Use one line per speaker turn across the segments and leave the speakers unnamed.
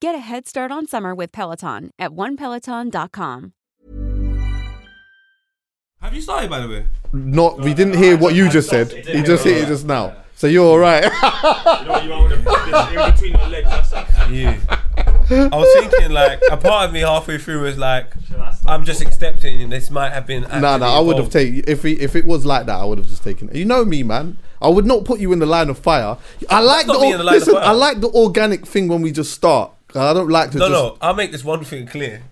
Get a head start on summer with Peloton at onepeloton.com.
Have you started, by the way?
Not. We didn't hear what you just said. You just hit it just now. So you're all right.
You know what you want with the in between your legs. That's it.
Yeah. I was thinking, like, a part of me halfway through was like, I'm just accepting this might have been.
No, no,
actually
I would have taken if we, if it was like that, I would have just taken. it. You know me, man. I would not put you in the line of fire. I like the, or-
the
listen.
fire.
I like the organic thing when we just start. I don't like to
No,
just.
no, I'll make this one thing clear.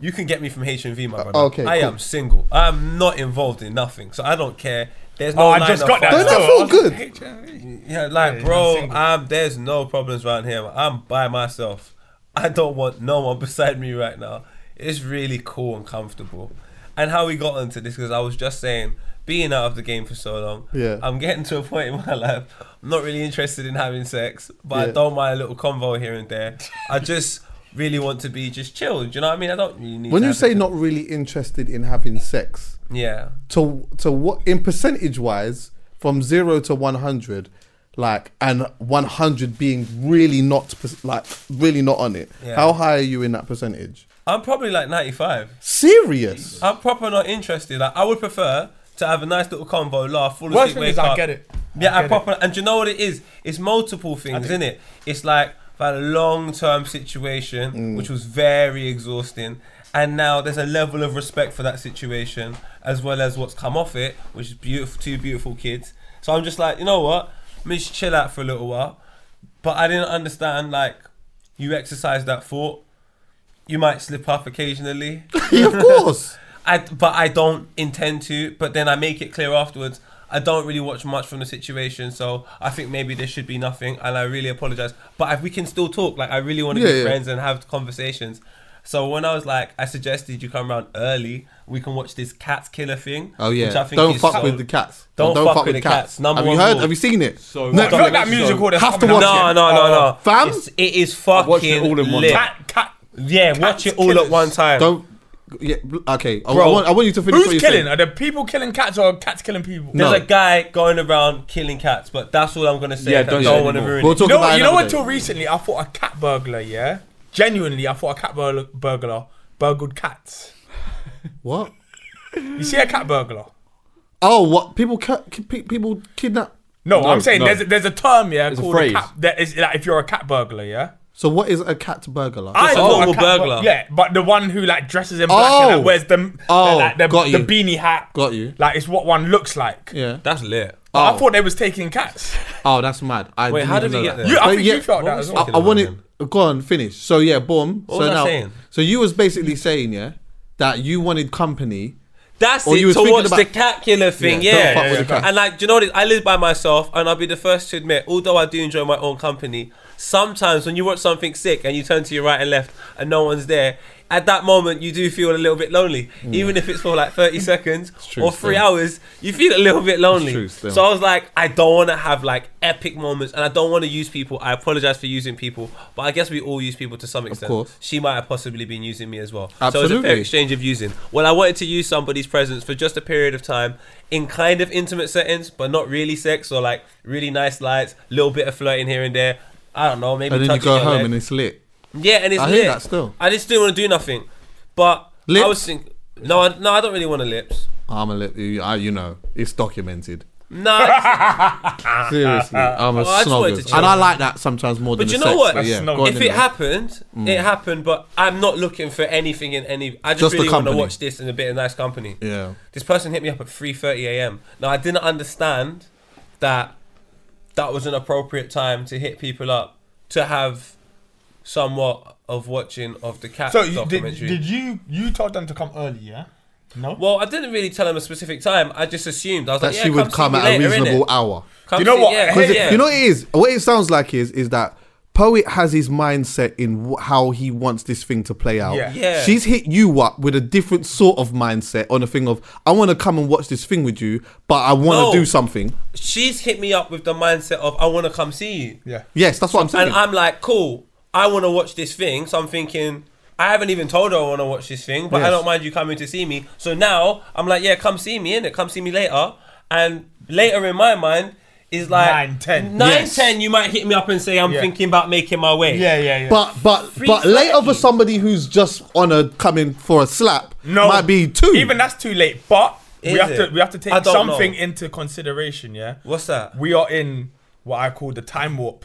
You can get me from HMV, my brother.
Oh, okay,
I
cool.
am single. I am not involved in nothing, so I don't care. There's no.
Oh, I just got that.
fire.
Don't that feel good?
like, HMV.
Yeah, like,
Yeah,
bro,
I'm.
I'm, there's no problems around here. I'm by myself. I don't want no one beside me right now. It's really cool and comfortable. And how we got into this, because I was just saying, being out of the game for so long,
Yeah.
I'm getting to a point in my life, I'm not really interested in having sex, but I don't mind a little convo here and there. I just really want to be just chilled. You know what I mean? I don't really need
When you say not really interested in having sex,
Yeah.
to to what in percentage wise, from zero to one hundred, like and one hundred being really not like really not on it.
Yeah.
How high are you in that percentage?
I'm probably like 95.
Serious?
I'm proper not interested. Like I would prefer to have a nice little convo, laugh, fall
Worst
asleep,
thing
wake
is I
up.
get it.
Yeah, I,
get
proper. And do you know what it is? It's multiple things,
do.
isn't it? It's like about a long term situation,
Mm.
which was very exhausting. And now there's a level of respect for that situation, as well as what's come off it, which is beautiful. Two beautiful kids. So I'm just like, you know what? Let me just chill out for a little while. But I didn't understand like you exercise that thought. You might slip up occasionally.
yeah, of course.
I, but I don't intend to. But then I make it clear afterwards. I don't really watch much from the situation, so I think maybe there should be nothing, and I really apologize. But if we can still talk, like I really want to
Yeah,
be
yeah.
friends and have conversations. So when I was like, I suggested you come around early. We can watch this cats killer thing.
Oh yeah.
which I think
don't
is
fuck
so-
with the cats.
Don't fuck with the cats. Number
have you
one
heard?
rule.
Have you seen it?
So
Netflix.
Drop that musical that's
Have to watch
out.
No,
it.
no, no, uh, no.
Fam?
It's, it is
watched
fucking
it all in one
lit.
Cat, cat.
Yeah, watch it all at one time.
Don't. Yeah. Okay. I, I
Bro,
want, I want you to finish. what
Who's
you're
killing?
saying.
Are the people killing cats or cats killing people?
No.
There's a guy going around killing cats, but that's all I'm gonna say.
Yeah,
I
don't
don't,
say
want to
anymore.
ruin
We'll
it.
talk
You know,
about it
you know
another
until recently, I thought a cat burglar. Yeah, genuinely, I thought a cat bur- burglar burgled cats.
What?
You see a cat burglar?
Oh, what people ca- ki- pe- people kidnap?
No,
No,
I'm saying
no.
there's a, there's a term yeah
There's a
called a,
phrase.
cat. That is like if you're a cat burglar, yeah.
So what is a cat burglar?
I
a
thought
normal
cat
burglar.
yeah, but the one who like dresses in black
Oh.
and like, wears the
Oh,
like, the,
got
the
you.
beanie hat.
Got you.
Like it's what one looks like.
Yeah.
That's lit.
But
Oh.
I thought they was taking cats.
Oh, that's mad. I
Wait,
didn't
how
even
did we
know
get
that.
there?
You, I
But
think
yeah,
you felt that
was
as well.
I, I
about
want it. Go on, finish. So yeah, boom.
What
so
was I
now,
saying?
so you was basically saying yeah that you wanted company.
That's
Or
it.
you was
To
thinking
watch
about-
the cat killer thing,
Yeah,
yeah.
don't fuck with the cat.
And like, do you know what? it is? I live by myself, and I'll be the first to admit, although I do enjoy my own company, sometimes when you watch something sick and you turn to your right and left and no one's there, at that moment you do feel a little bit lonely, even if it's for like thirty seconds
Mm.
or three
still.
hours. You feel a little bit lonely. So I was like, I don't want to have like epic moments, and I don't want to use people. I apologize for using people, but I guess we all use people to some extent.
Of course.
She might have possibly been using me as well. Absolutely. So it was a fair exchange of using. Well, I wanted to use somebody's presence for just a period of time in kind of intimate settings, but not really sex or like really nice lights, little bit of flirting here and there. I don't know, maybe
And then you
touching
go home
leg.
and it's lit.
Yeah, and it's
I hear that still.
I just didn't want to do nothing. But I
Lips?
was thinking, no, I, no, I don't really want to lips.
I'm a lip. You, I- you know, it's documented.
No,
Seriously, I'm a
Well, I just wanted to
snoggers, and I like that sometimes more than
But you know
sex,
what?
but yeah,
That's
if
in
it
there.
happened, mm. it happened. But I'm not looking for anything in any. I just,
Just
really want to watch this in a bit of nice company.
yeah,
This person hit me up at 3:30 a.m. Now I didn't understand that that was an appropriate time to hit people up to have somewhat of watching of the cat
So you, did,
documentary.
did you you told them to come early? Yeah. No.
well, I didn't really tell them a specific time. I just assumed I was
that
like, yeah,
she would
see
come
me
at a reasonable hour.
Come
You know
see-
what?
Yeah,
Because
Because
yeah.
you know what it is. What it sounds like is is that poet has his mindset in wh- how he wants this thing to play out.
Yeah.
Yeah.
She's hit you up with a different sort of mindset on a thing of I want to come and watch this thing with you, but I want
No.
to do something.
she's hit me up with the mindset of I want to come see you.
yeah.
Yes, that's what I'm saying.
And I'm like, cool. I want to watch this thing. So I'm thinking, I haven't even told her I want to watch this thing, but I
Yes.
don't mind you coming to see me. So now I'm like, yeah, come see me in it. Come see me later. And later in my mind is like
Nine, 10.
Nine,
Yes.
10, You might hit me up and say I'm
Yeah.
thinking about making my way.
Yeah, yeah, yeah.
but but but
3:30.
later for somebody who's just on a coming for a slap
no,
might be two.
Even that's too late. But
Is
we have
it?
to we have to take something
know.
into consideration. Yeah.
What's that?
We are in what I call the time warp,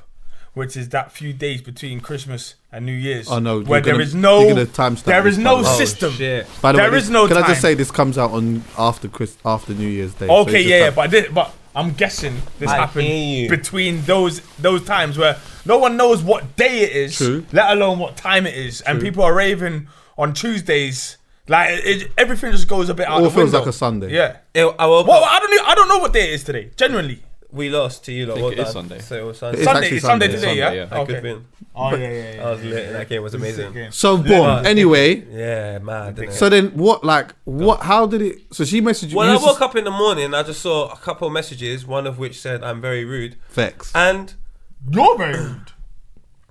which is that few days between Christmas and New Year's.
Oh, no,
where
you're gonna-
is no
you're gonna timestamp
there
this,
is no
by the way.
system.
Oh, shit.
By the
there
way,
is
this-
no
Can I just say this comes out on after Chris after New Year's Day? so
Okay,
it's
yeah, yeah, but I did, but I'm guessing this
I
happened between those those times where no one knows what day it is,
True.
let alone what time it is, and people are raving on Tuesdays. Like it, it- everything just goes a bit out.
All
the
feels
window.
like a Sunday.
Yeah.
It- I
Well,
up-
I don't. Know, I don't know what day it is today. Genuinely,
we lost to you. Lot.
think it is. Sunday.
So it was Sunday.
It's
Sunday.
actually
Sunday
Sunday,
today.
Sunday,
yeah.
yeah.
That
Okay.
could been.
Oh yeah, yeah, yeah.
I was lit. That game was amazing.
game.
So boom. Anyway,
Yeah, mad.
so then what? Like what? How did it? So she messaged you.
When
you
I
used to-
woke up in the morning, I just saw a couple of messages, one of which said, I'm very rude.
Vex.
And
You're very rude.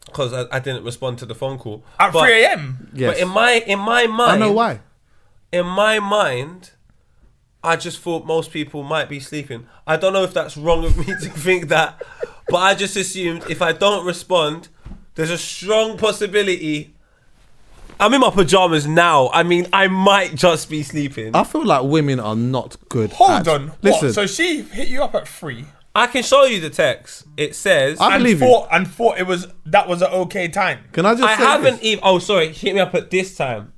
because I, I didn't respond to the phone call.
At
But-
3 a.m.
yes.
But in my in my mind,
I know why.
In my mind, I just thought most people might be sleeping. I don't know if that's wrong of me to think that, but I just assumed if I don't respond, there's a strong possibility. I'm in my pajamas now. I mean, I might just be sleeping.
I feel like women are not good.
Hold
at-
on.
Listen.
What? So she hit you up at three.
I can show you the text. It says
I
and
believe you.
thought, And thought it was that was an okay time.
Can I just?
I
say
haven't
this?
even. Oh, sorry. Hit me up at this time.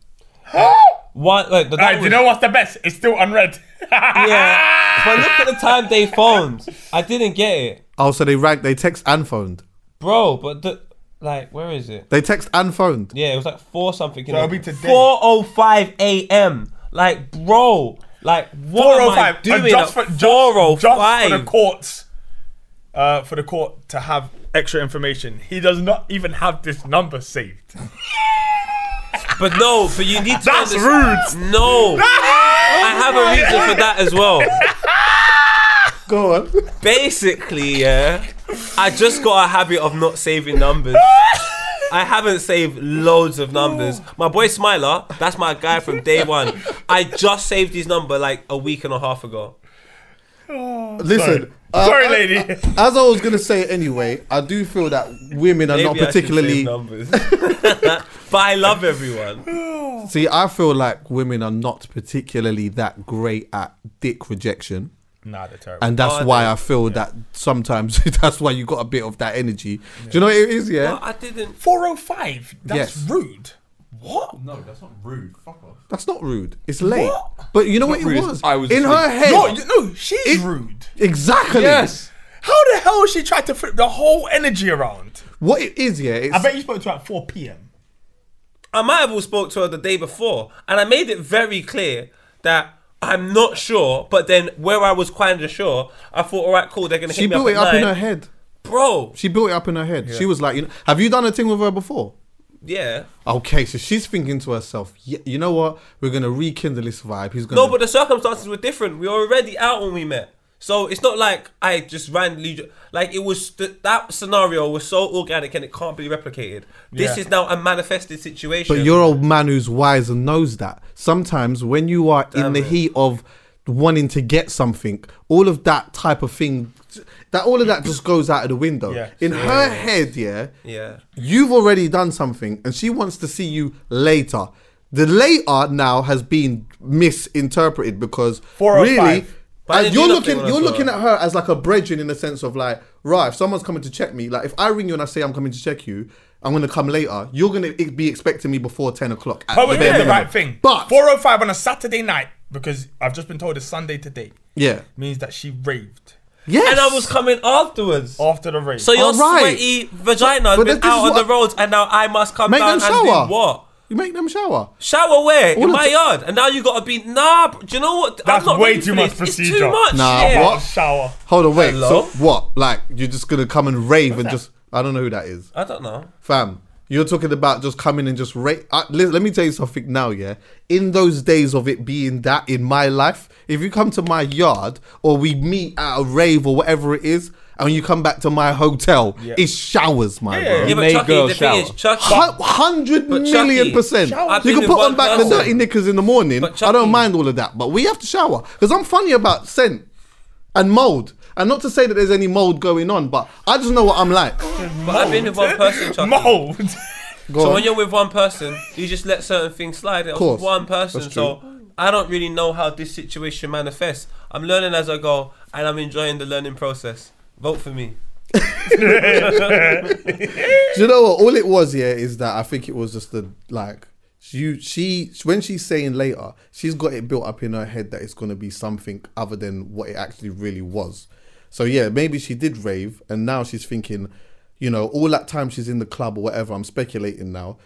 What? Like, the, that
Alright, do you know what's the best? It's still unread.
Yeah. but look at the time they phoned. I didn't get it,
Oh, so they ranked. They text and phoned.
bro. But the like, where is it?
They text and phoned.
Yeah, it was like four something.
So it'll be today.
Four oh five a.m. Like, bro. Like, what
Four
am
oh
I
five.
doing?
Just for
at
just,
405?
just for the courts, uh, for the court to have extra information. He does not even have this number saved.
But no, but you need to.
That's
understand- No, oh I have a reason for that as well.
Go on.
Basically, yeah, I just got a habit of not saving numbers. I haven't saved loads of numbers. My boy Smiler, that's my guy from day one. I just saved his number like a week and a half ago.
Listen. Uh,
Sorry,
I-
lady.
As I was gonna say anyway, I do feel that women are not
Maybe I
particularly.
numbers. but I love everyone.
See, I feel like women are not particularly that great at dick rejection.
Nah, they're terrible.
And that's
Oh,
why
they-
I feel that sometimes that's why you got a bit of that energy. Do you know what it is? Yeah,
But I didn't.
405. That's
Yes.
rude. What?
No, that's not rude. Fuck off.
that's not rude. It's late. But you know what it
rude,
was?
I was
in her
asleep.
head.
No, you- no, she's
It-
rude.
Exactly.
Yes.
How the hell she tried to flip the whole energy around?
What it is, yeah. It's,
I bet you spoke to her at 4 p.m.
I might have all spoke to her the day before, and I made it very clear that I'm not sure. But then, where I was kind of sure, I thought, all right, cool, they're gonna
she
hit me
built
up
it
at
up in
nine.
her head.
bro.
She built it up in her head. She was like, you know, have you done a thing with her before?
Yeah.
Okay, so she's thinking to herself, yeah, you know what? We're gonna rekindle this vibe. He's gonna
No, but the circumstances were different. We were already out when we met. So it's not like I just randomly like it was th- that scenario was so organic and it can't be replicated. This
Yeah.
is now a manifested situation.
But you're a man who's wise and knows that. Sometimes when you are in
Damn
the
it.
heat of wanting to get something, all of that type of thing, that all of that just goes out of the window.
Yeah.
In her head, yeah,
Yeah.
you've already done something and she wants to see you later. The later now has been misinterpreted because
405.
really and you're looking
nothing when I
you're looking at her as like a brethren in the sense of like, right, if someone's coming to check me, like if I ring you and I say I'm coming to check you, I'm gonna come later, you're gonna be expecting me before ten o'clock.
Poet
the
did the right thing.
But
405 on a Saturday night, because I've just been told it's Sunday today,
yeah.
means that she raved
Yes.
And I was coming afterwards.
after the rave.
So your
Alright.
sweaty vagina has been
is
out on
what-
the roads, and now I must come
Make
down
them
and
shower.
do what?
You make them shower.
Shower where?
All
In my
ti-
yard. And now you gotta be nah. bro, Do you know what?
That's
I'm not
way too much
this. It's
procedure.
too much.
Nah,
yeah.
what?
Shower.
Hold on, wait.
Hello?
So what? Like you're just gonna come and rave and just I don't know who that is.
I don't know.
Fam, you're talking about just coming and just rate. Uh, let, let me tell you something now, yeah. In those days of it being that in my life, if you come to my yard or we meet at a rave or whatever it is, and you come back to my hotel, it's showers, my
Yeah.
bro.
Yeah, but
made
Chuckie,
girls
the thing is. Chuckie.
Hu- Hundred
But
million
Chuckie,
percent.
I've
You can put
with
on
one
back the dirty knickers in the morning.
But
I don't mind all of that, but we have to shower because I'm funny about scent and mold. And not to say that there's any mold going on, but I just know what I'm like.
But I've been with one person, Chuckie.
Mold.
Go
So
on.
when you're with one person, you just let certain things slide. It was
Course.
one person,
That's
so I don't really know how this situation manifests. I'm learning as I go, and I'm enjoying the learning process. Vote for me.
Do you know what? All it was, yeah, is that I think it was just the like you. She when she's saying later, she's got it built up in her head that it's gonna be something other than what it actually really was. So yeah, maybe she did rave, and now she's thinking, you know, all that time she's in the club or whatever. I'm speculating now.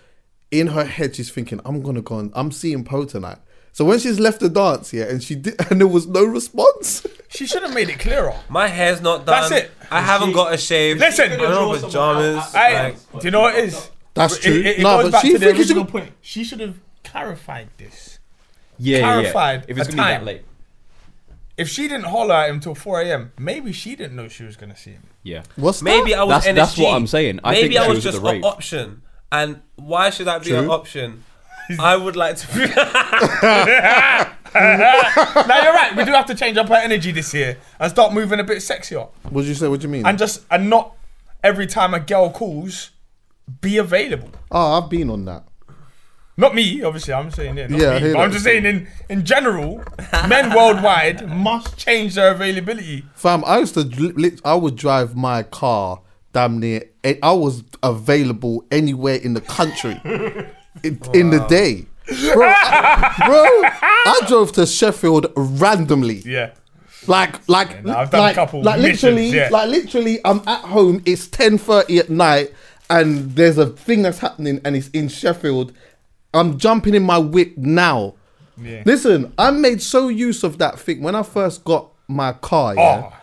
In her head, she's thinking, I'm gonna go. And, I'm seeing Poe tonight. So when she's left the dance, yeah, and she did, and there was no response.
She should have made it clearer.
My hair's not done.
That's it.
I haven't got a shave.
Listen.
I don't know pajamas.
Hey,
like-
do you know what it is?
That's true.
It, it
No,
goes
but
back
she
to the
think it should-
point. She should have clarified this.
Yeah, yeah,
Clarified
yeah. If it's
a
gonna be that late.
If she didn't holler at him till 4 a.m., maybe she didn't know she was going to see him.
Yeah.
What's
Maybe
that?
I was
That's-
NSG.
that's what I'm saying. I
Maybe
think
I was
was
just an option. And why should that be an option? I would like to.
now you're right. We do have to change up our energy this year and start moving a bit sexier.
What did you say? What do you mean?
And just and not every time a girl calls, be available.
oh, I've been on that.
Not me, obviously. I'm saying yeah. Not
Yeah, I
me,
hear
but I'm
that.
just saying in in general, men worldwide must change their availability.
Fam, I used to, li- lit- I would drive my car damn near. eh, I was available anywhere in the country in, in the day, bro. I, bro, I drove to Sheffield randomly.
Yeah.
Like, like,
I've done a
like,
couple
like
missions,
literally,
yeah.
like literally, I'm at home. It's ten thirty at night, and there's a thing that's happening, and it's in Sheffield. I'm jumping in my whip now.
Yeah.
Listen, I made so use of that thing when I first got my car. Yeah,
Oh.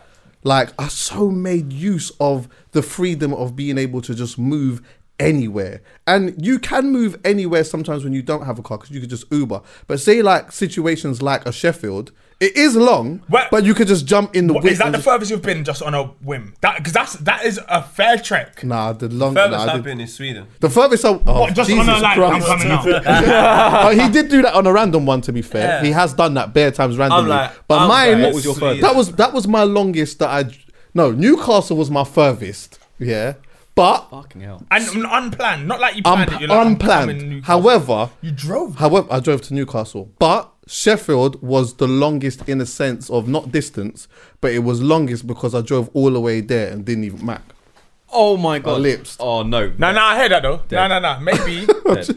like I so made use of the freedom of being able to just move anywhere, and you can move anywhere sometimes when you don't have a car because you could just Uber. But say like situations like a Sheffield, it is long,
Well-
but you could just jump in the
What,
whip.
is that the
just-
furthest you've been just on a whim? That because that's that is a fair trek.
Nah, the long.
Furthest
nah, I
I've
did-
been in Sweden.
The furthest I, oh,
What, just
Jesus
on a like, I'm
Christ.
coming out.
Oh, he did do that on a random one. To be fair,
Yeah.
he has done that bare times randomly.
like,
but
I'm
mine,
like, What was your
furthest?
That was that was my longest. That I no Newcastle was my furthest. Yeah, but
Fucking hell.
And unplanned, not like you planned
un-
it. You're like, I'm coming
unplanned.
Newcastle.
However,
you drove.
however, I drove to Newcastle, but Sheffield was the longest in a sense of not distance, but it was longest because I drove all the way there and didn't even mac.
Oh my god.
lips.
Oh no.
No, no, I heard that though. No,
Dead.
no, no. Maybe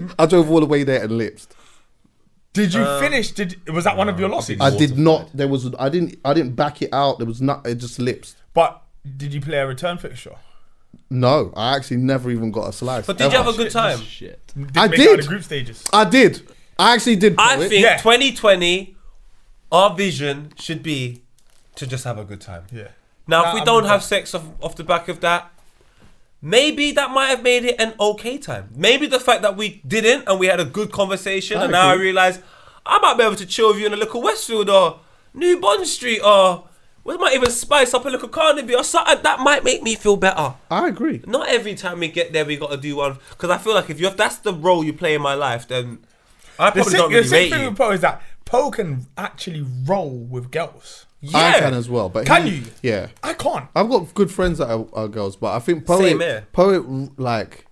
I drove all the way there and lipsed.
did you uh, finish? Did was that one of your losses?
I did not. There was. I didn't. I didn't back it out. There was not. It just lipsed.
But did you play a return fixture?
No, I actually never even got a slice.
But did you
ever.
have a good time?
Shit.
Did
I
make it out of
did.
the group stages.
I did. I actually did.
I
poet.
think
Yeah.
2020, our vision should be to just have a good time.
Yeah.
Now,
Nah,
if we
I'm
don't
with
have sex off, off the back of that, maybe that might have made it an okay time. Maybe the fact that we didn't and we had a good conversation, and now I
agree.
realize I might be able to chill with you in a little Westfield or New Bond Street or we might even spice up a little Carnaby or something. That might make me feel better.
I agree.
Not every time we get there, we got to do one because I feel like if you if that's the role you play in my life, then I
The
probably
sick,
don't
the
really
sick
rate
thing
you.
with Poe is that Poe can actually roll with girls.
I can as well. But
Can
he-
you?
Yeah.
I can't.
I've got good friends that are, are girls, but I think poet,
Same here.
poet, like,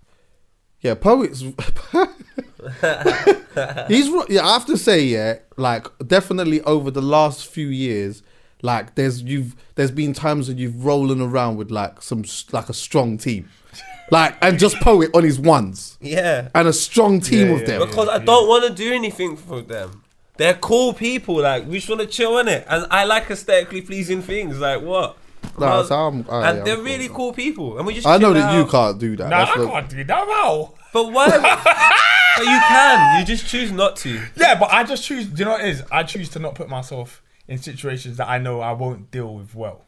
yeah, poets. he's ro- yeah. I have to say, yeah, like definitely over the last few years, like there's you've there's been times when you've rolling around with like some like a strong team, like and just poet on his ones
Yeah.
and a strong team
Yeah,
of
yeah,
them.
Because I don't want to do anything for them. They're cool people. Like we just want to chill in it, and I like aesthetically pleasing things. Like what?
Nah,
Well,
so I'm- I-
and
I'm
they're
cool
really
with
cool people, and we just.
I know
chill
that you can't do that.
Nah,
That's
I
the-
can't do that. How?
But why? but you can. You just choose not to.
Yeah, but I just choose. Do you know what it is? I choose to not put myself in situations that I know I won't deal with well.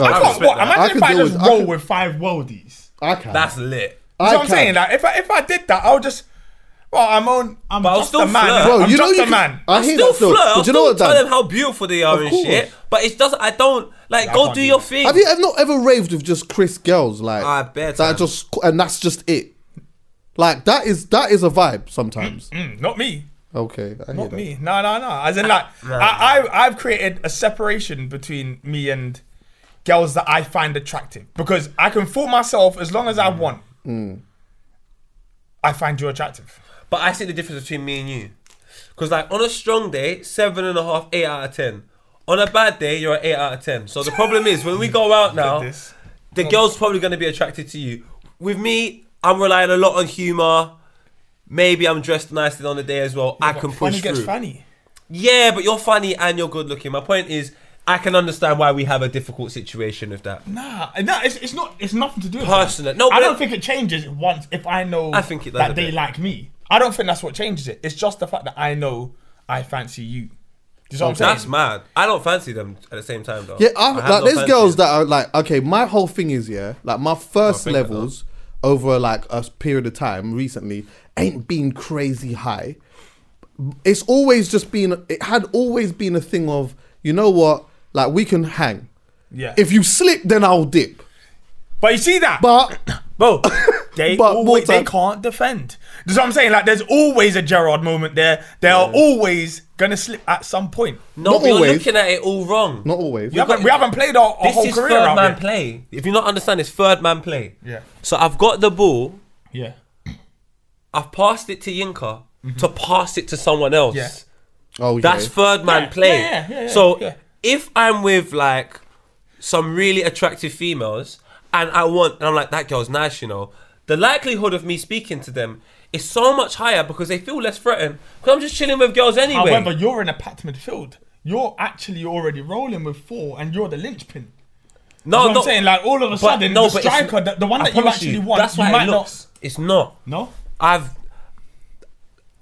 Oh,
I can't. What,
that.
I
imagine
can
if I just
with- I
roll
can-
with five worldies.
I can.
That's lit.
That's
I
what I'm saying. Like if I if I did that, I would just. Well, I'm on. I'm
But I'll
just
still
a man.
flirt.
Bro,
I'm
you know
just
you
a
can-
man.
I
I'll
hear
still
that still.
flirt. I'll
you know
still
what,
tell them how beautiful they are
Of
and
course.
shit. But it doesn't. I don't like.
I
go do
do
your thing.
Have you ever not ever raved with just Chris girls like
Ah, bare
that? Just and that's just it. Like that is that is a vibe sometimes.
Mm, not me.
Okay, I hear
Not
that.
me. No, no, no. As in, like, I, I, I've created a separation between me and girls that I find attractive because I can fool myself as long as I mm. want. Mm. I find you attractive.
But I see the difference between me and you. Because, like, on a strong day, seven and a half, eight out of ten. On a bad day, you're an eight out of ten. So the problem is, when we go out now,
this.
the girl's probably going to be attracted to you. With me, I'm relying a lot on humor. Maybe I'm dressed nicely on the day as well. I can
funny
push
gets
through.
funny.
Yeah, but you're funny and you're good looking. My point is, I can understand why we have a difficult situation with that.
Nah, nah, it's, it's not. It's nothing to do with
Personal-
that.
no,
I don't
it-
think it changes once if I know.
I think it
that they
bit.
like me. I don't think that's what changes it. It's just the fact that I know I fancy you. Do you know what I'm saying?
That's mad. I don't fancy them at the same time though.
Yeah, I,
I
like
no
there's
fancy.
girls that are like, okay, my whole thing is yeah, like my first
think I
levels over like a period of time recently ain't been crazy high. It's always just been, it had always been a thing of, you know what, like we can hang.
Yeah.
If you slip, then I'll dip.
but you see that,
But
bro, they
But
always, they can't defend. That's what I'm saying. Like, there's always a Gerrard moment there. They are always gonna slip at some point.
No,
Not
but you're
always.
looking at it all wrong.
not always.
We haven't, we haven't played our, our
this is
career
third
out
man
here.
play. If you not understand, it's third man play.
Yeah.
So I've got the ball.
Yeah.
I've passed it to Yinka to mm-hmm. pass it to someone else.
Yeah.
Oh, yeah.
That's third man
Yeah,
play.
yeah, yeah, yeah,
so
yeah.
if I'm with like some really attractive females and I want and I'm like that girl's nice, you know, the likelihood of me speaking to them is so much higher because they feel less threatened. Because I'm just chilling with girls anyway.
However, you're in a packed midfield. You're actually already rolling with four, and you're the linchpin.
no,
That's what
no,
I'm saying. Like all of a
but
sudden,
no,
the striker, the, the one that you
promise
actually want,
That's
you
why
might
it looks. It's not.
not. No.
I've.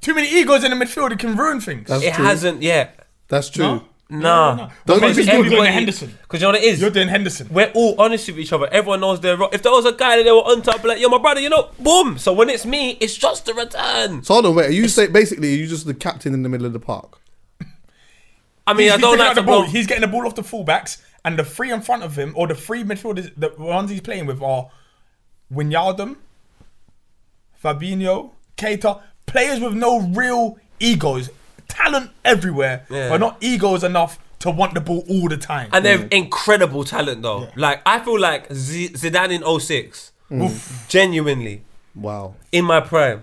Too many egos in the midfield. It can ruin things.
That's
It
true.
hasn't yet.
That's true.
No?
Nah.
no.
Don't
Because
you think
you're doing Henderson.
Because you know what it is.
You're doing Henderson.
We're all honest with each other. Everyone knows their role. If there was a guy that they were on top, like, yo, my brother, you know, boom. So when it's me, it's just a return.
So hold on, wait. Are you say basically are you just the captain in the middle of the park?
I mean,
he's,
I don't
picking
like
the ball.
blow.
He's getting the ball off the fullbacks, and the three in front of him, or the three midfielders, the ones he's playing with are Wijnaldum, Fabinho, Keita, players with no real egos, talent everywhere,
Yeah.
but not egos enough to want the ball all the time.
And they're incredible talent, though. Like, I feel like Z- Zidane in 06. Oof, genuinely.
Wow,
In my prime.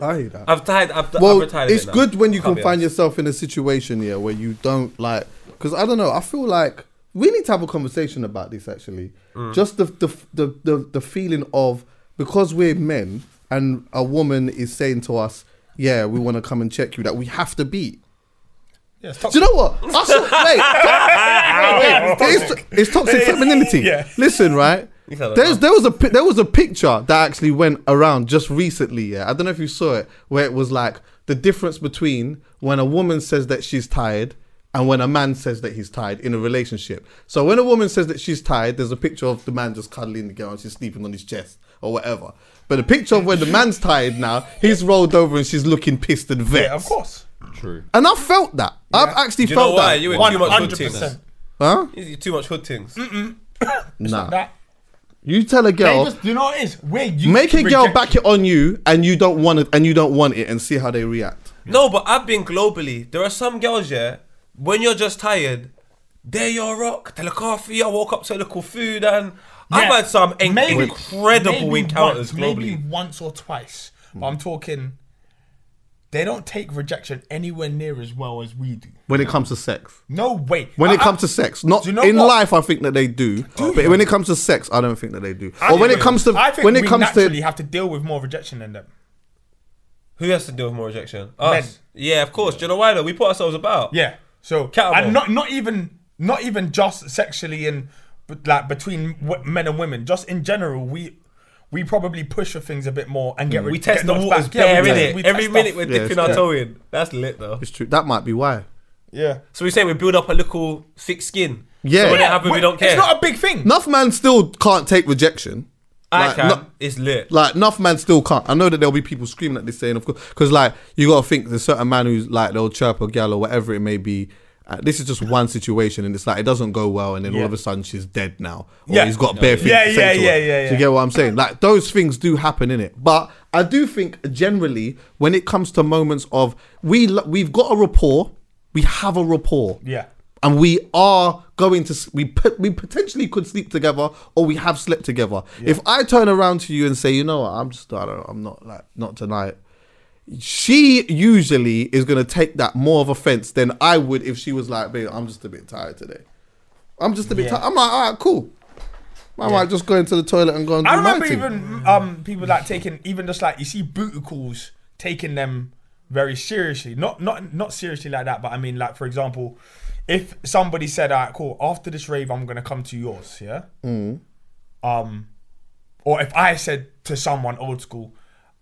I hear that.
I've tied. I've,
well,
I've retired.
it's
bit
good when you
Can't
can
be
find
honest.
yourself in a situation here where you don't like. Because I don't know, I feel like we need to have a conversation about this. Actually,
Mm.
just the the, the the the feeling of because we're men and a woman is saying to us, "Yeah, we want to come and check you," that we have to beat.
Yeah, it's
Do you know what? I saw, wait, wait, wait, it's, it's toxic femininity.
Yeah.
Listen, right?
You sound
There's there was a there was a picture that actually went around just recently. Yeah, I don't know if you saw it, where it was like the difference between when a woman says that she's tired and when a man says that he's tired in a relationship. So when a woman says that she's tired, there's a picture of the man just cuddling the girl and she's sleeping on his chest or whatever. But the picture of when the man's tired now, he's rolled over and she's looking pissed and vexed.
yeah, of course.
True.
And I felt that. I've actually
Do you know
felt
why?
that.
You were too much hood
100%.
things.
huh?
You're too much hood things. Mm mm.
Nah.
That.
You tell a
They
girl,
just, you know what it is? We're used
make
to
a girl
rejection.
back it on you, and you don't want it, and you don't want it, and see how they react.
No, but I've been globally. There are some girls, yeah, when you're just tired, they're your rock, tell a coffee. I walk up to a little food, and I've had some
maybe-
incredible
maybe
encounters
once,
globally.
Maybe once or twice. But hmm. I'm talking. They don't take rejection anywhere near as well as we do.
When it comes to sex.
No way.
When
I-
it comes to sex, not
you know
in
what?
life, I think that they do. but when it comes to sex, I don't think that they do.
I
or when it comes to
I think
when it
we
comes
naturally
to
have to deal with more rejection than them.
Who has to deal with more rejection?
Men.
Us. Yeah, of course. Do you know why though? We put ourselves about.
Yeah. So
Cattle.
and not not even not even just sexually and but like between w- men and women, just in general, we we probably push for things a bit more and get mm.
We
get
test the waters
back. Yeah,
bare
we
in
test- we
Every minute
stuff.
we're
Yeah,
dipping
it's
our
true.
toe in. That's lit though.
it's true. That might be why.
Yeah.
So we say we build up a little thick skin.
Yeah.
So when it happens, we
Well,
don't care.
It's not a big thing.
Enough man still can't take rejection.
I
Like,
can.
no-
it's lit.
Like enough man still can't. I know that there'll be people screaming at this saying, of course, because like you got to think there's certain man who's like they'll chirp a gal or whatever it may be. Uh, this is just one situation, and it's like it doesn't go well, and then all of a sudden she's dead now, or
Yeah.
he's got bare things
Yeah,
to
yeah,
to
yeah,
her.
yeah,
Do
yeah.
you get what I'm saying? Like those things do happen in it, but I do think generally when it comes to moments of we we've got a rapport, we have a rapport,
Yeah.
and we are going to we put we potentially could sleep together or we have slept together. If I turn around to you and say, you know what, I'm just I don't know, I'm not like not tonight. She usually is gonna take that more of offense than I would if she was like, babe, I'm just a bit tired today. I'm just a bit
Yeah.
tired. I'm like, all right, cool. I might just go into the toilet and go and do
I remember even um people like taking even just like you see booty calls taking them very seriously. Not not not seriously like that, but I mean like for example, if somebody said, "Alright, cool. After this rave, I'm gonna come to yours." Yeah.
Mm.
Um, or if I said to someone old school,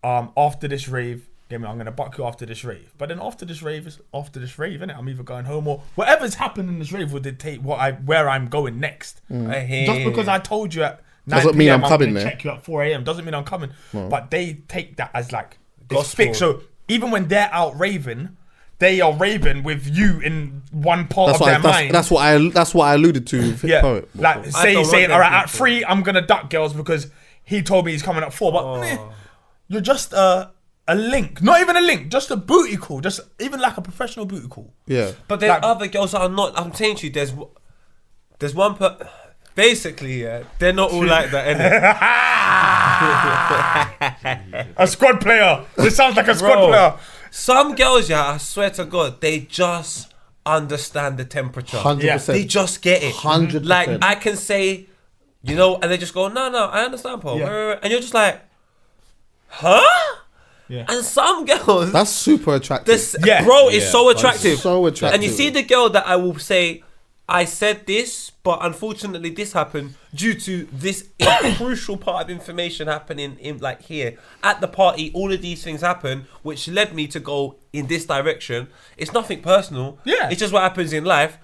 um, after this rave, Damien, I'm gonna buck you after this rave. But then after this rave is after this rave, innit? I'm either going home or whatever's happened in this rave will dictate what I where I'm going next. Mm.
I hear.
Just because I told you at 9
Doesn't mean
PM,
I'm coming
gonna
there.
Check you at 4 a.m. Doesn't mean I'm coming. But they take that as like it's
Gospel.
So even when they're out raving, they are raving with you in one part
that's
of their
I, that's,
mind.
that's what I that's what I alluded to.
yeah,
Poet.
like
I
say saying,
want
all right,
them
at three, I'm gonna duck girls because he told me he's coming at four. But oh. meh, you're just a a link, not even a link, just a booty call, just even like a professional booty call.
yeah.
But there's
Like-
other girls that are not. I'm saying to you, there's w- there's one per. Basically, yeah, they're not all like that, innit?
A squad player. This sounds like a squad
Bro,
player.
some girls, yeah, I swear to God, they just understand the temperature.
Hundred
Yeah.
They just get it.
100%.
Like I can say, you know, and they just go, no, no, I understand, Paul.
Yeah.
And you're just like, huh?
Yeah.
And some girls,
That's super attractive.
this
Yeah.
bro is so attractive.
so attractive.
And you see the girl that I will say, I said this, but unfortunately this happened due to this crucial part of information happening in like here at the party. All of these things happen, which led me to go in this direction. It's nothing personal.
Yeah.
it's just what happens in life.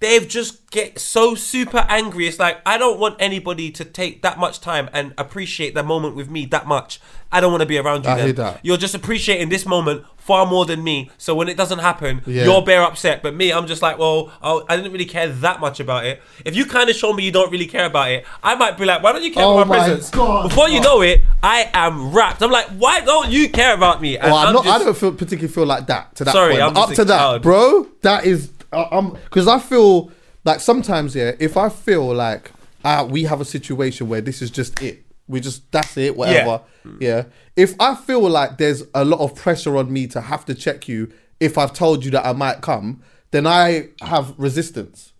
They've just get so super angry. It's like I don't want anybody to take that much time and appreciate the moment with me that much. I don't want to be around you.
I
then.
hear that.
You're just appreciating this moment far more than me. So when it doesn't happen,
Yeah.
you're bare upset. But me, I'm just like, well, oh, I didn't really care that much about it. If you kind of show me you don't really care about it, I might be like, why don't you care
Oh
about my
my
presence?
God.
Before you know it, I am wrapped. I'm like, why don't you care about me?
Well, I'm not. I don't feel particularly feel like that to that
Sorry,
point.
I'm
Up to that,
child.
bro. That is, um, because I feel like sometimes, yeah. If I feel like uh, we have a situation where this is just it, we just that's it, whatever. Yeah. yeah. If I feel like there's a lot of pressure on me to have to check you if I've told you that I might come, then I have resistance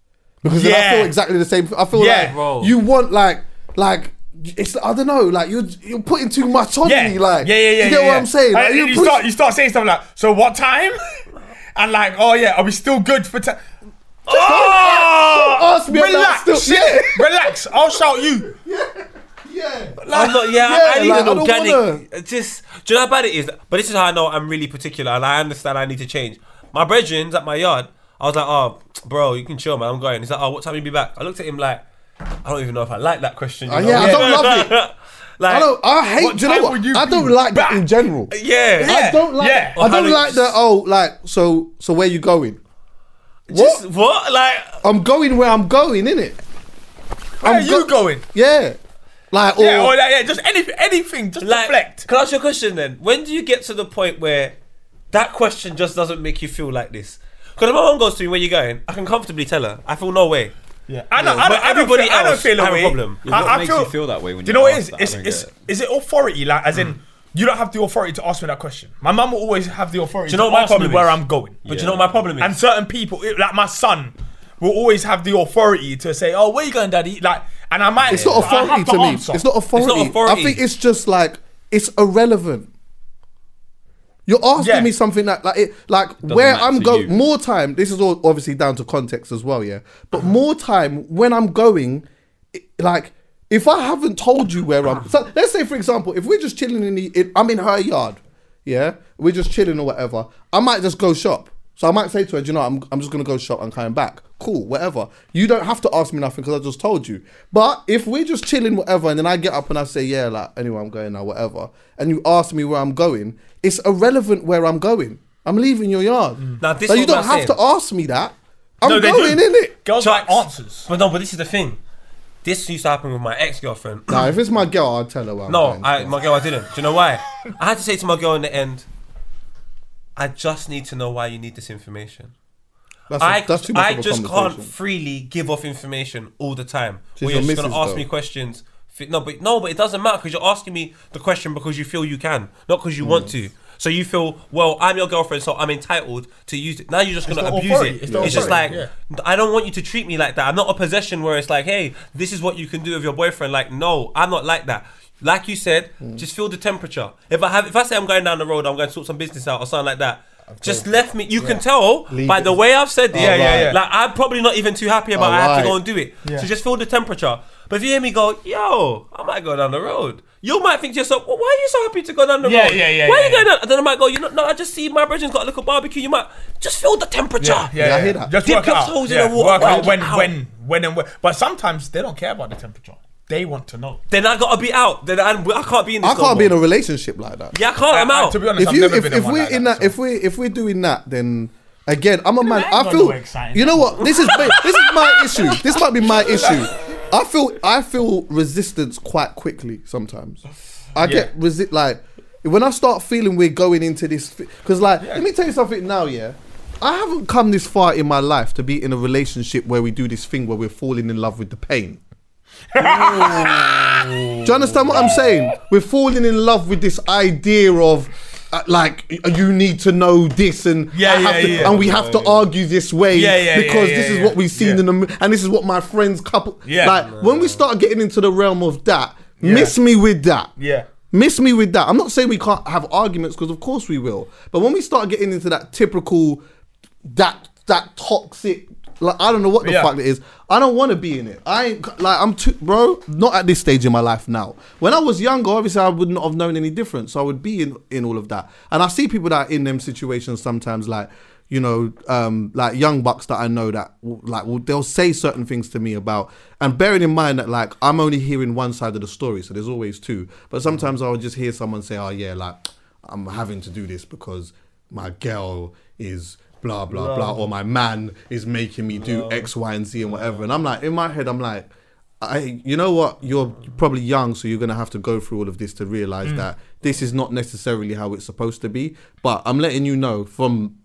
because then I feel exactly the same. I feel
Yeah.
like
Bro.
you want like like. It's I don't know, like you're you're putting too much on
Yeah,
me, like
yeah, yeah, yeah.
You get
yeah,
what
yeah.
I'm saying? Like, you
you,
push-
start, you start saying stuff like, "So what time?" and like, "Oh yeah, are we still good for time?" Oh,
ask me about
relax,
still-
shit.
yeah.
relax. I'll shout you.
Yeah. yeah.
I'm not, yeah,
Yeah,
I need
like,
an organic. Just, do you know how bad it is? But this is how I know I'm really particular, and I understand I need to change. My brethren's at my yard. I was like, oh, bro, you can chill, man. I'm going. He's like, oh, what time you be back? I looked at him like, I don't even know if I like that question. you
Oh,
know?
yeah, I don't love it.
like,
I don't. I hate. Do you know what?
you
I don't
be
like that in general.
yeah,
I don't like.
yeah.
I don't like the. Oh, like so. So where you going?
Just
What?
what? Like,
I'm going where I'm going, innit?
Where
I'm
are you going?
Yeah. Like or,
Yeah, or like, yeah, just anything, anything, just
like,
deflect.
can I ask you a question then? When do you get to the point where that question just doesn't make you feel like this? Because if my mom goes to me, where you going? I can comfortably tell her. I feel no way.
Yeah, I know.
Yeah,
I don't, I
everybody
don't feel, I don't feel a
have a problem.
Yeah, what
I, I
makes
feel,
you feel that way when
Do you
you
know what it
ask
is? It's, it's,
it.
is it authority? Like, as in, mm. you don't have the authority to ask me that question. My mum will always have the authority
Do you know
to
my
ask me
problem
Where I'm going.
But you know what my problem is?
And certain people, it- like my son, will always have the authority to say, "Oh, where you going, daddy?" Like, and I might.
It's not authority
to
to me.
answer.
It's not authority.
authority.
I think it's just like it's irrelevant. You're asking
Yeah.
me something that like it like where I'm going more time. This is all obviously down to context as well, yeah. But more time when I'm going, it- like if I haven't told you where I'm. So let's say for example, if we're just chilling in the, in, I'm in her yard, yeah, we're just chilling or whatever. I might just go shop. So I might say to her, "Do you know, I'm, I'm just gonna go shop and coming back. Cool, whatever. You don't have to ask me nothing because I just told you. But if we're just chilling, whatever, and then I get up and I say, yeah, like anyway, I'm going now, whatever, and you ask me where I'm going, it's irrelevant where I'm going. I'm leaving your yard. Mm.
Now, this
so you don't
I'm
have to ask me that. I'm
No,
going
do.
in it.
Girls like answers.
But no, but this is the thing. This used to happen with my ex girlfriend.
Now, if it's my girl, I'll tell her where I'm
No,
going.
I, my girl, I didn't. Do you know why? I had to say to my girl in the end, I just need to know why you need this information.
That's, a-
I,
that's too much
I
of a
just can't
conversation.
freely give off information all the time.
She's
where you're just going to
missus,
ask me
though.
questions. Fi- No, but no, but it doesn't matter because you're asking me the question because you feel you can, not because you
Mm.
want to. So you feel, well, I'm your girlfriend, so I'm entitled to use it. Now you're just going to
the
abuse
authority.
it.
It's
It's,
the
just like,
authority,
I don't want you to treat me like that. I'm not a possession where it's like, hey, this is what you can do with your boyfriend. Like, no, I'm not like that. Like you said,
Mm.
just feel the temperature. If I have, if I say I'm going down the road, I'm going to sort some business out or something like that. Just left me. You can tell
Leave
by
it.
the way I've said it.
Yeah, yeah, yeah.
Like I'm probably not even too happy about. I have to go and do it.
Yeah.
So just feel the temperature. But if you hear me go, yo, I might go down the road. You might think to yourself, well, why are you so happy to go down the
Yeah,
road?
yeah, yeah, yeah.
Why are
yeah,
you going down? And then I might go, you know, no, I just see my brethren's got a little barbecue. You might just feel the temperature.
Yeah, yeah,
Yeah, I hear that.
Just
Dip
work
your
out.
toes in the water,
Work out when,
out.
when, when, and when. But sometimes they don't care about the temperature. They want to know.
Then I gotta be out. Then I, I can't be in this.
I can't
no
be in a relationship like that.
Yeah, I can't. I'm
I- I-
out.
to be honest,
if
I've
you
never
if,
been
if
one
we're
like
in
that,
that if we if we're doing that then again I'm a man I feel you know what this is this is my issue this might be my issue I feel I feel resistance quite quickly sometimes I get resist like when I start feeling we're going into this because like let me tell you something now yeah I haven't come this far in my life to be in a relationship where we do this thing where we're falling in love with the pain do you understand what I'm saying? We're falling in love with this idea of uh, like you need to know this and
Yeah,
I have
yeah,
to,
yeah.
and we have to argue this way
Yeah, yeah, yeah,
because
yeah,
this is what we've seen
Yeah.
in the and this is what my friends couple
Yeah.
like when we start getting into the realm of that
Yeah.
miss me with that
Yeah.
miss me with that I'm not saying we can't have arguments because of course we will but when we start getting into that typical that that toxic like I don't know what the
Yeah.
fuck it is. I don't want to be in it. I ain't like I'm too bro. Not at this stage in my life now. When I was younger, obviously I would not have known any difference. So I would be in in all of that. And I see people that are in them situations sometimes, like you know, um, like young bucks that I know that like will, they'll say certain things to me about. And bearing in mind that like I'm only hearing one side of the story, so there's always two. But sometimes I'll just hear someone say, "Oh yeah, like I'm having to do this because my girl is." Blah blah blah. or my man is making me do x y and z and whatever. And i'm like in my head i'm like i you know what? You're probably young so you're gonna have to go through all of this to realize mm. that this is not necessarily how it's supposed to be. But i'm letting you know from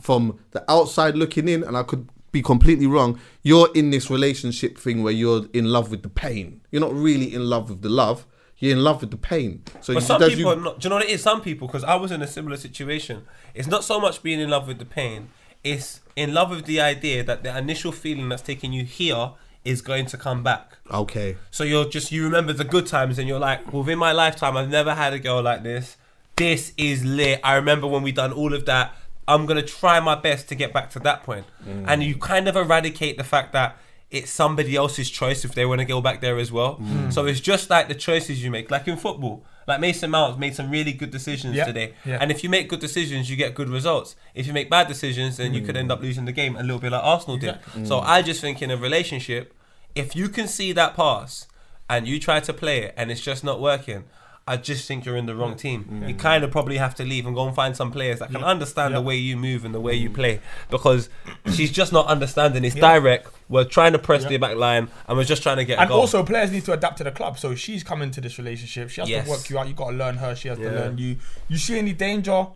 from the outside looking in and i could be completely wrong you're in this relationship thing where you're in love with the pain. You're not really in love with the love you're in love with the pain so
But
you-
some people,
you-
not, do you know what it is? Some people, because I was in a similar situation. It's not so much being in love with the pain; it's in love with the idea that the initial feeling that's taking you here is going to come back.
okay
So you're just you remember the good times, and you're like, within my lifetime, I've never had a girl like this. This is lit. I remember when we done all of that. I'm gonna try my best to get back to that point, mm. and you kind of eradicate the fact that it's somebody else's choice if they want to go back there as well. Mm. So it's just like the choices you make, like in football. Like Mason Mount made some really good decisions
Yeah,
today,
yeah.
and if you make good decisions, you get good results. If you make bad decisions, then you could mm. end up losing the game a little bit like Arsenal did. So mm. I just think in a relationship, if you can see that pass and you try to play it and it's just not working, I just think you're in the wrong team. You kind of probably have to leave and go and find some players that can understand the way you move and the way you play because she's just not understanding. It's direct. We're trying to press the back line and we're just trying to get a
And
goal.
also, players need to adapt to the club. So she's come into this relationship. She has
Yes.
to work you out. You got to learn her. She has to learn you. You see any danger?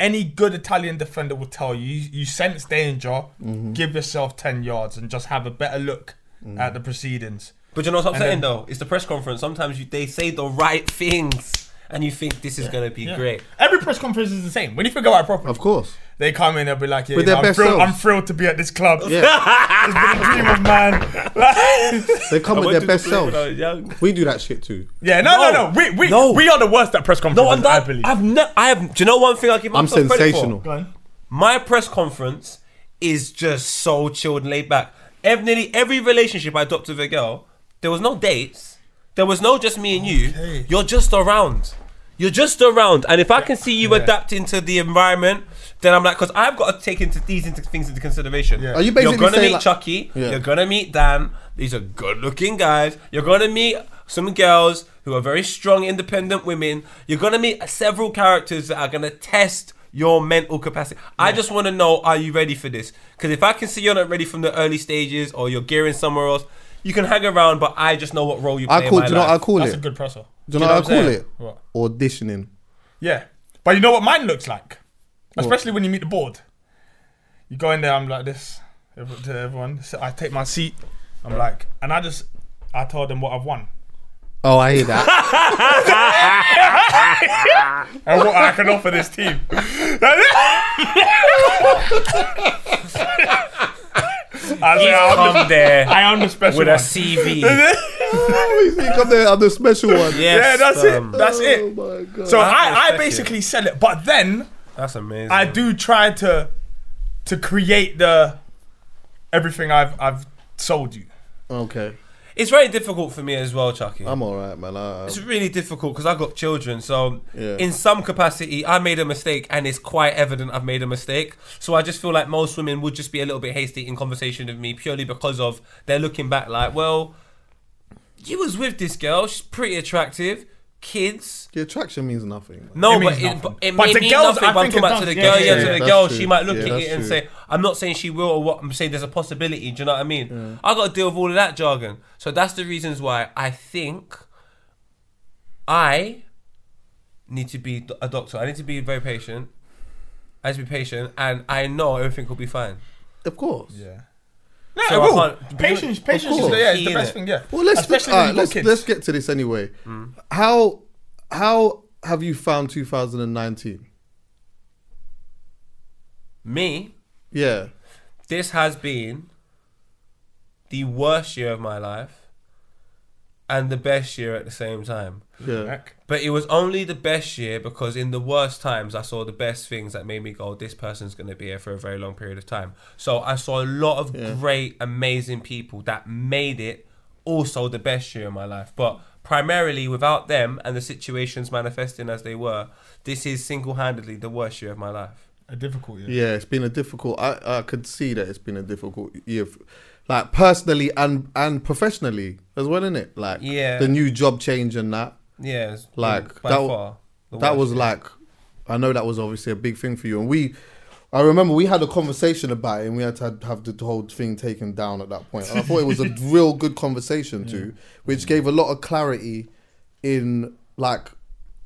any good Italian defender will tell you, you, you sense danger,
Mm-hmm.
give yourself 10 yards and just have a better look
Mm.
at the proceedings.
But you know what I'm saying
then-
though? It's the press conference. Sometimes you, they say the right things, and you think this is gonna be
Yeah.
great.
Every press conference is the same. When you think about it properly,
Of course.
they come in, they'll be like, yeah, you know, I'm, thrilled. I'm thrilled to be at this club.
Yeah.
it's been a dream of man.
They come with their best selves.
when I was young.
We do that shit too.
yeah, no, no,
No.
no. We, we,
No.
we are the worst at press
No,
conferences,
I'm
I believe.
I've ne- I have. Do you know one thing I give
I'm
myself credit for?
sensational.
Go on.
My press conference is just so chilled and laid back. Every, nearly every relationship I adopt with a girl, there was no dates. There was no just me and you.
Okay.
You're just around. You're just around. And if I can see you
Yeah.
adapting to the environment, then I'm like, because I've got to take into these into things into consideration.
Yeah.
Are you
You're gonna
saying
meet
like-
Chuckie.
Yeah.
You're gonna meet Dan. These are good-looking guys. You're gonna meet some girls who are very strong, independent women. You're gonna meet several characters that are gonna test your mental capacity. I just want to know: Are you ready for this? Because if I can see you're not ready from the early stages, or you're gearing somewhere else, you can hang around. But I just know what role you play.
I call.
in my
Do you know what I call it?
That's
it?
a good presser.
Do you know
Do you
what I
know
call
what I'm
it?
What?
Auditioning.
Yeah. But you know what mine looks like? Especially when you meet the board. You go in there, I'm like this to everyone. So I take my seat. I'm like, and I just, I told them what I've won.
Oh, I hear that.
And what I can offer this team. I say,
You
I'm
come
the,
there
I am the special
with a
one.
CV.
you come there, I'm the special one.
Yes,
yeah, that's
um,
it. That's
Oh
it.
my god.
So
I
I, I
respect
basically sell it, but then
That's amazing.
I do try to to create the everything I've I've sold you.
Okay.
It's very difficult for me as well, Chuckie.
I'm alright, man. I,
It's really difficult because I've got children. So,
Yeah.
in some capacity, I made a mistake and it's quite evident I've made a mistake. So, I just feel like most women would just be a little bit hasty in conversation with me purely because of they're looking back like, well, you was with this girl. She's pretty attractive. Kids.
the attraction means nothing. man.
No,
It means
but it,
nothing.
but it
But
may
the
mean
girls,
nothing.
I
But I'm
think
talking about to
does.
the
Yeah,
girl,
yeah,
yeah,
yeah,
to the
that's
girl.
true.
She might look
Yeah,
at
that's
it and
true.
say, "I'm not saying she will," or what I'm saying. There's a possibility. Do you know what I mean? I got to deal with all of that jargon. So that's the reasons why I think I need to be a doctor. I need to be very patient. I need to be patient, and I know everything will be fine.
Of course.
Yeah. No,
So
it
I can't-
Patience, patience is the, yeah, is
Key
the best
it.
thing. Yeah.
Well, let's
especially
alright,
when you've got
let's,
kids.
let's get to this anyway. Mm. How how have you found 2019?
Me,
Yeah.
this has been the worst year of my life, and the best year at the same time.
Yeah.
But it was only the best year because in the worst times I saw the best things that made me go, this person's going to be here for a very long period of time. So I saw a lot of great, amazing people that made it also the best year of my life. But primarily without them and the situations manifesting as they were, this is single handedly the worst year of my life.
A difficult year.
Yeah, it's been a difficult. I I could see that it's been a difficult year, f- like personally and and professionally as well, isn't it? Like
Yeah.
the new job change and that.
Yeah,
Like
by
that.
far
that
worst
was
year.
like, I know that was obviously a big thing for you, and we. I remember we had a conversation about it, and we had to have the whole thing taken down at that point. And I thought it was a real good conversation too, which gave a lot of clarity in like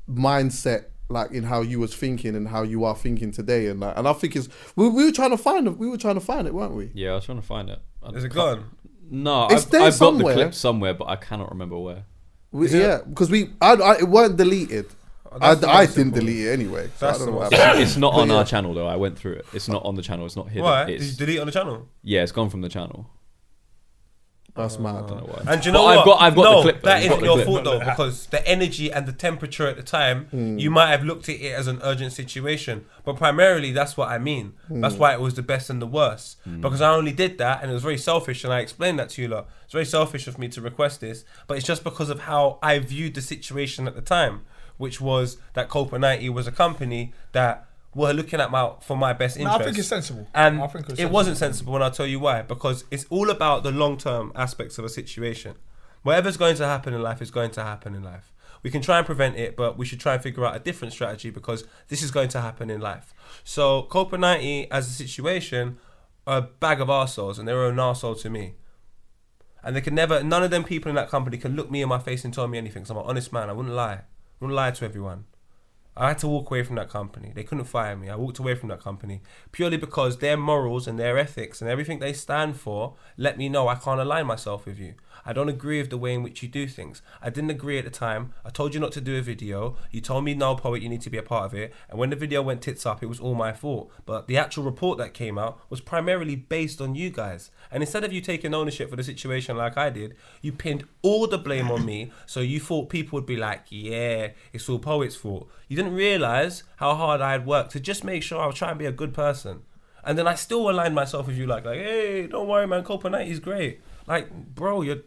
mindset, like in how you was thinking and how you are thinking today, and that. And I think it's we, we were trying to find it. We were trying to find it, weren't we?
Yeah, I was trying to find it. I
Is it gone?
No,
It's
I've,
there
I've got the
somewhere.
clip somewhere, but I cannot remember where.
we yeah, because we I, I it weren't deleted. Oh, I,
that's the
I
most
didn't
important.
delete it anyway. So
That's
I don't
the
know what
most
happened.
It's not on our channel though. I went through it. It's not on the channel. It's not hidden.
Why? Did
It's,
you delete it on the channel?
yeah, it's gone from the channel.
That's oh, mad.
I don't know why.
And do you
But
know
I've
what?
got- I've got the
no,
clip, though.
That
I've
isn't
got the
your
clip.
fault though, because the energy and the temperature at the time, hmm. you might have looked at it as an urgent situation. But primarily, that's what I mean. That's hmm. why it was the best and the worst. Hmm. Because I only did that, and it was very selfish, and I explained that to you lot. It's very selfish of me to request this, but it's just because of how I viewed the situation at the time, which was that Copa 90 was a company that were looking at my for my best
No,
interest.
I think it's sensible.
And
I think
it
sensible.
wasn't sensible, and I'll tell you why. Because it's all about the long term aspects of a situation. Whatever's going to happen in life is going to happen in life. We can try and prevent it, but we should try and figure out a different strategy because this is going to happen in life. So, Copa 90 as a situation are a bag of arseholes, and they're an arsehole to me. And they can never, none of them people in that company can look me in my face and tell me anything. So I'm an honest man. I wouldn't lie. I wouldn't lie to everyone. I had to walk away from that company. They couldn't fire me. I walked away from that company purely because their morals and their ethics and everything they stand for let me know I can't align myself with you. I don't agree with the way in which you do things. I didn't agree at the time. I told you not to do a video. You told me no poet, you need to be a part of it. And when the video went tits up, it was all my fault. But the actual report that came out was primarily based on you guys. And instead of you taking ownership for the situation like I did, you pinned all the blame on me. So you thought people would be like, yeah, it's all poet's fault. You didn't realize how hard I had worked to just make sure I was trying to be a good person. And then I still aligned myself with you, like, like, hey, don't worry, man, 90 is great. Like, bro, you're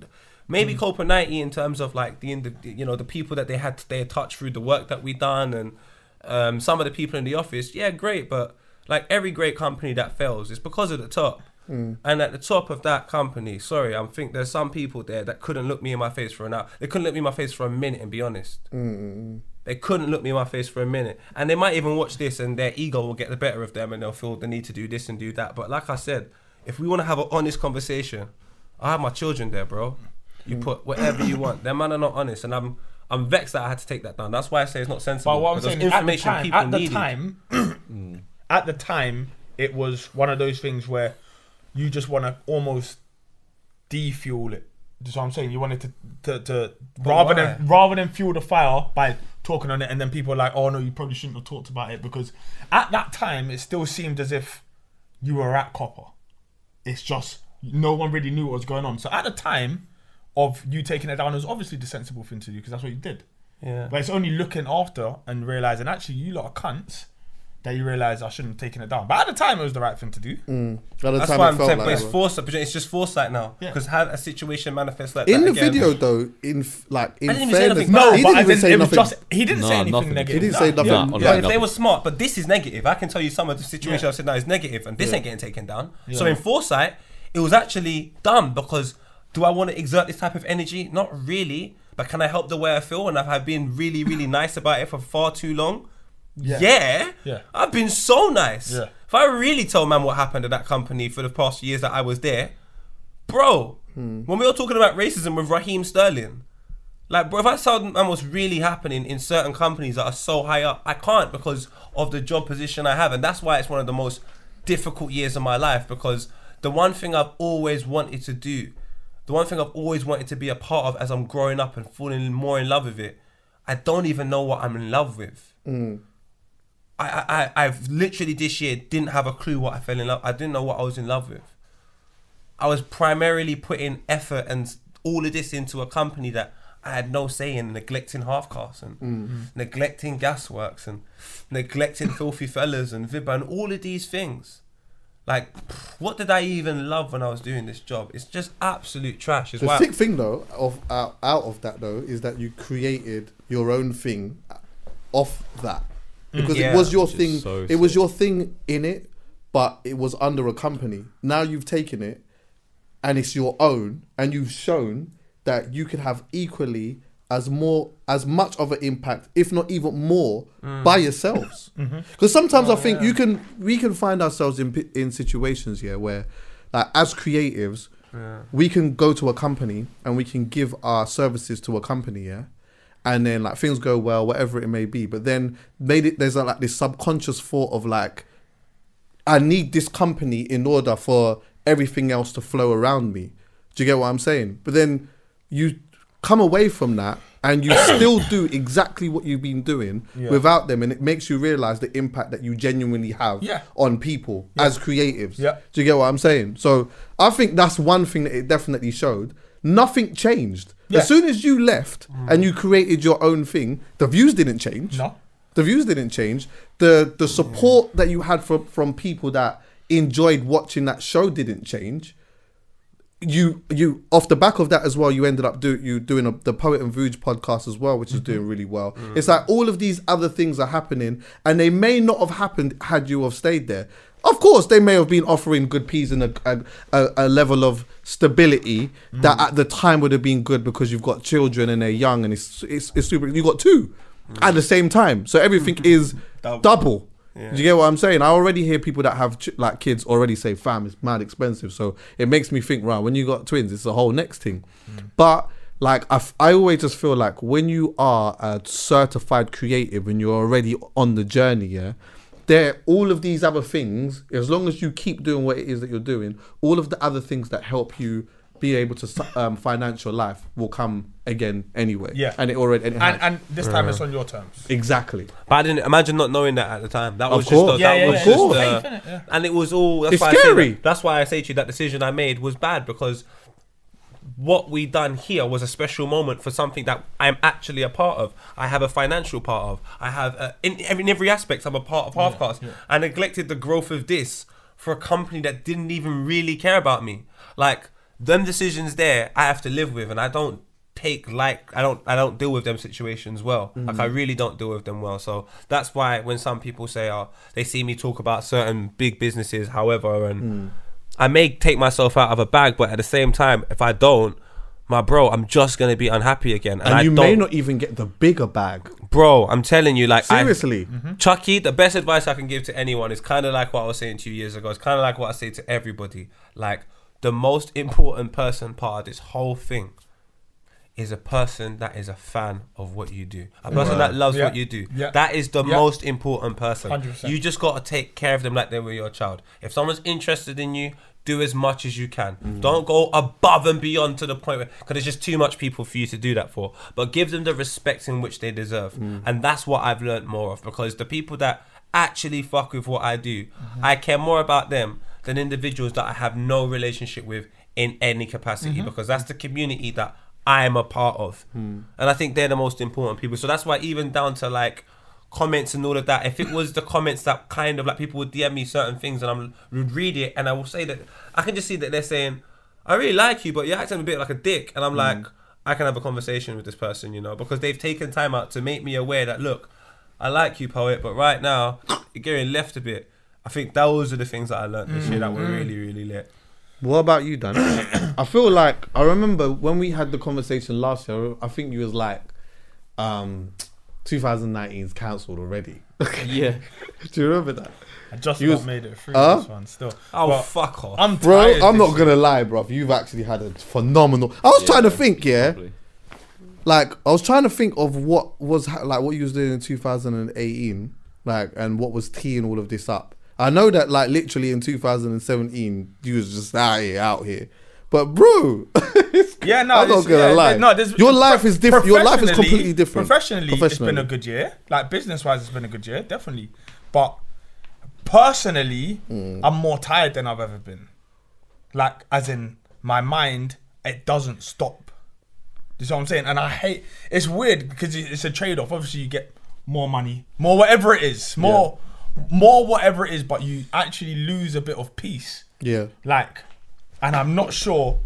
maybe mm. Copa 90 in terms of like the, you know the people that they had to stay in touch through the work that we done and um, some of the people in the office. Yeah, great, but like every great company that fails, it's because of the top. Mm. And at the top of that company, sorry, I think there's some people there that couldn't look me in my face for an hour. They couldn't look me in my face for a minute and be honest. Mm, they couldn't look me in my face for a minute. And they might even watch this and their ego will get the better of them and they'll feel the need to do this and do that. But like I said, if we want to have an honest conversation, I have my children there, bro. You put whatever you want. Them man are not honest, and I'm I'm vexed that I had to take that down. That's why I say it's not sensible.
But what I'm saying is, at the time, at the
needed.
time, mm. at the time, it was one of those things where you just want to almost defuel it. That's what I'm saying. You wanted to, to, to rather
why?
than rather than fuel the fire by talking on it, and then people are like, "Oh no, you probably shouldn't have talked about it," because at that time, it still seemed as if you were at Copa. It's just no one really knew what was going on. So at the time of you taking it down, it was obviously the sensible thing to do because that's what you did.
Yeah.
But it's only looking after and realizing actually you lot are cunts that you realize I shouldn't have taken it down. But at the time, it was the right thing to do. Mm.
At the
That's
time
why
it
I'm saying,
like
but it's foresight. but It's just foresight now.
Yeah.
Because how a situation manifests like
in
that
the
again-
video though. In like in
I didn't even say
fairness,
nothing
No,
he didn't even say nothing.
just he didn't
No,
say anything
nothing.
negative.
He didn't say
No,
nothing.
Yeah,
like-
on
Yeah,
that
if they were smart, but this is negative. I can tell you some of the situation
Yeah.
I've said now is negative, and this
Yeah.
ain't getting taken down. So in foresight, it was actually dumb because do I want to exert this type of energy? Not really. But can I help the way I feel? And I've been really, really nice about it for far too long. Yeah.
Yeah.
I've been so nice.
Yeah.
If I really tell man what happened at that company for the past years that I was there, bro, hmm. when we were talking about racism with Raheem Sterling, like, bro, if I tell man what's really happening in certain companies that are so high up, I can't because of the job position I have. And that's why it's one of the most difficult years of my life because the one thing I've always wanted to do, the one thing I've always wanted to be a part of as I'm growing up and falling more in love with it, I don't even know what I'm in love with. Mm. I, I, I- I've literally this year didn't have a clue what I fell in love. I didn't know what I was in love with. I was primarily putting effort and all of this into a company that I had no say in, neglecting Halfcast and mm. neglecting gasworks and neglecting filthy fellas and Vibba and all of these things. Like, what did I even love when I was doing this job? It's just absolute trash. It's
The
why
sick thing though of out, out of that though is that you created your own thing off that mm. because
Yeah.
it was your
Which
thing.
so
it was your thing in it, but it was under a company. Now you've taken it, and it's your own, and you've shown that you can have equally as more as much of an impact, if not even more, mm. by yourselves. Mm-hmm. Because sometimes I oh, think you can we can find ourselves in in situations here where, like as creatives, we can go to a company and we can give our services to a company, yeah. And then like things go well, whatever it may be. But then made it there's like this subconscious thought of like, I need this company in order for everything else to flow around me. Do you get what I'm saying? But then you come away from that and you still do exactly what you've been doing without them, and it makes you realize the impact that you genuinely have
Yeah.
on people as creatives.
Yeah.
Do you get what I'm saying? So I think that's one thing that it definitely showed. Nothing changed.
Yeah.
As soon as you left mm. and you created your own thing, the views didn't change.
No.
The views didn't change. The the support that you had from from people that enjoyed watching that show didn't change. You you off the back of that as well, you ended up do you doing a, the Poet and Vuj podcast as well, which is doing really well. Mm-hmm. It's like all of these other things are happening, and they may not have happened had you have stayed there. Of course, they may have been offering good peas and a, a, a, level of stability mm. that at the time would have been good because you've got children and they're young and it's it's, it's super. You got two mm. at the same time, so everything is
Double.
double. Do you get what I'm saying? I already hear people that have ch- like kids already say, "Fam, it's mad expensive." So it makes me think, right? When you got twins, it's a whole next thing. Mm. But like I, f- I always just feel like when you are a certified creative and you're already on the journey, yeah, there all of these other things, as long as you keep doing what it is that you're doing, all of the other things that help you be able to um, finance your life will come again anyway.
Yeah.
and it already and, it
And and this time it's on your terms.
exactly.
But I didn't imagine not knowing that at the time. That was just the,
Yeah,
that
yeah,
was
yeah.
just
Of
Faith. Yeah.
and it was all. That's
It's
why I say
scary.
that, that's why I say to you that decision I made was bad because what we done here was a special moment for something that I'm actually a part of. I have a financial part of. I have uh, in, in every aspect. I'm a part of Halfcast. I neglected the growth of this for a company that didn't even really care about me. Like them decisions there, I have to live with, and I don't take like I don't I don't deal with them situations well. Like I mm-hmm. really don't deal with them well. So that's why when some people say, "Oh, they see me talk about certain big businesses," however, and mm. I may take myself out of a bag, but at the same time, if I don't, my bro, I'm just gonna be unhappy again. And,
And
I
you
don't,
may not even get the bigger bag.
bro. I'm telling you, like I-
Seriously.
Mm-hmm. Chuckie, the best advice I can give to anyone is kind of like what I was saying two years ago. It's kind of like what I say to everybody. Like the most important person part of this whole thing is a person that is a fan of what you do, a person that loves
Yeah.
what you do.
Yeah.
That is the
Yeah.
most important person.
100%.
You just got to take care of them like they were your child. If someone's interested in you, do as much as you can.
Mm.
Don't go above and beyond to the point where because there's just too much people for you to do that for. But give them the respect in which they deserve,
Mm.
and that's what I've learned more of. Because the people that actually fuck with what I do,
Mm-hmm.
I care more about them than individuals that I have no relationship with in any capacity.
Mm-hmm.
Because that's the community that I am a part of,
Hmm.
and I think they're the most important people. So that's why even down to like comments and all of that. If it was the comments that kind of like people would DM me certain things and I would read it and I will say that I can just see that they're saying, I really like you, but you're acting a bit like a dick. And I'm like, I can have a conversation with this person, you know, because they've taken time out to make me aware that, look, I like you, poet, but right now, you're getting left a bit. I think those are the things that I learned this year that were really, really lit.
What about you, Dan? I feel like I remember when we had the conversation last year. I think you was like, um, 2019 is cancelled already.
Yeah.
Do you remember that,
I just
You
about
was-
made it through
Huh?
this one still.
Oh,
But
fuck off.
I'm
bro?
tired
I'm not gonna lie, bro. You've actually had a phenomenal. I was
Yeah,
trying to think, yeah,
Probably.
like I was trying to think of what was ha- like what you was doing in 2018, like and what was teeing all of this up. I know that like literally in 2017 you was just out here, out here, but bro,
Yeah, no,
I'm not gonna
yeah,
lie.
No,
your life is different. Your life is completely different.
Professionally, it's been a good year. Like business wise, it's been a good year, definitely. But personally,
Mm.
I'm more tired than I've ever been. Like, as in my mind, it doesn't stop. You see what I'm saying? And I hate. It's weird because it's a trade off. Obviously, you get more money, more whatever it is, more, more whatever it is, but you actually lose a bit of peace.
Yeah,
Like, and I'm not sure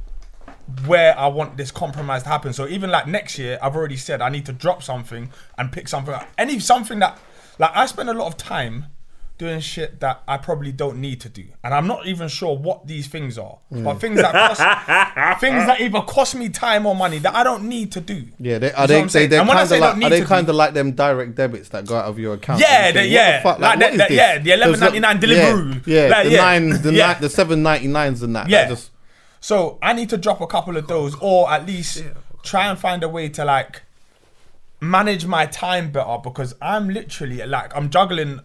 where I want this compromise to happen. So even like next year, I've already said I need to drop something and pick something up. Any something that like I spend a lot of time doing shit that I probably don't need to do. And I'm not even sure what these things are. But hmm. things that cost things that either cost me time or money that I don't need to do.
yeah. they, are
what
they? They they're
And when I
kind of like. Are they kind of like them direct debits that go out of your account?
Yeah,
And you
the-
think,
yeah.
the fuck?
Like
what
the- the- yeah, the 11.99
Those- yeah, Yeah,
Like,
the
yeah.
nine, the
Yeah.
nine, the seven ninety nines and that.
Yeah.
Just
So I need to drop a couple of those, or at least try and find a way to like manage my time better because I'm literally like I'm juggling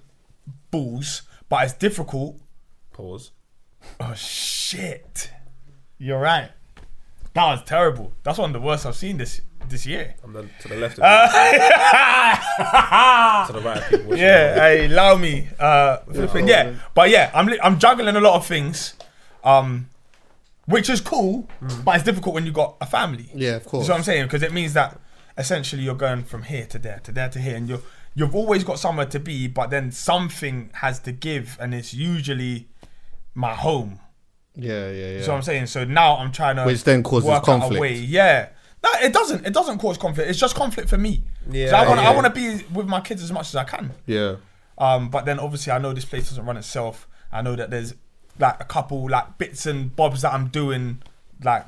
balls, but it's difficult.
Pause.
Oh shit! You're right. That was terrible. That's one of the worst I've seen this this year.
I'm the, to the left of you. to the right of people.
Yeah, hey, allow me. Uh, flipping, yeah, but yeah, I'm li- I'm juggling a lot of things, um, which is cool, but it's difficult when you got a family.
Yeah, of course.
You know what I'm saying? Because it means that essentially you're going from here to there to there to here, and you're you've always got somewhere to be, but then something has to give, and it's usually my home.
yeah, yeah, yeah.
So I'm saying. So now I'm trying to,
Which then causes
work out
conflict.
A way. Yeah. No, it doesn't. It doesn't cause conflict. It's just conflict for me.
Yeah,
So I want.
yeah.
I want to be with my kids as much as I can.
yeah.
Um, but then obviously I know this place doesn't run itself. I know that there's like a couple like bits and bobs that I'm doing, like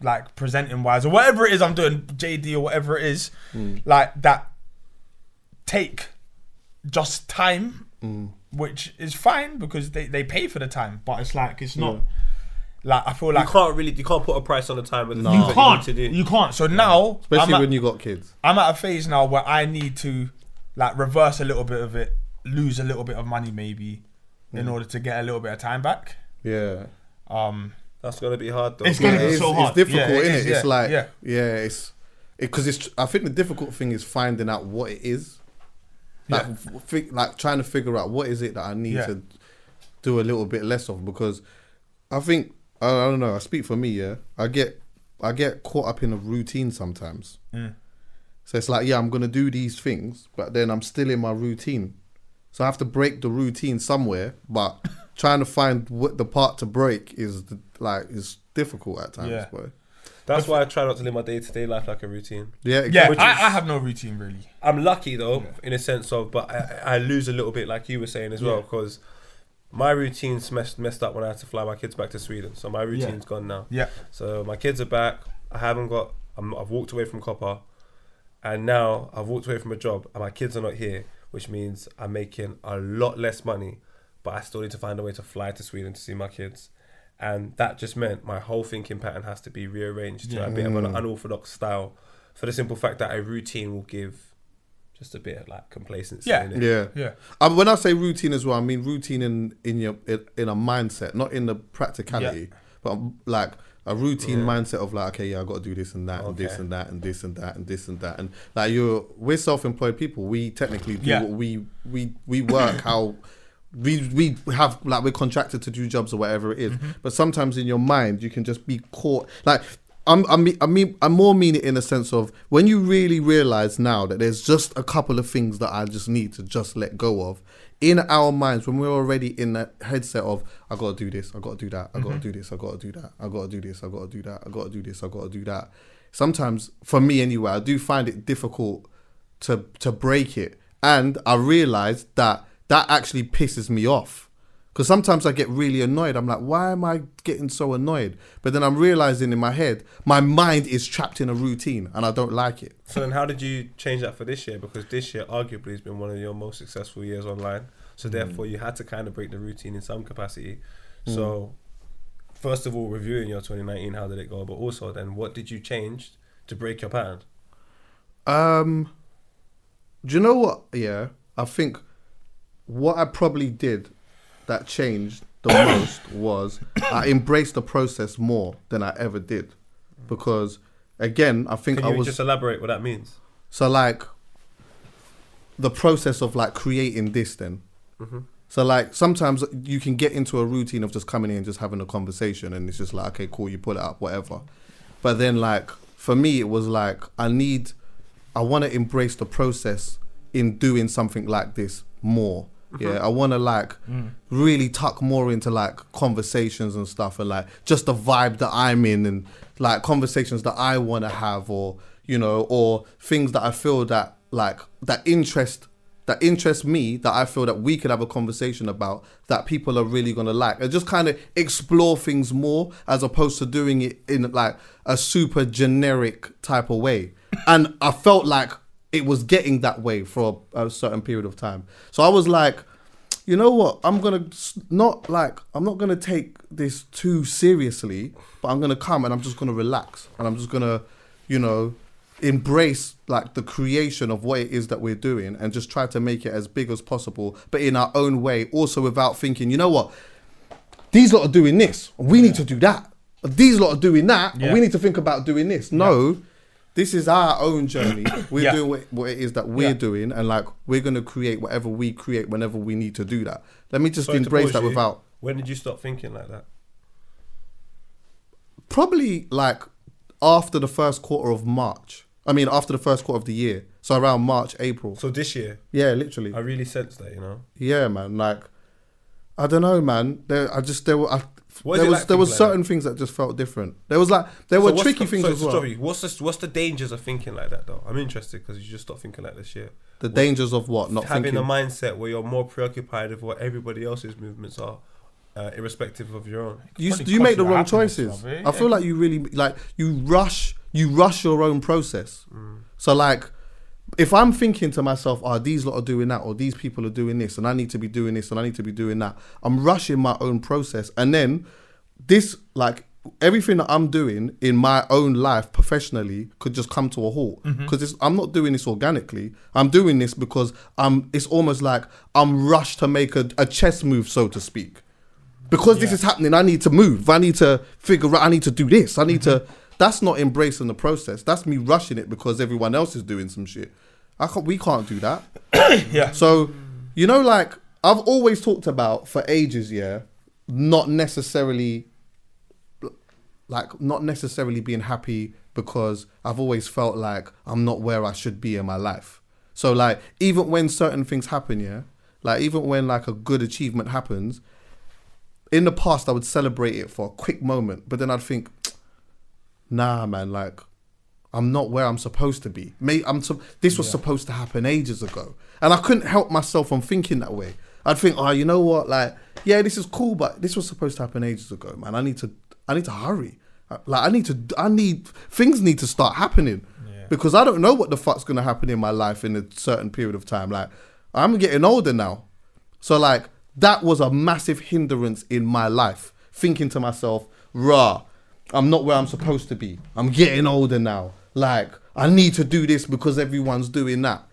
like presenting wise or whatever it is I'm doing, JD or whatever it is, like that take just time, which is fine because they, they pay for the time. But it's like it's not like I feel like You
can't really, you can't put a price on the time with the
No.
you can't.
you need to do.
You can't. So now,
Especially
I'm
when
at,
you got kids.
I'm at a phase now where I need to like reverse a little bit of it, lose a little bit of money maybe, in
Mm.
order to get a little bit of time back.
Yeah.
Um,
That's gonna be hard though.
It's gonna
Yeah,
be
it's,
so
it's difficult,
Yeah, it
isn't
is,
it? It's like
yeah.
yeah, it's because it's. I think the difficult thing is finding out what it is. Like,
Yeah.
f- like trying to figure out what is it that I need
Yeah.
to do a little bit less of because I think I, I don't know. I speak for me. Yeah, I get I get caught up in a routine sometimes.
Mm.
So it's like yeah, I'm gonna do these things, but then I'm still in my routine. So I have to break the routine somewhere, but trying to find what the part to break is like is difficult at times.
Yeah.
But
That's why I try not to live my day to day life like a routine.
yeah,
yeah,
exactly.
I, I have no routine really.
I'm lucky though, in a sense of, but I, I lose a little bit, like you were saying as well,
Yeah.
because my routine's messed messed up when I had to fly my kids back to Sweden. So my routine's gone now.
Yeah.
So my kids are back. I haven't got. I'm, I've walked away from Copa, and now I've walked away from a job, and my kids are not here, which means I'm making a lot less money, but I still need to find a way to fly to Sweden to see my kids. And that just meant my whole thinking pattern has to be rearranged to a bit of an unorthodox style, for the simple fact that a routine will give just a bit of like complacency.
Yeah.
in it.
Yeah,
Yeah.
Um, when I say routine as well, I mean routine in in your in, in a mindset, not in the practicality, but um, like a routine mindset of like, okay, yeah, I got to do this and that and this and that and this and that and this and that and like you're we're self-employed people. We technically do
Yeah.
what we we we work how. We, we have like we're contracted to do jobs or whatever it is.
Mm-hmm.
but sometimes in your mind you can just be caught like I'm, I mean, I mean, I more mean it in a sense of when you really realize now that there's just a couple of things that I just need to just let go of. In our minds, when we're already in that headset of I gotta do this, I gotta do that, I gotta do this, I gotta do that, I gotta do this, I gotta do that, I gotta do this, I gotta do that. Sometimes, for me anyway, I do find it difficult to to break it, and I realize that that actually pisses me off. Because sometimes I get really annoyed. I'm like, why am I getting so annoyed? But then I'm realizing in my head, my mind is trapped in a routine and I don't like it.
So then, how did you change that for this year? Because this year, arguably, has been one of your most successful years online. So therefore, you had to kind of break the routine in some capacity. So, first of all, reviewing your 2019, how did it go? But also, then, what did you change to break your pattern?
Um, do you know what? Yeah, I think what I probably did that changed the most was I embraced the process more than I ever did. Because, again, I think
Can
I
you
was.
just elaborate what that means?
So like the process of like creating this then. Mm-hmm. So like sometimes you can get into a routine of just coming in and just having a conversation and it's just like okay cool you pull it up whatever. But then like for me it was like I need I want to embrace the process in doing something like this more. Mm-hmm. Yeah, I want to like mm. really tuck more into like conversations and stuff and like just the vibe that I'm in and like conversations that I want to have or you know or things that I feel that like that interest that interest me that I feel that we could have a conversation about that people are really gonna like. And just kind of explore things more as opposed to doing it in like a super generic type of way. And I felt like it was getting that way for a, a certain period of time. So I was like you know what? I'm gonna not like i'm not gonna take this too seriously but i'm gonna come and i'm just gonna relax and i'm just gonna you know embrace like the creation of what it is that we're doing and just try to make it as big as possible but in our own way also without thinking you know what? These lot are doing this. We need to do that. These lot are doing that. And we need to think about doing this. No this is our own journey we're
Yeah.
doing what, what it is that we're
Yeah.
doing and like we're going to create whatever we create whenever we need to do that let me just
Sorry
embrace that
you.
without
When did you stop thinking like that?
probably like after the first quarter of march i mean after the first quarter of the year so around march april
So this year,
yeah literally
I really sensed that. You know,
yeah man like i don't know man there i just there were I,
What is
there was
like
there was
like
certain things that just felt different there was like there were
So what's
tricky
the-
things
so-
as well
sorry, what's the what's the dangers of thinking like that though? I'm interested because you just stopped thinking like this year.
the dangers of what not
having
thinking
a mindset where you're more preoccupied with what everybody else's movements are, uh, irrespective of your own.
you,
Probably
you make the wrong choices.
love, eh?
I feel like you really like you rush you rush your own process. So like if I'm thinking to myself, oh, these lot are doing that, or these people are doing this, and I need to be doing this, and I need to be doing that, I'm rushing my own process. And then this like everything that I'm doing in my own life professionally could just come to a halt mm-hmm. because I'm not doing this organically. I'm doing this because I'm. It's almost like I'm rushed to make a, a chess move, so to speak. Because this is happening, I need to move. I need to figure out. I need to do this. I need to. Mm-hmm. That's not embracing the process. That's me rushing it because everyone else is doing some shit. I can't. We can't do that.
Yeah.
So, you know, like I've always talked about for ages, yeah, not necessarily like not necessarily being happy because I've always felt like I'm not where I should be in my life. So like even when certain things happen, yeah, like even when like a good achievement happens, in the past I would celebrate it for a quick moment, but then I'd think, nah, man, like I'm not where I'm supposed to be. May I'm so, this was supposed to happen ages ago, and I couldn't help myself from thinking that way. I'd think, oh, you know what, like, yeah, this is cool, but this was supposed to happen ages ago, man. I need to, I need to hurry. Uh, like, I need to, I need things need to start happening because I don't know what the fuck's gonna happen in my life in a certain period of time. Like, I'm getting older now, so like that was a massive hindrance in my life. Thinking to myself, rah, I'm not where I'm supposed to be. I'm getting older now. Like, I need to do this because everyone's doing that.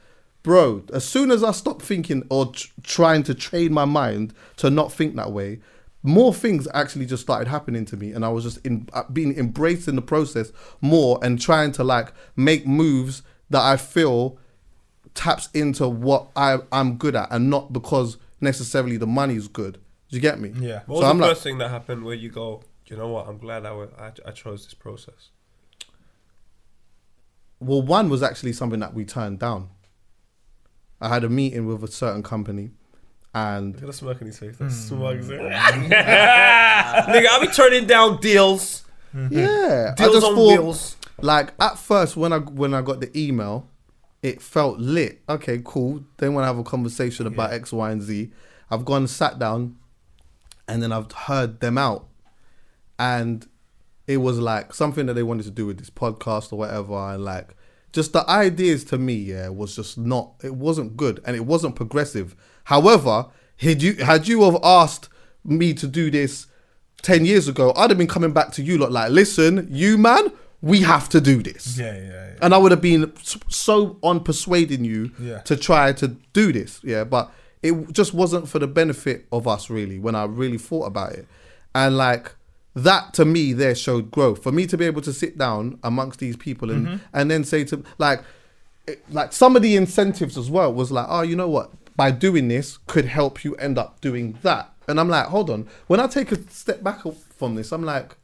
Bro, as soon as I stop thinking or tr- trying to train my mind to not think that way, more things actually just started happening to me. And I was just in, uh, being embraced in the process more and trying to like make moves that I feel taps into what I, I'm good at and not because necessarily the money's good. Do you get me?
Yeah.
What was the first thing that happened where you go, you know what? I'm glad I, wa- I, I chose this process.
Well, one was actually something that we turned down. I had a meeting with a certain company, and
Look at the smirk on his face. That's hmm. smug. as hell. Nigga, I'll be turning down deals.
yeah, I
Deals
just
on
thought,
wheels.
like at first when I when I got the email, it felt lit. Okay, cool. Then when I have a conversation about X, Y, and Z, I've gone and sat down, and then I've heard them out, and it was like something that they wanted to do with this podcast or whatever, and like just the ideas to me, yeah, was just not. It wasn't good, and it wasn't progressive. However, had you had you have asked me to do this ten years ago, I'd have been coming back to you lot like, listen, you man, we have to do this.
Yeah, yeah, yeah.
And I would have been so on persuading you
Yeah.
to try to do this. Yeah, but it just wasn't for the benefit of us really when I really thought about it. And like that to me there showed growth. For me to be able to sit down amongst these people and
Mm-hmm.
and then say to like like some of the incentives as well was like, oh, you know what? By doing this could help you end up doing that. And I'm like, hold on. When I take a step back from this, I'm like,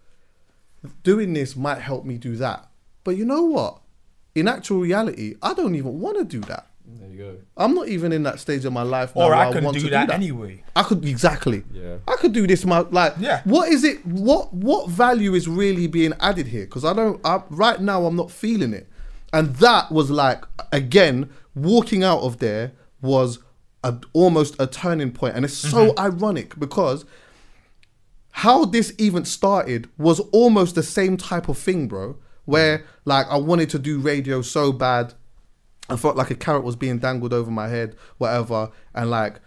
doing this might help me do that. But you know what? In actual reality, I don't even want to do that.
There you go.
I'm not even in that stage of my life now
Or
where
I can
want
do
to
that,
do that
anyway.
I could exactly.
Yeah.
I could do this. My like.
Yeah.
What is it? What what value is really being added here? Because I don't. I, right now, I'm not feeling it, and that was like again walking out of there was a, almost a turning point, and it's so mm-hmm. ironic because how this even started was almost the same type of thing, bro. Where mm. like I wanted to do radio so bad, I felt like a carrot was being dangled over my head, whatever, and like.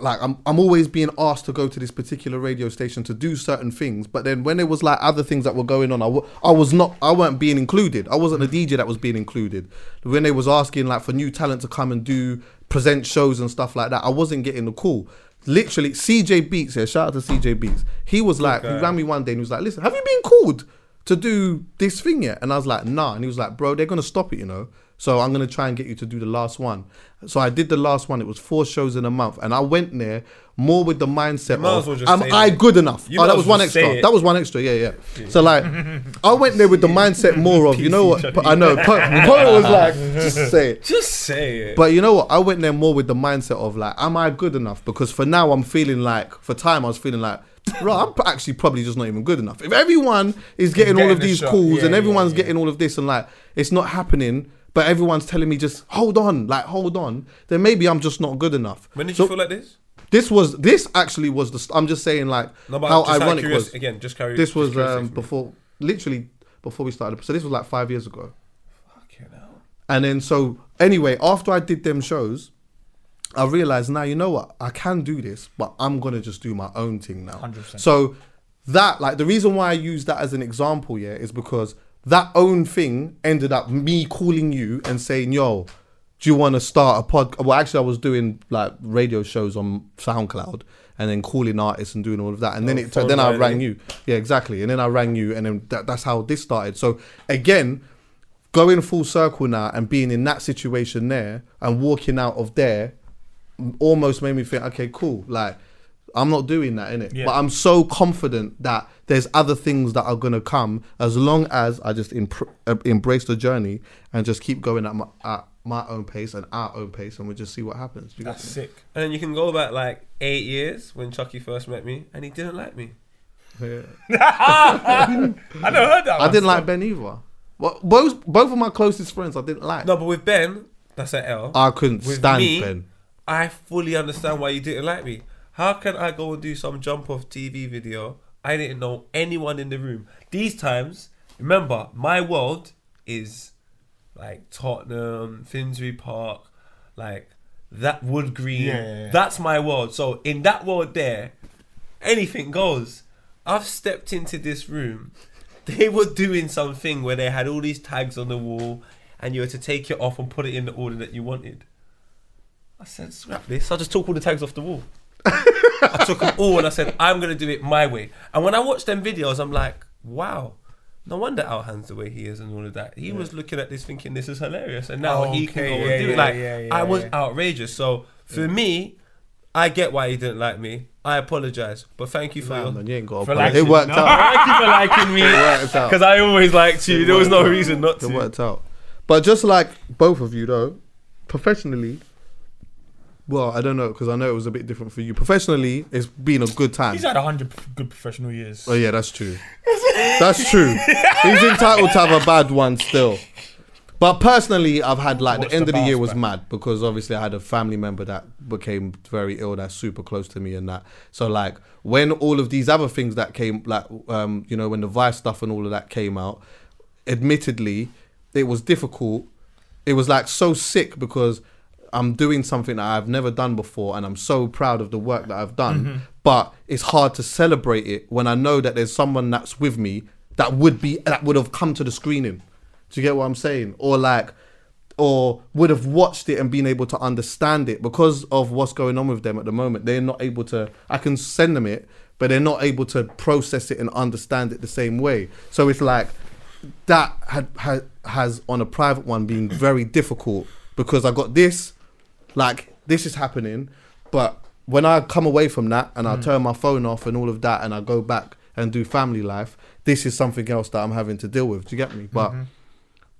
Like I'm, I'm always being asked to go to this particular radio station to do certain things, but then when there was like other things that were going on, I, w- I was not, I weren't being included. I wasn't a DJ that was being included. When they was asking like for new talent to come and do present shows and stuff like that, I wasn't getting the call. Literally, CJ Beats here. Shout out to CJ Beats. He was like, he ran me one day and he was like, "Listen, have you been called to do this thing yet?" And I was like, "Nah." And he was like, "Bro, they're gonna stop it, you know." So I'm gonna try and get you to do the last one. So I did the last one. It was four shows in a month, and I went there more with the mindset
might
of,
as well just
"Am
say
I
that.
good enough?"
You
oh,
might
that
as
was
well
one
say
extra.
it.
That was one extra. Yeah, yeah. So like, I went there with the mindset more of, you know what? I know. Po Po was like, just say it.
Just say it.
But you know what? I went there more with the mindset of like, am I good enough? Because for now, I'm feeling like, for time, I was feeling like, right, I'm actually probably just not even good enough. If everyone is getting, all
getting
of
the
these
shot.
calls
Yeah,
and
yeah,
everyone's
yeah.
getting all of this and like, it's not happening, but everyone's telling me just hold on, like hold on, then maybe I'm just not good enough.
when did
So
you feel like this?
this was this actually was the. st- I'm just saying like
No, but
how
just
ironic
curios-
was
again, just carry.
this was um,
for me.
before literally before we started. So this was like five years ago.
Fucking hell.
And then so anyway, after I did them shows, I realized now you know what I can do this, but I'm gonna just do my own thing now.
100%.
So that like the reason why I use that as an example, yeah, is because that own thing ended up me calling you and saying, "Yo, do you want to start a pod?" Well, actually, I was doing like radio shows on SoundCloud and then calling artists and doing all of that, and then
Oh,
it
phone
then I rang you. Yeah, exactly, and then I rang you, and then that, that's how this started. So again, going full circle now and being in that situation there and walking out of there almost made me think, okay, cool. Like, I'm not doing that, innit?
Yeah.
But I'm so confident that there's other things that are gonna come as long as I just impr- uh, embrace the journey and just keep going at my at my own pace and our own pace, and we just see what happens. You
That's sick.
And then you can go back like eight years when Chuckie first met me, and he didn't like me. Yeah.
I never heard that.
I didn't like Ben either. Well, both both of my closest friends I didn't like.
No, but with Ben, that's an L.
I couldn't
with
stand
me,
Ben.
I fully understand why you didn't like me. How can I go and do some jump off TV video? I didn't know anyone in the room. These times, remember, my world is like Tottenham, Finsbury Park, like that Wood Green.
Yeah, yeah, yeah.
That's my world. So in that world there, anything goes. I've stepped into this room. They were doing something where they had all these tags on the wall, and you had to take it off and put it in the order that you wanted. I said, scrap this. I just took all the tags off the wall. I took them all and I said, I'm going to do it my way. And when I watched them videos, I'm like, wow, no wonder Alhan's the way he is and all of that. He was looking at this thinking this is hilarious. And now oh, he can go
yeah,
and do
yeah,
it. Like,
yeah, yeah,
I was
yeah.
outrageous. So for me, I get why he didn't like me. I apologize. But thank you for
Nah,
your.
man, you ain't got
For
apologize.
liking-
It worked
no.
out.
Thank you for liking me.
worked out.
Because I always liked you. There was no
out.
reason not
It
to.
worked out. But just like both of you, though, professionally, well, I don't know because I know it was a bit different for you. Professionally, it's been a good time.
He's had hundred good professional years.
Oh yeah, that's true. that's true. He's entitled to have a bad one still. But personally, I've had like
What's
the end
the
of the year was
back?
mad because obviously I had a family member that became very ill. That's super close to me and that. So like when all of these other things that came, like um, you know, when the Vice stuff and all of that came out, admittedly, it was difficult. It was like so sick because I'm doing something that I've never done before and I'm so proud of the work that I've done. Mm-hmm. But it's hard to celebrate it when I know that there's someone that's with me that would be that would have come to the screening. Do you get what I'm saying? Or like or would have watched it and been able to understand it because of what's going on with them at the moment. They're not able to I can send them it, but they're not able to process it and understand it the same way. So it's like that had, had has on a private one been very difficult because I got this, like this is happening, but when I come away from that and I hmm. turn my phone off and all of that and I go back and do family life, this is something else that I'm having to deal with. Do you get me? But mm-hmm.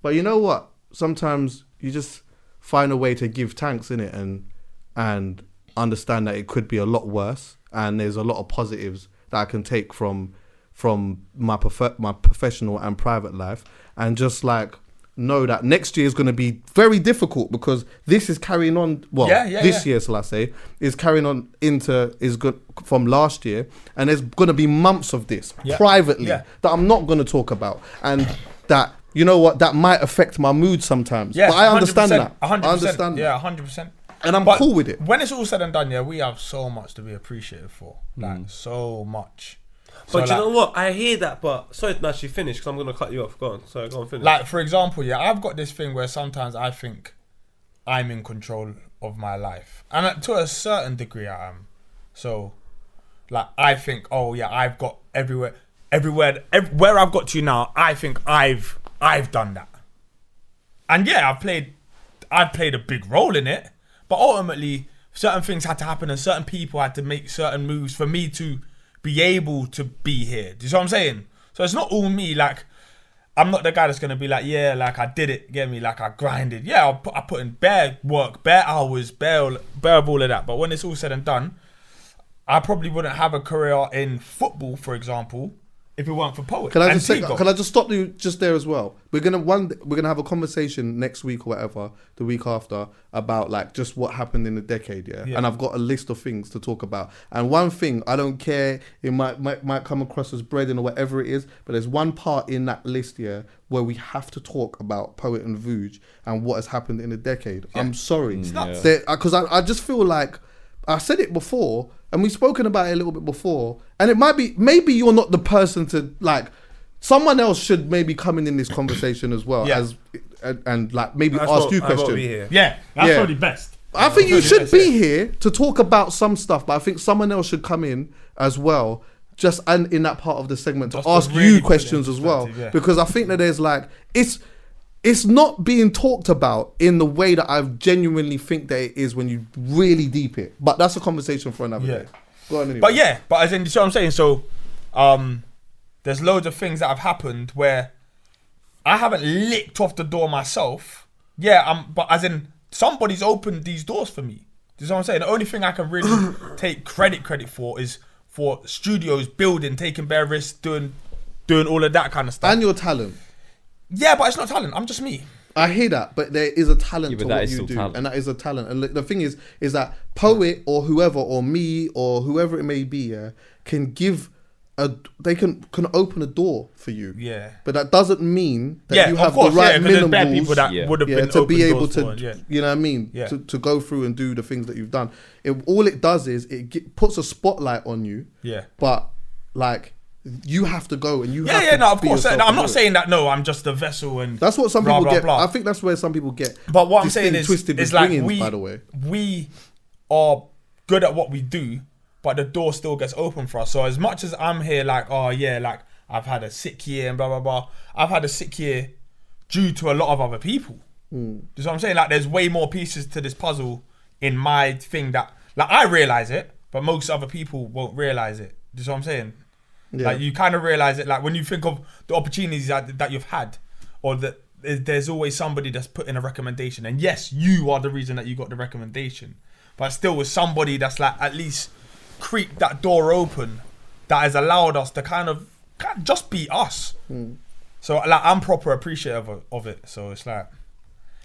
but you know what? Sometimes you just find a way to give thanks in it and and understand that it could be a lot worse and there's a lot of positives that I can take from from my prof- my professional and private life and just like know that next year is going to be very difficult because this is carrying on well
Yeah, yeah,
this
yeah.
year shall I say is carrying on into is good from last year and there's going to be months of this privately that I'm not going to talk about and that you know what that might affect my mood sometimes
Yeah,
but I understand
100%,
that
100%,
I understand
Yeah, hundred percent.
And I'm
But
cool with it.
When it's all said and done, yeah, we have so much to be appreciated for. Like mm. so much.
But
So,
you know what? I hear that, but sorry to actually finish because I'm going to cut you off. Go on. Sorry, go on, finish.
Like for example, yeah, I've got this thing where sometimes I think I'm in control of my life, and to a certain degree, I am. So, like, I think, oh yeah, I've got everywhere, everywhere, ev- where I've got to now. I think I've I've done that, and yeah, I've played, I've played a big role in it. But ultimately, certain things had to happen, and certain people had to make certain moves for me to be able to be here. Do you see what I'm saying? So it's not all me. Like, I'm not the guy that's gonna be like, yeah, like I did it, get me, like I grinded. Yeah, I put, I put in bare work, bare hours, bare, bare of all of that. But when it's all said and done, I probably wouldn't have a career in football, for example, if it weren't for poet.
Can I just say, can I just stop you just there as well? We're gonna one we're gonna have a conversation next week or whatever, the week after, about like just what happened in the decade, yeah?
Yeah.
And I've got a list of things to talk about. And one thing, I don't care, it might might, might come across as breading or whatever it is, but there's one part in that list, yeah, where we have to talk about Poet and Vuj and what has happened in the decade. I'm sorry.
It's nuts.
Because I, I just feel like I said it before, and we've spoken about it a little bit before, and it might be maybe you're not the person to like. Someone else should maybe come in in this conversation as well
Yeah.
as and, and like maybe
That's
ask
what-
you
I won't
questions.
be here.
Yeah, that's
Yeah.
probably best.
I think you should
probably
be
best,
here to talk about some stuff, but I think someone else should come in as well, just and in that part of the segment to
Just to
ask
really
you
put
questions as well,
perspective, yeah.
because I think that there's like it's it's not being talked about in the way that I genuinely think that it is when you really deep it. But that's a conversation for another
Yeah.
day. Go on anyway.
But yeah, but as in, you see what I'm saying? So, um, there's loads of things that have happened where I haven't licked off the door myself. Yeah, I'm, but as in, somebody's opened these doors for me. Do you see what I'm saying? The only thing I can really take credit credit for is for studios building, taking bare risks, doing doing all of that kind of stuff.
and your talent.
Yeah, but it's not talent. I'm just me.
I hear that, but there is a talent
Yeah, but
to
that
what
is
you do,
talent.
and that is a talent. And the thing is, is that poet or whoever or me or whoever it may be, yeah, can give a they can can open a door for you.
Yeah.
but that doesn't mean that
Yeah,
you have
course,
the right
yeah, 'cause there's people that
Yeah.
would have
yeah,
been
to be able to,
for, yeah.
you know what I mean,
Yeah.
to, to go through and do the things that you've done. It, all it does is it ge- puts a spotlight on you.
Yeah.
but like you have to go and you
Yeah,
have
yeah,
to
no, of course.
yourself
I'm not saying that. No, I'm just a vessel, and
That's what some
blah,
people
blah,
get.
blah.
I think that's where some people get.
But what I'm saying is,
twisted
is like we,
by the way.
we are good at what we do, but the door still gets open for us. So as much as I'm here, like, oh yeah, like I've had a sick year and blah blah blah. I've had a sick year due to a lot of other people.
Hmm.
Do you know what I'm saying? Like, there's way more pieces to this puzzle in my thing that, like, I realize it, but most other people won't realize it. Do you know what I'm saying?
Yeah.
Like, you kind of realize it, like when you think of the opportunities that, that you've had, or that there's- always somebody that's put in a recommendation, and yes, you are the reason that you got the recommendation, but still with somebody that's like at least creaked that door open, that has allowed us to kind of, just be us. Hmm. So like I'm proper appreciative of, of it. So it's like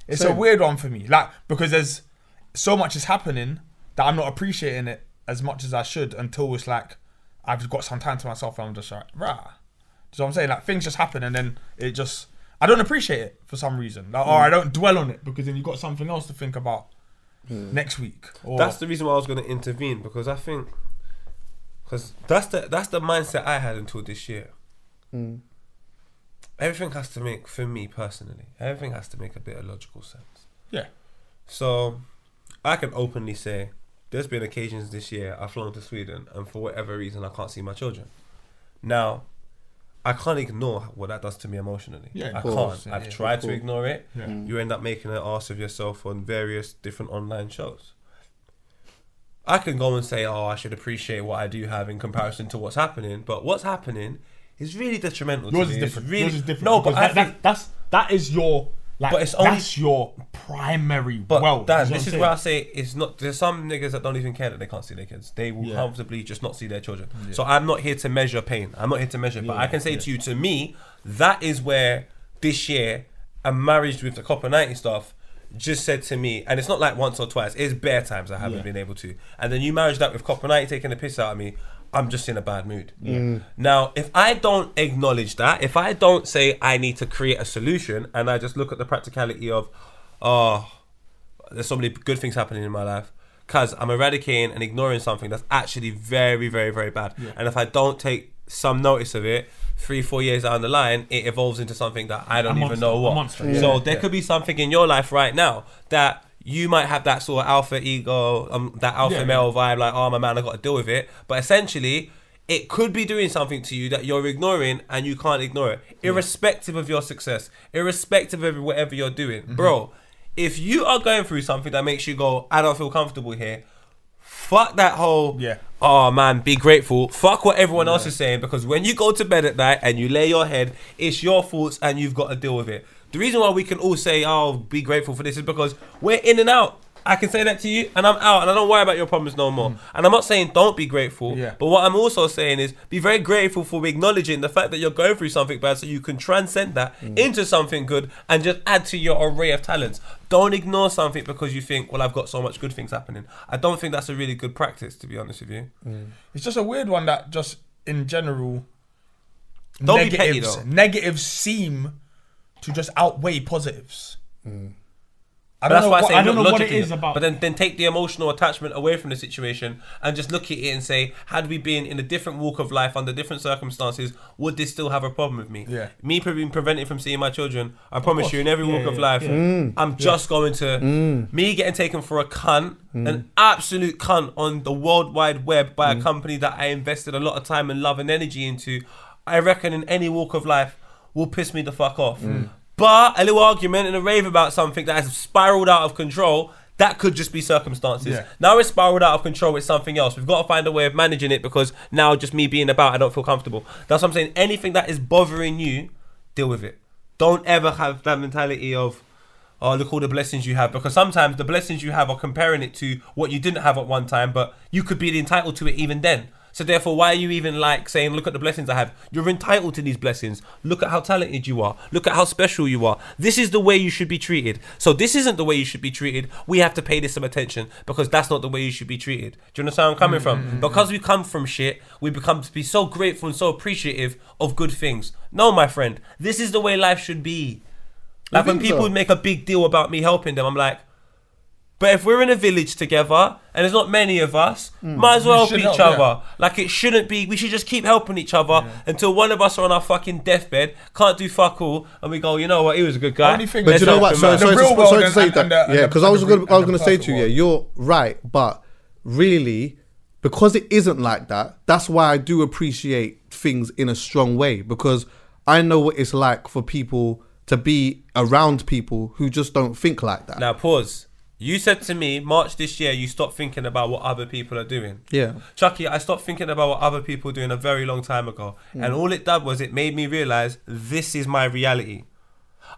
it's a weird one for me. Like because there's so much is happening that I'm not appreciating it as much as I should until it's like I've got some time to myself and I'm just like, rah. So I'm saying like things just happen and then it just I don't appreciate it for some reason. Like, Or I mm. don't dwell on it because then you've got something else to think about hmm. next week. Or
That's the reason why I was going to intervene because I think because that's the that's the mindset I had until this year. Hmm. Everything has to make for me personally. Everything has to make a bit of logical sense.
yeah.
So I can openly say there's been occasions this year I've flown to Sweden and for whatever reason I can't see my children. Now I can't ignore what that does to me emotionally.
Yeah,
I
course.
can't. I've
Yeah,
tried to ignore it.
Yeah. Mm.
You end up making an ass of yourself on various different online shows. I can go and say, "Oh, I should appreciate what I do have in comparison to what's happening," but what's happening is really detrimental.
Yours
to
is
me. It's
different.
Really,
Yours is different.
No, but I
that,
think,
that, that's that is your like.
But it's only-
that's your primary
But
wealth.
Dan, this is where I say it's not. There's some niggas that don't even care that they can't see their kids. They will
Yeah.
comfortably just not see their children. So I'm not here to measure pain. I'm not here to measure. But I can say to you, to me, that is where this year a marriage with the Copa ninety stuff just said to me, and it's not like once or twice. It's bare times I haven't
Yeah.
been able to. And then you marriage that with Copa ninety taking the piss out of me. I'm just in a bad mood. Mm. Now, if I don't acknowledge that, if I don't say I need to create a solution, and I just look at the practicality of, oh, there's so many good things happening in my life because I'm eradicating and ignoring something that's actually very, very, very bad. And if I don't take some notice of it, three, four years down the line, it evolves into something that I don't
A
even
monster,
know what.
yeah.
So
Yeah.
there could be something in your life right now that you might have that sort of alpha ego, um, that alpha
Yeah.
male vibe, like, oh, I'm a man, I got to deal with it. But essentially, it could be doing something to you that you're ignoring and you can't ignore it, irrespective of your success, irrespective of whatever you're doing.
Mm-hmm.
Bro, if you are going through something that makes you go, I don't feel comfortable here, fuck that whole,
Yeah.
oh man, be grateful. Fuck what everyone else is saying because when you go to bed at night and you lay your head, it's your thoughts and you've got to deal with it. The reason why we can all say, oh, be grateful for this is because we're in and out. I can say that to you and I'm out and I don't worry about your problems no more. And I'm not saying don't be grateful,
Mm. Yeah.
but what I'm also saying is be very grateful for acknowledging the fact that you're going through something bad so you can transcend that
Mm.
into something good and just add to your array of talents. Don't ignore something because you think, well, I've got so much good things happening. I don't think that's a really good practice, to be honest with you.
It's just a weird one that just in general
Don't be petty,
negatives negatives seem to just outweigh positives. Mm.
I
don't
that's
know
why
what-
I say
I don't know what it
logically.
is about-
But then, then take the emotional attachment away from the situation and just look at it and say, had we been in a different walk of life under different circumstances, would this still have a problem with me?
Yeah.
Me pre- being prevented from seeing my children, I promise you, in every
Yeah,
walk of
yeah,
life,
yeah. Mm.
I'm just going to mm. me getting taken for a cunt, mm. an absolute cunt on the world wide web by a company that I invested a lot of time and love and energy into. I reckon in any walk of life will piss me the fuck off. But a little argument and a rave about something that has spiraled out of control. That could just be circumstances.
Yeah.
Now it's spiraled out of control. It's something else. We've got to find a way of managing it because now just me being about, I don't feel comfortable. That's what I'm saying. Anything that is bothering you, deal with it. Don't ever have that mentality of, oh, look all the blessings you have. Because sometimes the blessings you have are comparing it to what you didn't have at one time, but you could be entitled to it even then. So therefore, why are you even like saying, look at the blessings I have? You're entitled to these blessings. Look at how talented you are. Look at how special you are. This is the way you should be treated. So this isn't the way you should be treated. We have to pay this some attention because that's not the way you should be treated. Do you understand where I'm coming from? Mm-hmm. Because we come from shit, we become to be so grateful and so appreciative of good things. No, my friend, this is the way life should be. Like when people
so?
make a big deal about me helping them, I'm like, but if we're in a village together and there's not many of us, hmm. might as well help
should
each
help, yeah.
other. Like it shouldn't be. We should just keep helping each other until one of us are on our fucking deathbed, can't do fuck all, and we go, you know what, he was a good guy.
Only thing
But
Let's
you know
help
what?
him
Sorry,
out."
The
sorry,
real
to,
world
sorry to
and-
say
and-
that.
and the- and
yeah,
the-
because I
and
was
the
going.
re-
I was gonna say to you, yeah,
world.
you're right, but really, because it isn't like that, that's why I do appreciate things in a strong way because I know what it's like for people to be around people who just don't think like that.
Now pause. You said to me, March this year, you stopped thinking about what other people are doing.
Yeah.
Chuckie, I stopped thinking about what other people are doing a very long time ago. Mm. And all it did was it made me realize this is my reality.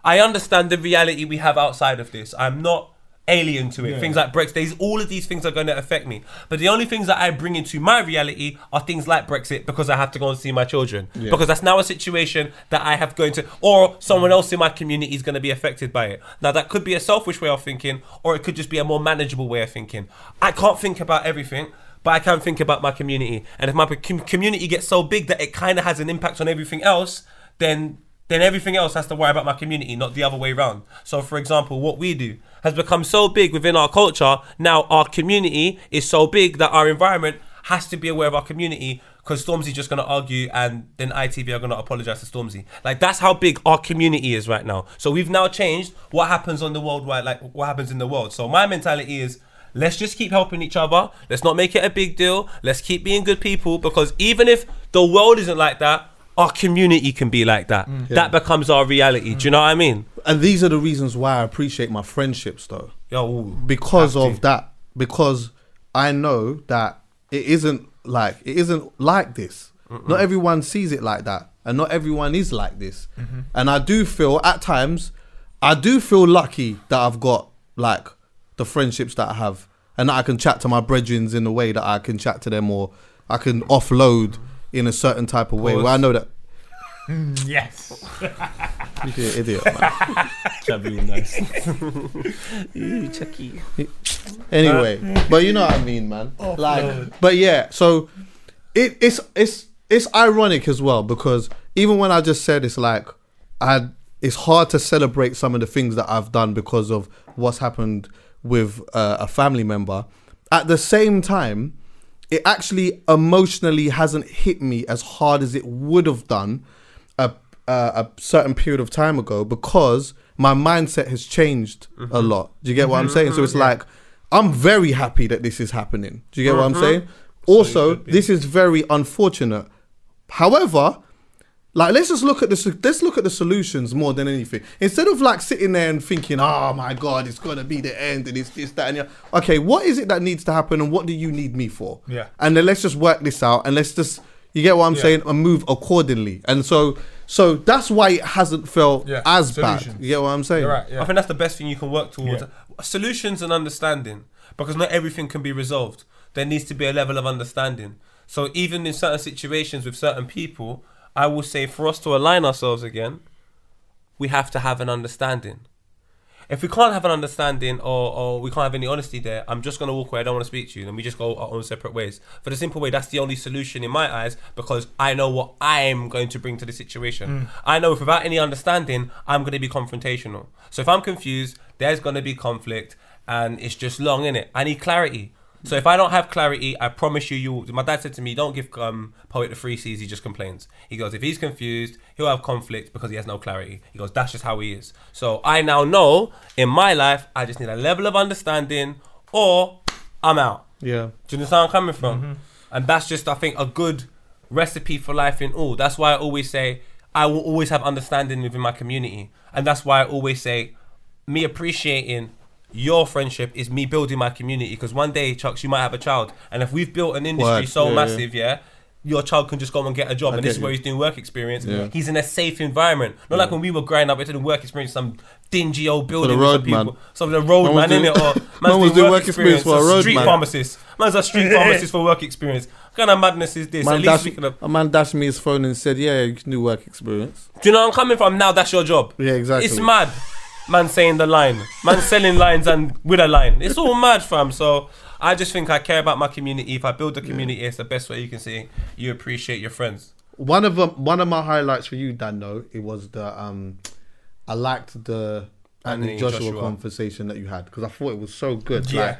I understand the reality we have outside of this. I'm not alien to it. Things like Brexit, these, all of these things are going to affect me. But the only things that I bring into my reality are things like Brexit because I have to go and see my children. Because that's now a situation that I have going to, or someone mm. else in my community is going to be affected by it. Now, that could be a selfish way of thinking, or it could just be a more manageable way of thinking. I can't think about everything. But I can think about my community, and if my com- community gets so big that it kind of has an impact on everything else, then then everything else has to worry about my community, not the other way around. So, for example, what we do has become so big within our culture. Now, our community is so big that our environment has to be aware of our community because Stormzy's just going to argue and then ITV are going to apologize to Stormzy. Like, that's how big our community is right now. So, we've now changed what happens on the worldwide, like what happens in the world. So, my mentality is let's just keep helping each other. Let's not make it a big deal. Let's keep being good people because even if the world isn't like that, our community can be like that. That becomes our reality. Do you know what I mean?
And these are the reasons why I appreciate my friendships, though.
Yo,
because of
to.
that because i know that it isn't like it isn't like this not everyone sees it like that and not everyone is like this
Mm-hmm.
and i do feel at times i do feel lucky that i've got like the friendships that i have and that i can chat to my brethren in the way that i can chat to them or i can offload in a certain type of way where i know that
Yes.
you're an idiot man. chavvy nice chuckie Anyway, but you know what I mean, man. Like, but yeah, so it, it's it's it's ironic as well because even when I just said it's like I it's hard to celebrate some of the things that I've done because of what's happened with uh, a family member. At the same time, it actually emotionally hasn't hit me as hard as it would have done a uh, a certain period of time ago because my mindset has changed a lot. Do you get what I'm saying? So it's like I'm very happy that this is happening. Do you get what I'm saying? Also, this is very unfortunate. However, like let's just look at the let's look at the solutions more than anything. Instead of like sitting there and thinking, "Oh my god, it's gonna be the end," and it's this, that, and the other. okay, what is it that needs to happen, and what do you need me for?
Yeah.
and then let's just work this out, and let's just you get what I'm
Yeah.
saying, and move accordingly. And so, so that's why it hasn't felt
Yeah,
as bad.
solutions.
You get what I'm saying?
You're right.
I think that's the best thing you can work towards.
Yeah.
Solutions and understanding, because not everything can be resolved. There needs to be a level of understanding. So even in certain situations with certain people, I will say for us to align ourselves again, we have to have an understanding. If we can't have an understanding or, or we can't have any honesty there, I'm just gonna walk away. I don't want to speak to you, and we just go our own separate ways. For the simple way, that's the only solution in my eyes because I know what I'm going to bring to the situation. Mm. I know if without any understanding, I'm gonna be confrontational. So if I'm confused, there's gonna be conflict, and it's just long in it. I need clarity. So if I don't have clarity, I promise you, you. My dad said to me, "Don't give um, poet the free seas. He just complains." He goes, "If he's confused, he'll have conflict because he has no clarity." He goes, "That's just how he is." So I now know in my life, I just need a level of understanding, or I'm out.
Yeah.
Do you understand where I'm coming from? And that's just, I think, a good recipe for life in all. That's why I always say I will always have understanding within my community, and that's why I always say me appreciating your friendship is me building my community. Because one day, Chucks, you might have a child, and if we've built an industry
Word.
so
Yeah, yeah.
massive, yeah. Your child can just go and get a job,
I
and this is where he's doing work experience.
Yeah.
He's in a safe environment, not like when we were growing up. It didn't work experience, some dingy old building.
road
with some
man.
people, some of the road
Man was
man, in it, or
Man was doing work experience for a road
street
man.
pharmacist. Man's a street pharmacist for work experience. What kind of madness is this?
Man
At least
dashed,
we have,
a man dashed me his phone and said, "Yeah, you can do work experience."
do you know where I'm coming from? Now that's your job.
Yeah, exactly.
It's mad. Man saying the line. Man selling lines and with a line. It's all mad, fam. So I just think I care about my community. If I build a community, it's the best way you can say you appreciate your friends.
One of them, one of my highlights for you, Dan, though, it was the um, I liked the Anthony Joshua,
Joshua.
conversation that you had because I thought it was so good.
Yeah.
Like,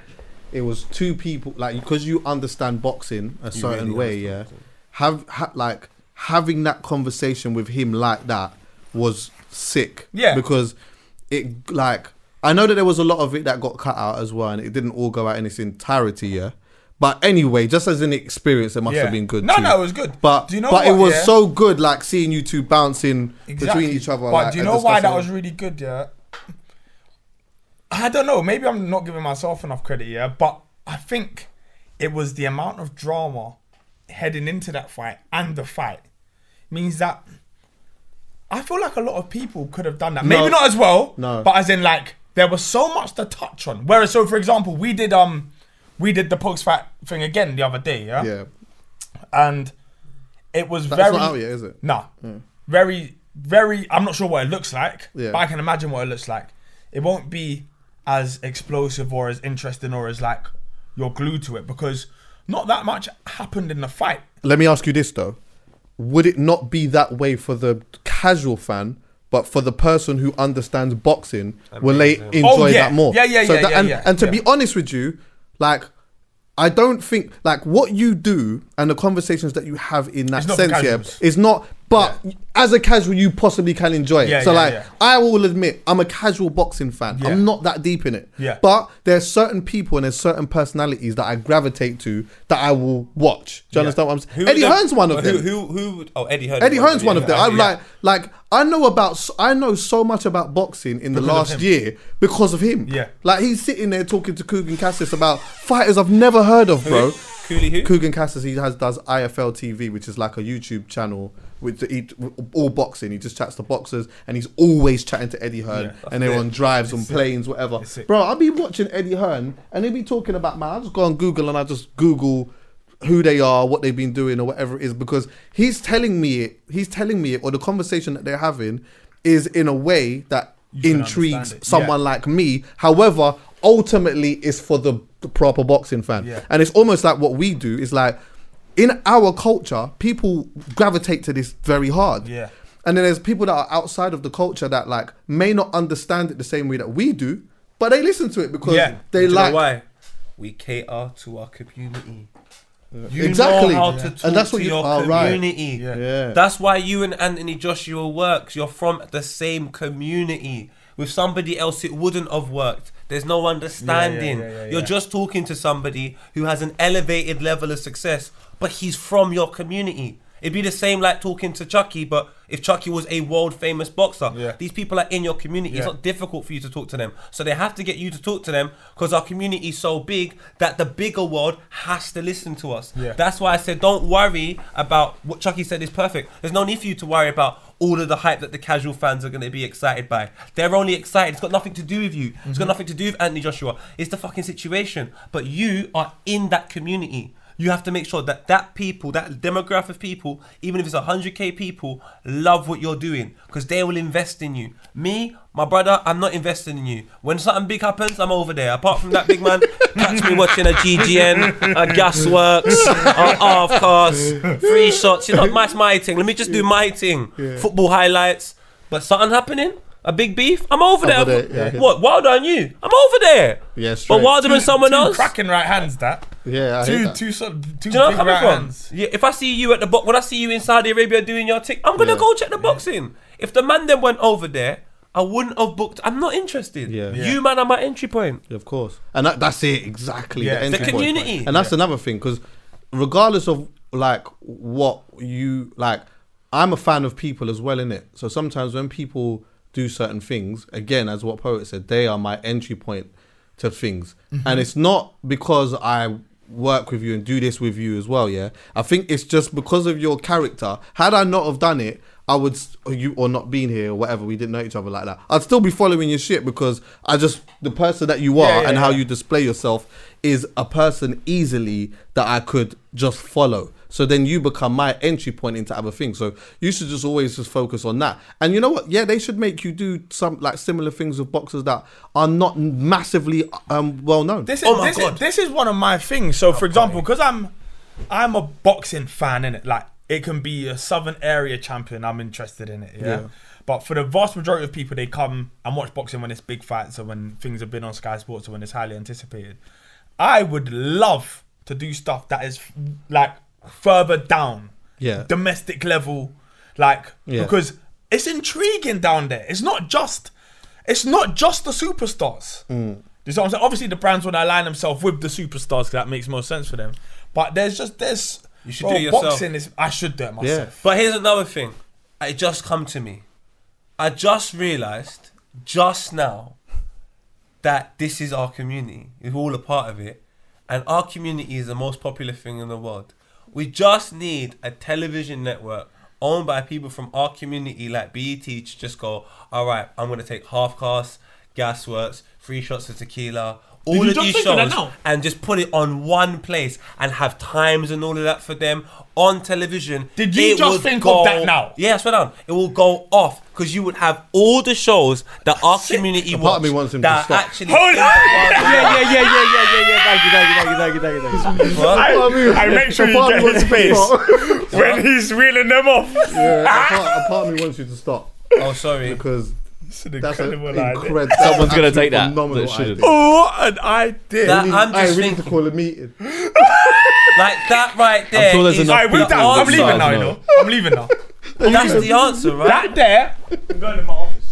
it was two people, like because you understand boxing a certain
really
way, yeah.
understand
Have ha, like having that conversation with him like that was sick.
Yeah.
because it like I know that there was a lot of it that got cut out as well, and it didn't all go out in its entirety, yeah. But anyway, just as an experience, it must
Yeah.
have been good.
No,
too.
no, it was good.
But
Do you know
but
what,
it was
yeah?
so good, like seeing you two bouncing
Exactly.
between each other.
But
like,
do you know why that was really good? Yeah. I don't know. Maybe I'm not giving myself enough credit. Yeah, but I think it was the amount of drama heading into that fight and the fight means that I feel like a lot of people could have done that.
No.
Maybe not as well.
No.
But as in like there was so much to touch on. Whereas, so for example, we did um we did the post fight thing again the other day. Yeah.
Yeah,
And it was
that's
very
not out yet, is it?
no. Very, very. I'm not sure what it looks like,
Yeah.
but I can imagine what it looks like. It won't be as explosive or as interesting or as like you're glued to it because not that much happened in the fight.
Let me ask you this though: Would it not be that way for the casual fan? But for the person who understands boxing, will they
oh,
enjoy
Oh, yeah.
that more?
Yeah, yeah,
So
yeah,
that-
yeah,
and,
yeah,
and to
yeah.
be honest with you, like I don't think like what you do and the conversations that you have in that
It's not for
sense, yeah, is not. But as a casual, you possibly can enjoy it.
Yeah,
so
yeah,
like,
yeah.
I will admit, I'm a casual boxing fan.
Yeah.
I'm not that deep in it.
Yeah.
But there's certain people and there's certain personalities that I gravitate to that I will watch. Do you understand what I'm saying?
Who
Eddie Hearn's one of
who,
them.
Who, who, would- Oh, Eddie Hearn.
Eddie Hearn's one of them. I'm
Yeah.
like, like I know about, I know so much about boxing in the
Because of
last year because of him.
Yeah.
like he's sitting there talking to Kugan Cassius about fighters I've never heard of, bro.
Cooley who?
Kugan Cassius, he has does IFL TV, which is like a YouTube channel with the, he, all boxing. He just chats to boxers, and he's always chatting to Eddie Hearn,
Yeah,
and they're on drives, on planes, whatever. Bro, I'll be watching Eddie Hearn, and he'll be talking about man. I just go on Google and I just Google who they are, what they've been doing, or whatever it is, because he's telling me it. He's telling me it, or the conversation that they're having is in a way that
can
intrigues someone
Yeah.
like me. However, ultimately, it's for the, the proper boxing fan,
Yeah.
and it's almost like what we do is like in our culture, people gravitate to this very hard.
Yeah.
And then there's people that are outside of the culture that like may not understand it the same way that we do, but they listen to it because
Yeah.
they
Do you know
like
why? We cater to our community. You
Exactly.
know how
Yeah.
to
And that's what
to
you-
your
oh, right.
community.
Yeah.
Yeah.
That's why you and Anthony Joshua works. You're from the same community. With somebody else, it wouldn't have worked. There's no understanding.
yeah, yeah,
You're just talking to somebody who has an elevated level of success, but he's from your community. It'd be the same like talking to Chuckie, but if Chuckie was a world famous boxer,
Yeah.
these people are in your community. It's not difficult for you to talk to them. So they have to get you to talk to them because our community is so big that the bigger world has to listen to us.
Yeah.
That's why I said don't worry about what Chuckie said is perfect. There's no need for you to worry about all of the hype that the casual fans are going to be excited by. They're only excited. It's got nothing to do with you. It's
Mm-hmm.
got nothing to do with Anthony Joshua. It's the fucking situation. But you are in that community. You have to make sure that that people, that demographic of people, even if it's 100k people, love what you're doing because they will invest in you. Me, my brother, I'm not investing in you. When something big happens, I'm over there. Apart from that big man, catch me watching a GGN, a Gasworks, a Halfcast, free shots. You know, that's my thing. Let me just do my thing. Football highlights. But something happening, a big beef, I'm over,
Over
there.
there, yeah.
What? Wilder and you? I'm over there.
Yeah,
But
straight.
Wilder and someone
two
else.
cracking right hands. That
Yeah, I hear
two
that.
two
Do you know
big right
from?
hands.
Yeah, if I see you at the box, when I see you in Saudi Arabia doing your tick, I'm gonna
Yeah.
go check the boxing. If the man then went over there, I wouldn't have booked. I'm not interested.
Yeah.
You man are my entry point.
Of course, and that, that's it exactly.
Yeah.
the,
The
entry point.
community.
and that's another thing because regardless of like what you like, I'm a fan of people as well in it. So sometimes when people do certain things, again, as what poet said, they are my entry point to things, mm-hmm. and it's not because I work with you and do this with you as well. Yeah, I think it's just because of your character. Had I not have done it. I would, or you or not being here or whatever, we didn't know each other like that. I'd still be following your shit because I just the person that you are
Yeah, yeah,
and how you display yourself is a person easily that I could just follow. So then you become my entry point into other things. So you should just always just focus on that. And you know what? Yeah, they should make you do some like similar things with boxers that are not massively um, well known.
This is
Oh my
this,
God.
Is, this is one of my things. So, for example, because I'm I'm a boxing fan in it. Like it can be a Southern area champion. I'm interested in it. Yeah?
Yeah.
But for the vast majority of people, they come and watch boxing when it's big fights or when things have been on Sky Sports or when it's highly anticipated. I would love to do stuff that is like further down,
Yeah.
domestic level, like
Yeah.
because it's intriguing down there. It's not just, it's not just the superstars.
Mm.
You see what I'm saying? Obviously, the brands want to align themselves with the superstars because that makes more sense for them. But there's just there's
You should
bro,
do it yourself.
boxing is I should do it myself.
But here's another thing. It just come to me. I just realised just now that this is our community. We're all a part of it. And our community is the most popular thing in the world. We just need a television network owned by people from our community like BET to just go, all right, I'm going to take Halfcast, gasworks, free shots of tequila, all of these
think of that
shows and just put it on one place and have times and all of that for them on television.
Did you just
would
think of that now?
Yeah, swear down. It will go off because you would have all the shows that our community
A part of me wants him to
that
stop.
actually.
Hold on.
yeah, yeah, yeah, yeah, yeah, yeah, yeah. Thank you, thank you, thank you, thank you, thank you, thank you.
I, I make sure you
Part of
get
me
his
wants you to
face when he's reeling them off.
yeah, a part, a part of me wants you to stop
Oh, sorry.
because
It's an
that's an
incredible idea.
incredible.
Someone's gonna take that,
phenomenal
that shouldn't.
idea.
Oh, an idea.
That-
need-
I'm
Aye,
just
we need to call a meeting.
Like that right there.
sure there's
is
enough
Alright, we
the
done. I'm leaving now, you know. I'm leaving now.
That's the answer, right?
That there. I'm going to my office.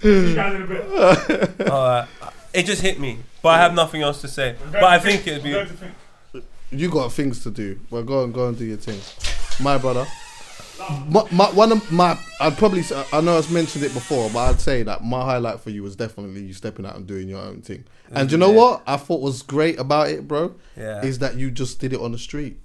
See you guys in a bit.
Alright. It just hit me, but I have nothing else to say. But I think it'd be.
You got things to do. Well, go and go and do your thing, my brother. My, my, one of my, I'd probably, say, I know I've mentioned it before, but I'd say that my highlight for you was definitely you stepping out and doing your own thing. And you know
Yeah.
what I thought was great about it, bro?
Yeah.
Is that you just did it on the street.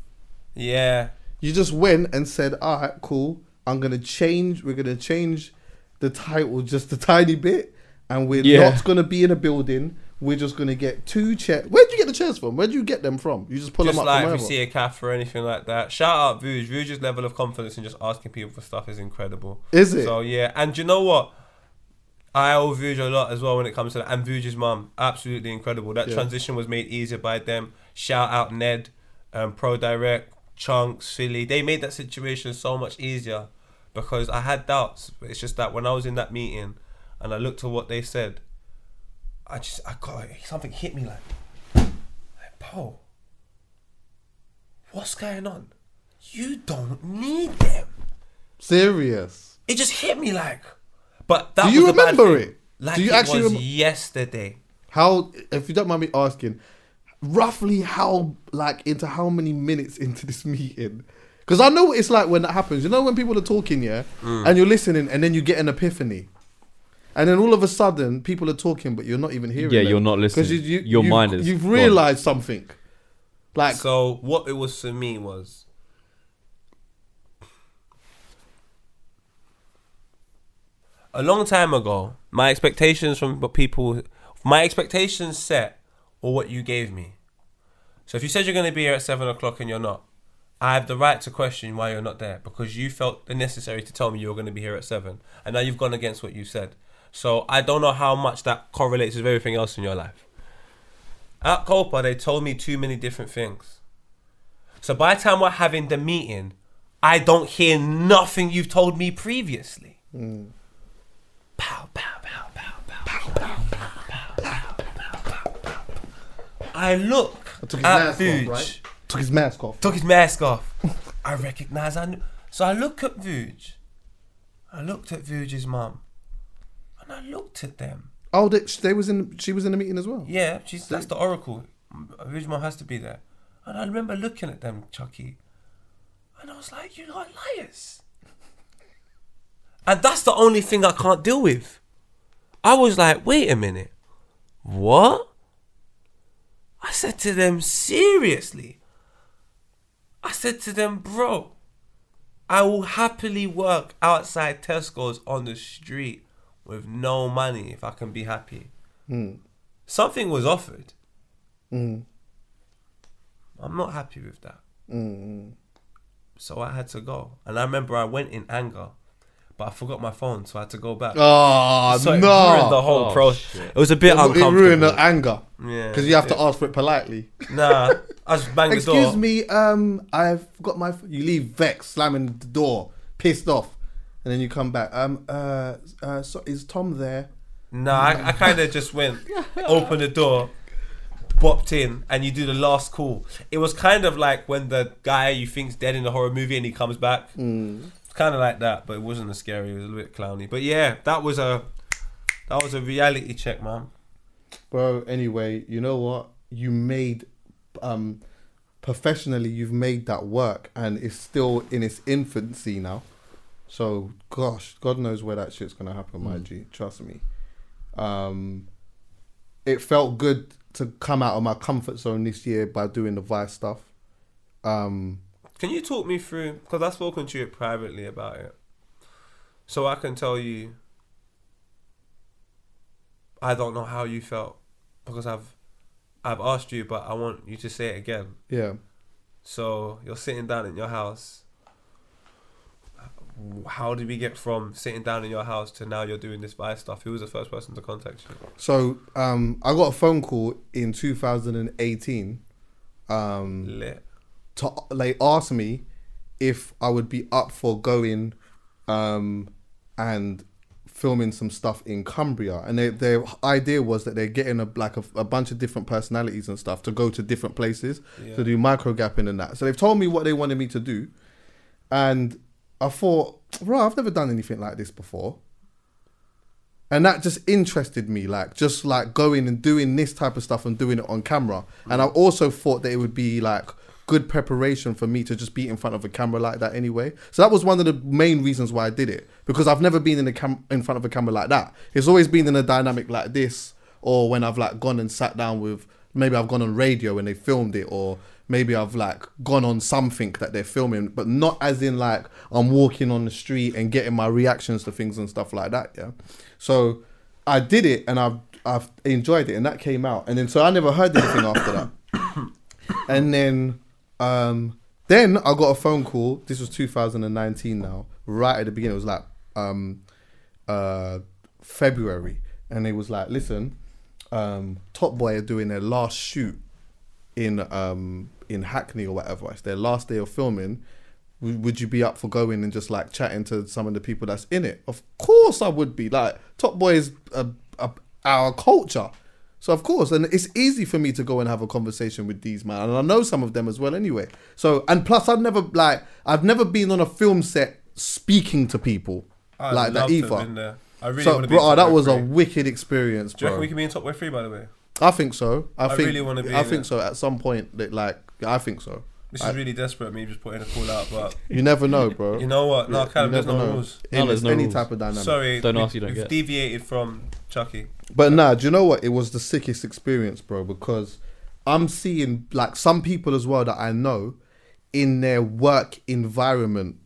Yeah.
You just went and said, "All right, cool. I'm gonna change. We're gonna change the title just a tiny bit, and we're
Yeah.
not gonna be in a building. We're just gonna get two chairs. Where'd you get the chairs from? Where'd you get them from? You just pull
Just
them up
Just
like
if you see a calf or anything like that. Shout out Vuj. Vuj's level of confidence in just asking people for stuff is incredible.
Is it?
So yeah, and you know what? I owe Vuj a lot as well when it comes to that. And Vuj's mum, absolutely incredible. That
Yeah.
transition was made easier by them. Shout out Ned, um, Pro Direct, Chunkz, Filly. They made that situation so much easier because I had doubts. It's just that when I was in that meeting and I looked at what they said, I just I got something hit me like, like Paul, what's going on? You don't need them.
Serious.
It just hit me like. But that
Do you remember it?
Like
Do you
it
actually
was
rem-
yesterday.
How, if you don't mind me asking, roughly how, like, into how many minutes into this meeting? Because I know what it's like when that happens. You know when people are talking, yeah,
Mm.
and you're listening, and then you get an epiphany, and then all of a sudden people are talking, but you're not even hearing.
Yeah,
them.
you're not listening.
You,
Your
you've-
mind is
You've
gone.
realised something. Like,
So what it was for me was a long time ago. My expectations from people, my expectations set, or what you gave me. So if you said you're going to be here at seven o'clock and you're not, I have the right to question why you're not there because you felt the necessary to tell me you were going to be here at seven, and now you've gone against what you said. So I don't know how much that correlates with everything else in your life. At Copa, they told me too many different things. So by the time we're having the meeting, I don't hear nothing you've told me previously. Pow, pow, pow, pow, pow, pow, pow, pow, pow, pow, pow, pow. I look
I took his
at
mask off,
Vuj.
right? Took his mask off.
Took his mask off. I recognize. I knew. So I look at Vuj. I looked at Vuj's mum, and I looked at them.
Oh, they, they was in. She was in the meeting as well.
Yeah, she's that's the oracle. Mum has to be there. And I remember looking at them, Chuckie, and I was like, "You are liars." And that's the only thing I can't deal with. I was like, "Wait a minute, what?" I said to them, "Seriously." I said to them, "Bro, I will happily work outside Tesco's on the street with no money if I can be happy." Hmm. Something was offered. Hmm. I'm not happy with that. Hmm, so I had to go. And I remember I went in anger, but I forgot my phone, so I had to go back.
Oh
so it
no!
ruined the whole oh, process. It was a bit
it,
uncomfortable.
ruined the anger.
Yeah,
because you have to
yeah.
ask for it politely.
Nah, I just banged the door.
Excuse me, um, I've got my. You leave vexed, slamming the door, pissed off, and then you come back. Um, uh, uh so is Tom there?
Nah, I, I kind of just went, opened the door, bopped in, and you do the last call. It was kind of like when the guy you think's dead in the horror movie and he comes back. It's kind of like that, but it wasn't as scary. It was a little bit clowny. But yeah, that was a that was a reality check, man.
Bro, anyway, you know what? You made um professionally you've made that work and it's still in its infancy now. So gosh, God knows where that shit's gonna happen, my G. Trust me. Um it felt good to come out of my comfort zone this year by doing the Vice stuff. Um
Can you talk me through? Because I've spoken to you privately about it, so I can tell you. I don't know how you felt because I've, I've asked you, but I want you to say it again.
yeah.
So you're sitting down in your house. How did we get from sitting down in your house to now you're doing this vice stuff? Who was the first person to contact you?
So um I got a phone call in 2018 um
Lit.
to like ask me if I would be up for going um and filming some stuff in Cumbria and they, their idea was that they're getting a like a, a bunch of different personalities and stuff to go to different places
Yeah.
to do micro gapping and that so they've told me what they wanted me to do and I thought bro I've never done anything like this before. And that just interested me like just like going and doing this type of stuff and doing it on camera. And i also thought that it would be like good preparation for me to just be in front of a camera like that anyway. So that was one of the main reasons why i did it because i've never been in a cam- in front of a camera like that. It's always been in a dynamic like this or when i've like gone and sat down with maybe i've gone on radio and they filmed it or maybe I've like gone on something that they're filming, but not as in like I'm walking on the street and getting my reactions to things and stuff like that. Yeah. So I did it and I've I've enjoyed it and that came out. And then so I never heard anything after that. And then um then I got a phone call. This was 2019 now. Right at the beginning. It was like um uh February. And it was like, listen, um Top Boy are doing their last shoot in um in Hackney or whatever. It's their last day of filming. W- Would you be up for going and just like chatting to some of the people that's in it? Of course, I would be. Like Top Boy is a, a, our culture, so of course, and it's easy for me to go and have a conversation with these man, and I know some of them as well anyway. So and plus, I've never like I've never been on a film set speaking to people
I'd
like that
love to have
either.
been there. I really
so, bro,
Top
that was a wicked experience,
Do you reckon
bro.
we can be in Top Boy three? By the way,
I think so. I,
I
think
really wanna be
I
in
think
it.
so. At some point, that like I think so.
this
I-
is really desperate. Me just putting a call out, but
You never know, bro.
you know what? No,
You
Callum, there's no
know.
rules.
In
No, there's no
any
rules.
type of dynamic.
Sorry,
Don't
we-
ask, you don't
we've
get.
deviated from Chuckie.
But nah, do you know what? It was the sickest experience, bro, because I'm seeing like some people as well that I know in their work environment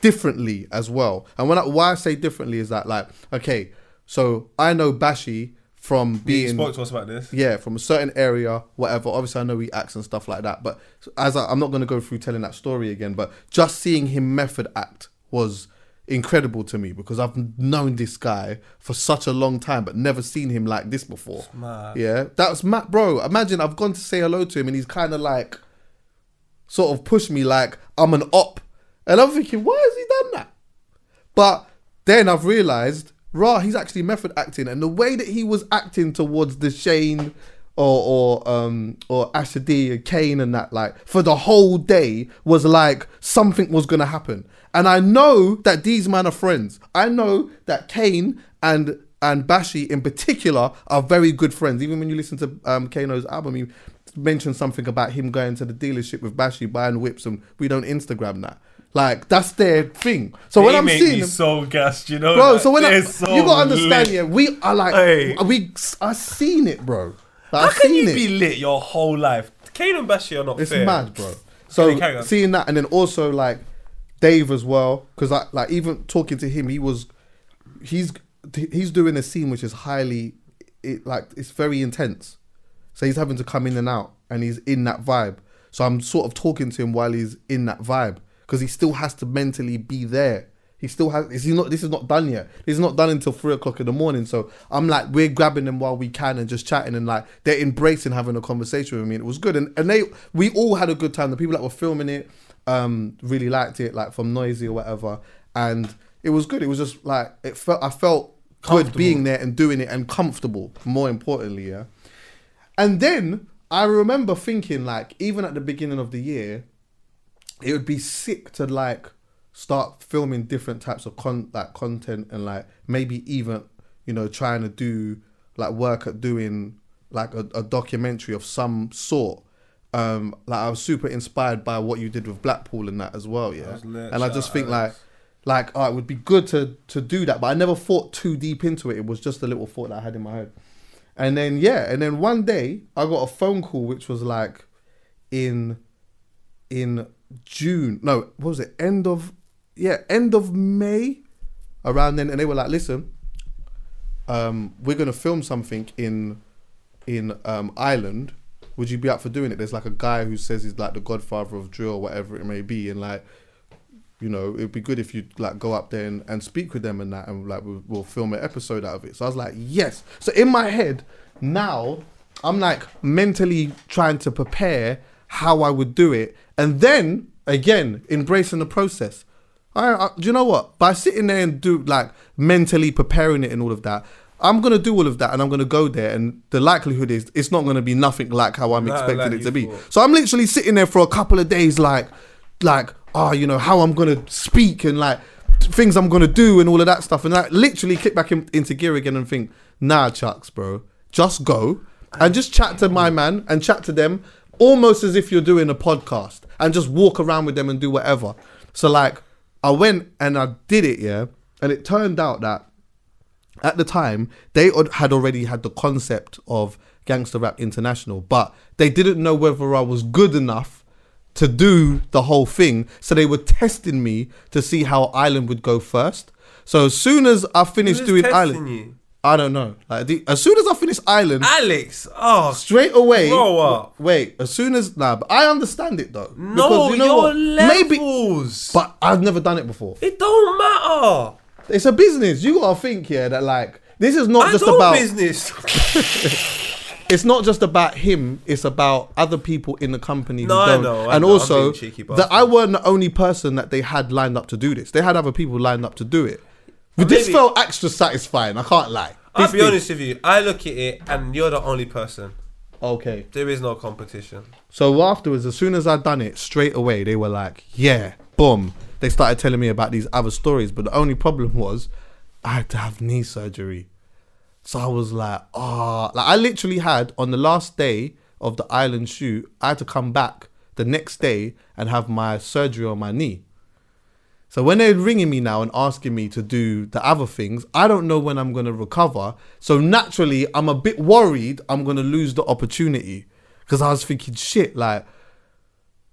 differently as well. And when I, why I say differently is that like, okay, so I know Bashy from
He
being
spoke to us about this.
yeah, from a certain area, whatever. Obviously, I know he acts and stuff like that. But as I, I'm not going to go through telling that story again, but just seeing him method act was incredible to me because I've known this guy for such a long time, but never seen him like this before.
mad.
Yeah, that's Matt, bro. Imagine I've gone to say hello to him, and he's kind of like, sort of pushed me like I'm an op, and I'm thinking, why has he done that? But then I've realized, rah, he's actually method acting, and the way that he was acting towards the Shane or or um or Asher D and Kano and that, like for the whole day, was like something was gonna happen. And I know that these men are friends. I know that Kano and and Bashy in particular are very good friends. Even when you listen to um Kano's album, he mentioned something about him going to the dealership with Bashy buying whips, and we don't Instagram that. Like that's their thing. So when I'm seeing them,
so gassed, you know,
bro.
like,
so when I,
so
you gotta understand,
lit.
yeah, we are like,
Hey.
we I seen it, bro. Like,
How
I've
can you
it.
be lit your whole life? Kano and Bashy are not
It's
fair.
mad, bro. So seeing that, and then also like Dave as well, because I like even talking to him, he was he's he's doing a scene which is highly it like it's very intense. So he's having to come in and out, and he's in that vibe. So I'm sort of talking to him while he's in that vibe because he still has to mentally be there. He still has. Is he not? This is not done yet. This is not done until three o'clock in the morning. So I'm like, we're grabbing them while we can and just chatting and like they're embracing having a conversation with me. And it was good. And and they we all had a good time. The people that were filming it um really liked it, like from Noisey or whatever. And it was good. It was just like it felt. I felt good being there and doing it and comfortable. More importantly, yeah. And then I remember thinking, like, even at the beginning of the year, it would be sick to like start filming different types of con like content and like maybe even you know trying to do like work at doing like a, a documentary of some sort. Um, like I was super inspired by what you did with Blackpool and that as well, yeah.
lit,
And I just think like like oh, it would be good to to do that, but I never thought too deep into it. It was just a little thought that I had in my head. And then yeah, and then one day I got a phone call which was like in in June. No, what was it? End of yeah, end of May around then and they were like, "Listen, um we're to film something in in um Ireland. Would you be up for doing it? There's like a guy who says he's like the godfather of drill, or whatever it may be, and like you know, it'd be good if you like go up there and, and speak with them and that, and like we'll, we'll film an episode out of it. So I was like, yes. So in my head now, I'm like mentally trying to prepare how I would do it, and then again embracing the process. I, I, do you know what? By sitting there and do like mentally preparing it and all of that, I'm gonna do all of that and I'm gonna go there, and the likelihood is it's not gonna be nothing like how I'm expecting
like
it to be.
thought.
So I'm literally sitting there for a couple of days, like, like, oh, you know, how I'm gonna speak and like things I'm gonna do and all of that stuff, and like literally kick back in, into gear again and think, nah, chucks, bro, just go and just chat to my man and chat to them, almost as if you're doing a podcast, and just walk around with them and do whatever. So like, I went and I did it, yeah, and it turned out that at the time they had already had the concept of gangster rap international but they didn't know whether i was good enough to do the whole thing so they were testing me to see how Ireland would go first so as soon as i finished doing Ireland
you?
I don't know like the, as soon as i finish Ireland
Alex, oh,
straight away
Grow up.
wait as soon as nah but i understand it though
no,
Because you know
your
what?
levels.
but i've never done it before
it don't matter.
it's a business you gotta think here that like this is not
I
just about
business.
it's not just about him. It's about other people in the company.
No, I
don't.
know, I
and
know,
also
cheeky
that. I weren't the only person that they had lined up to do this. They had other people lined up to do it. But this
maybe-
felt extra satisfying. I can't lie.
I'll
This
be
did.
honest with you. I look at it, and you're the only person.
Okay.
There is no competition.
So afterwards, as soon as I done it, straight away they were like, "Yeah, boom." They started telling me about these other stories, but the only problem was I had to have knee surgery. So I was like, "Ah!" like I literally had on the last day of the Ireland shoot, I had to come back the next day and have my surgery on my knee. So when they're ringing me now and asking me to do the other things, I don't know when I'm going to recover. So naturally, I'm a bit worried I'm going to lose the opportunity because I was thinking, shit, like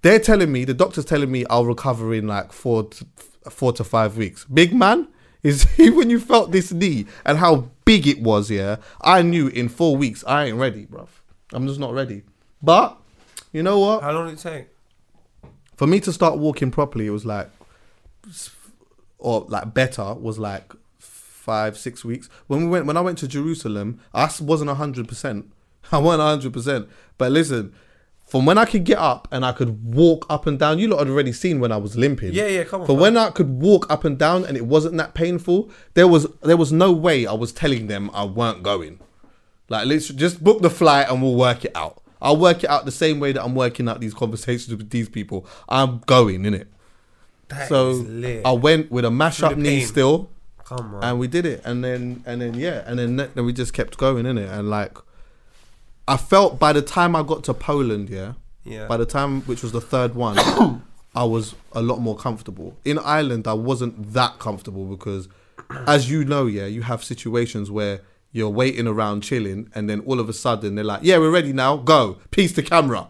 they're telling me, the doctor's telling me I'll recover in like four to, four to five weeks. Big man, is he when you felt this knee and how big it was, yeah, I knew in four weeks I ain't ready, bruv. I'm just not ready. But you know what?
How long did it take?
For me to start walking properly, it was like, or like better was like five, six weeks. When we went, when I went to Jerusalem, I wasn't hundred percent. I wasn't hundred percent. But listen, from when I could get up and I could walk up and down, you lot had already seen when I was limping.
Yeah, yeah, come on,
For
fam.
when I could walk up and down and it wasn't that painful, there was there was no way I was telling them I weren't going. Like, let's just book the flight and we'll work it out. I'll work it out the same way that I'm working out these conversations with these people. I'm going in it.
That
So. I went with a mash
Through
up
the
knee still,
Come on.
and we did it. And then and then yeah, and then then we just kept going in it. And like, I felt by the time I got to Poland, yeah,
Yeah.
by the time which was the third one, I was a lot more comfortable. In Ireland, I wasn't that comfortable because, as you know, yeah, you have situations where you're waiting around chilling, and then all of a sudden they're like, "Yeah, we're ready now. Go, piece the camera."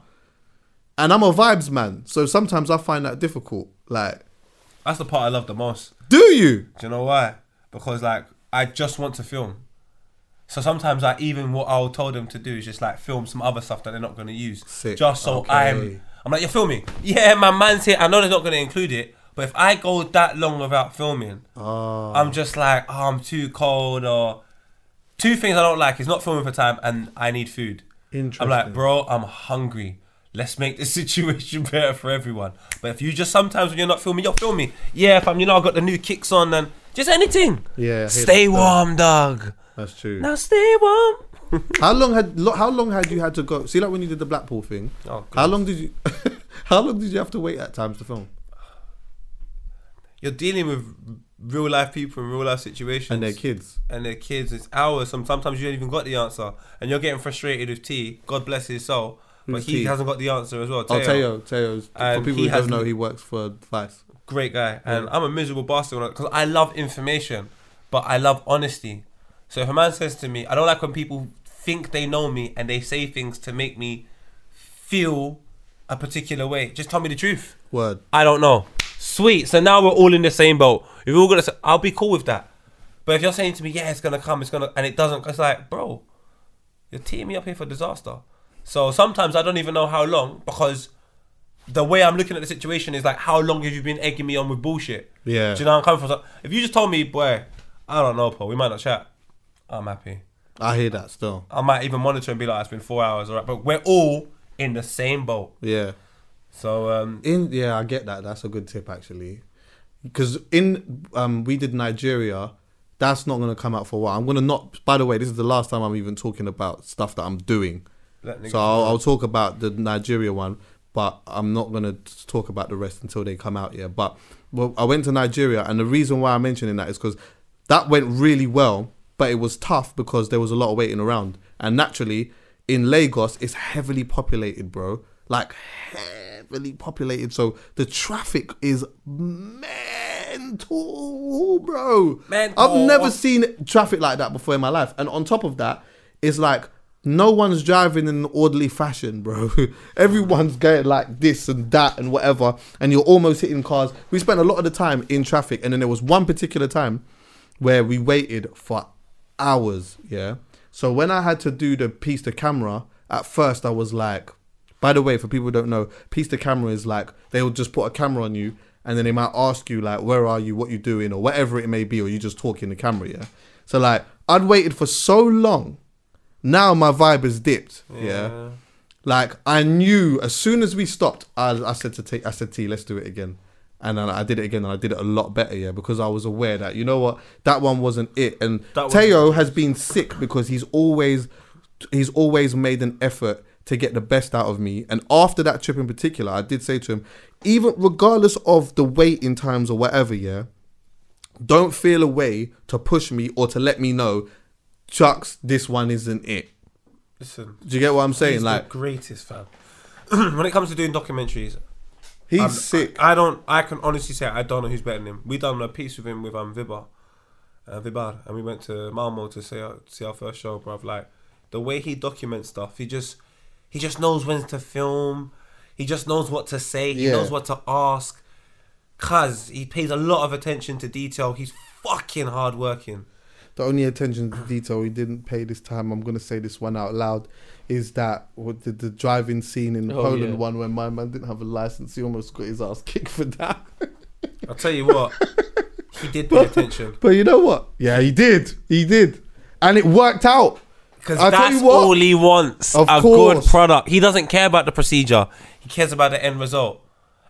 And I'm a vibes man, so sometimes I find that difficult. Like,
That's the part I love the most.
do you?
Do you know why? Because like I just want to film. So sometimes I even what I'll tell them to do is just like film some other stuff that they're not gonna use.
Sick.
Just so
Okay.
I'm I'm like, you're filming. Yeah, my man's here. I know they're not gonna include it, but if I go that long without filming,
Ah.
I'm just like, oh, I'm too cold or two things I don't like is not filming for time and I need food.
Interesting.
I'm like, bro, I'm hungry. Let's make the situation better for everyone. But if you just sometimes when you're not filming, you're filming. Yeah, if I'm, you know, I got the new kicks on and just anything.
Yeah,
Stay warm, dog.
That's true.
Now stay warm.
How long had lo- how long had you had to go? See, like when you did the Blackpool thing.
Oh,
how long did you? how long did you have to wait at times to film?
You're dealing with real life people in real life situations.
And their kids.
And their kids. It's hours. Some, sometimes you ain't even got the answer. And you're getting frustrated with T. God bless his soul. But
Who's
he
T?
hasn't got the answer as well.
Oh, Teo, Teo's for people who don't know, he works for Vice.
great guy, and I'm a miserable bastard because I love information, but I love honesty. So if a man says to me, I don't like when people think they know me and they say things to make me feel a particular way. Just tell me the truth.
Word.
I don't know. Sweet. So now we're all in the same boat. If we're all gonna, say, I'll be cool with that. But if you're saying to me, yeah, it's gonna come, it's gonna, and it doesn't, it's like, bro, you're teeing me up here for disaster. So sometimes I don't even know how long because the way I'm looking at the situation is like, how long have you been egging me on with bullshit?
Yeah.
Do you know I'm coming from? So if you just told me, boy, I don't know, Paul, we might not chat. I'm happy.
I hear that still.
I might even monitor and be like, it's been four hours, alright. But we're all in the same boat.
Yeah.
So um,
In yeah, I get that. That's a good tip actually. Because in um, we did Nigeria. That's not gonna come out for a while. I'm gonna not. By the way, this is the last time I'm even talking about stuff that I'm doing. So I'll. I'll talk about the Nigeria one, but I'm not gonna talk about the rest until they come out. Yeah, but well, I went to Nigeria, and the reason why I'm mentioning that is because that went really well, but it was tough because there was a lot of waiting around, and naturally, in Lagos, it's heavily populated, bro. Like heavily populated, so the traffic is mental, bro.
Mental.
I've never seen traffic like that before in my life, and on top of that, it's like no one's driving in an orderly fashion, bro. Everyone's going like this and that and whatever, and you're almost hitting cars. We spent a lot of the time in traffic, and then there was one particular time where we waited for hours. Yeah. So when I had to do the piece to camera, at first I was like, by the way, for people who don't know, piece to camera is like they'll just put a camera on you, and then they might ask you like, where are you, what you doing, or whatever it may be, or you just talk in the camera. Yeah. So like I'd waited for so long. Now my vibe is dipped. Yeah. Like I knew as soon as we stopped, I, I said to T, I said T, let's do it again, and then I did it again, and I did it a lot better, yeah, because I was aware that you know what, that one wasn't it, and
That was-
Teo has been sick because he's always, he's always made an effort to get the best out of me, and after that trip in particular, I did say to him, even regardless of the waiting times or whatever, yeah, don't feel a way to push me or to let me know, Chucks, this one isn't it.
listen,
Do you get what I'm saying?
he's
like
the greatest fan. when it comes to doing documentaries,
he's
I'm-
sick.
I, I don't. I can honestly say I don't know who's better than him. We done a piece with him with um Vibar, uh, Vibar, and we went to Malmo to see our, see our first show, bruv. Like the way he documents stuff, he just he just knows when to film. He just knows what to say. He
Yeah.
knows what to ask. Cause he pays a lot of attention to detail. He's fucking hard working.
The only attention to detail we didn't pay this time, I'm gonna say this one out loud, is that what the, the driving scene in the
Oh,
Poland
yeah.
one where my man didn't have a license, he almost got his ass kicked for that.
I'll tell you what, he did pay attention.
but you know what? Yeah, he did. He did, and it worked out.
Because that's
what.
all he wants.
Of
a
course.
good product. He doesn't care about the procedure. He cares about the end result.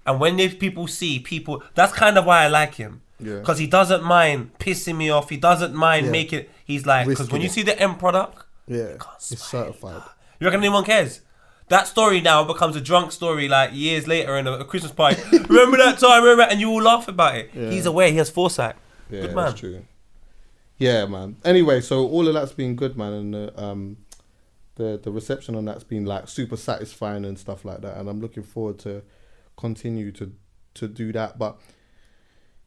And when these people see people, that's kind of why I like him.
Yeah.
Because he doesn't mind pissing me off. He doesn't mind
Yeah.
making. He's like, because when you see the end product,
Yeah, it's certified.
you reckon anyone cares? That story now becomes a drunk story like years later in a, a Christmas party. remember that time? Remember? And you all laugh about it.
Yeah.
He's aware. He has foresight.
Yeah,
Good man.
that's true. Yeah, man. Anyway, so all of that's been good, man, and the um, the the reception on that's been like super satisfying and stuff like that, and I'm looking forward to continue to to do that. But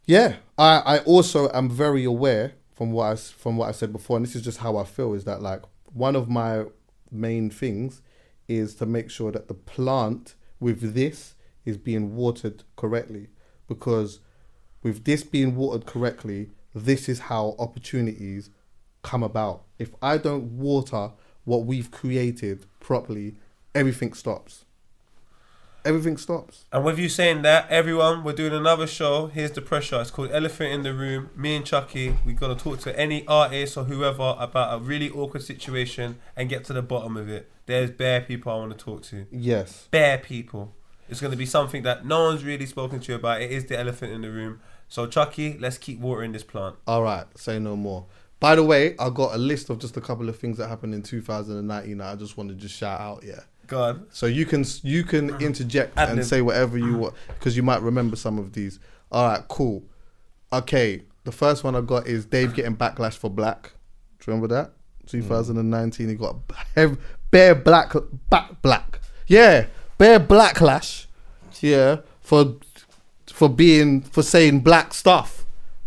yeah, I I also am very aware from what I from what I said before, and this is just how I feel is that like one of my main things is to make sure that the plant with this is being watered correctly because with this being watered correctly, this is how opportunities come about. If I don't water what we've created properly, everything stops. Everything stops.
And with you saying that, everyone, we're doing another show. Here's the pressure. It's called Elephant in the Room. Me and Chucky, we got to talk to any artist or whoever about a really awkward situation and get to the bottom of it. There's bare people I want to talk to.
Yes.
Bare people. It's going to be something that no one's really spoken to you about. It is the elephant in the room. So, Chucky, let's keep watering this plant.
All right, say no more. By the way, I got a list of just a couple of things that happened in 2019 that I just want to just shout out. Yeah.
Go on.
So you can you can mm. interject
Ad
and say whatever you mm. want because you might remember some of these. All right, cool. Okay, the first one I got is Dave getting backlash for black. Do you remember that? Mm. 2019, he got hev- bare black back black. Yeah, bare blacklash. Yeah, for for being for saying black stuff.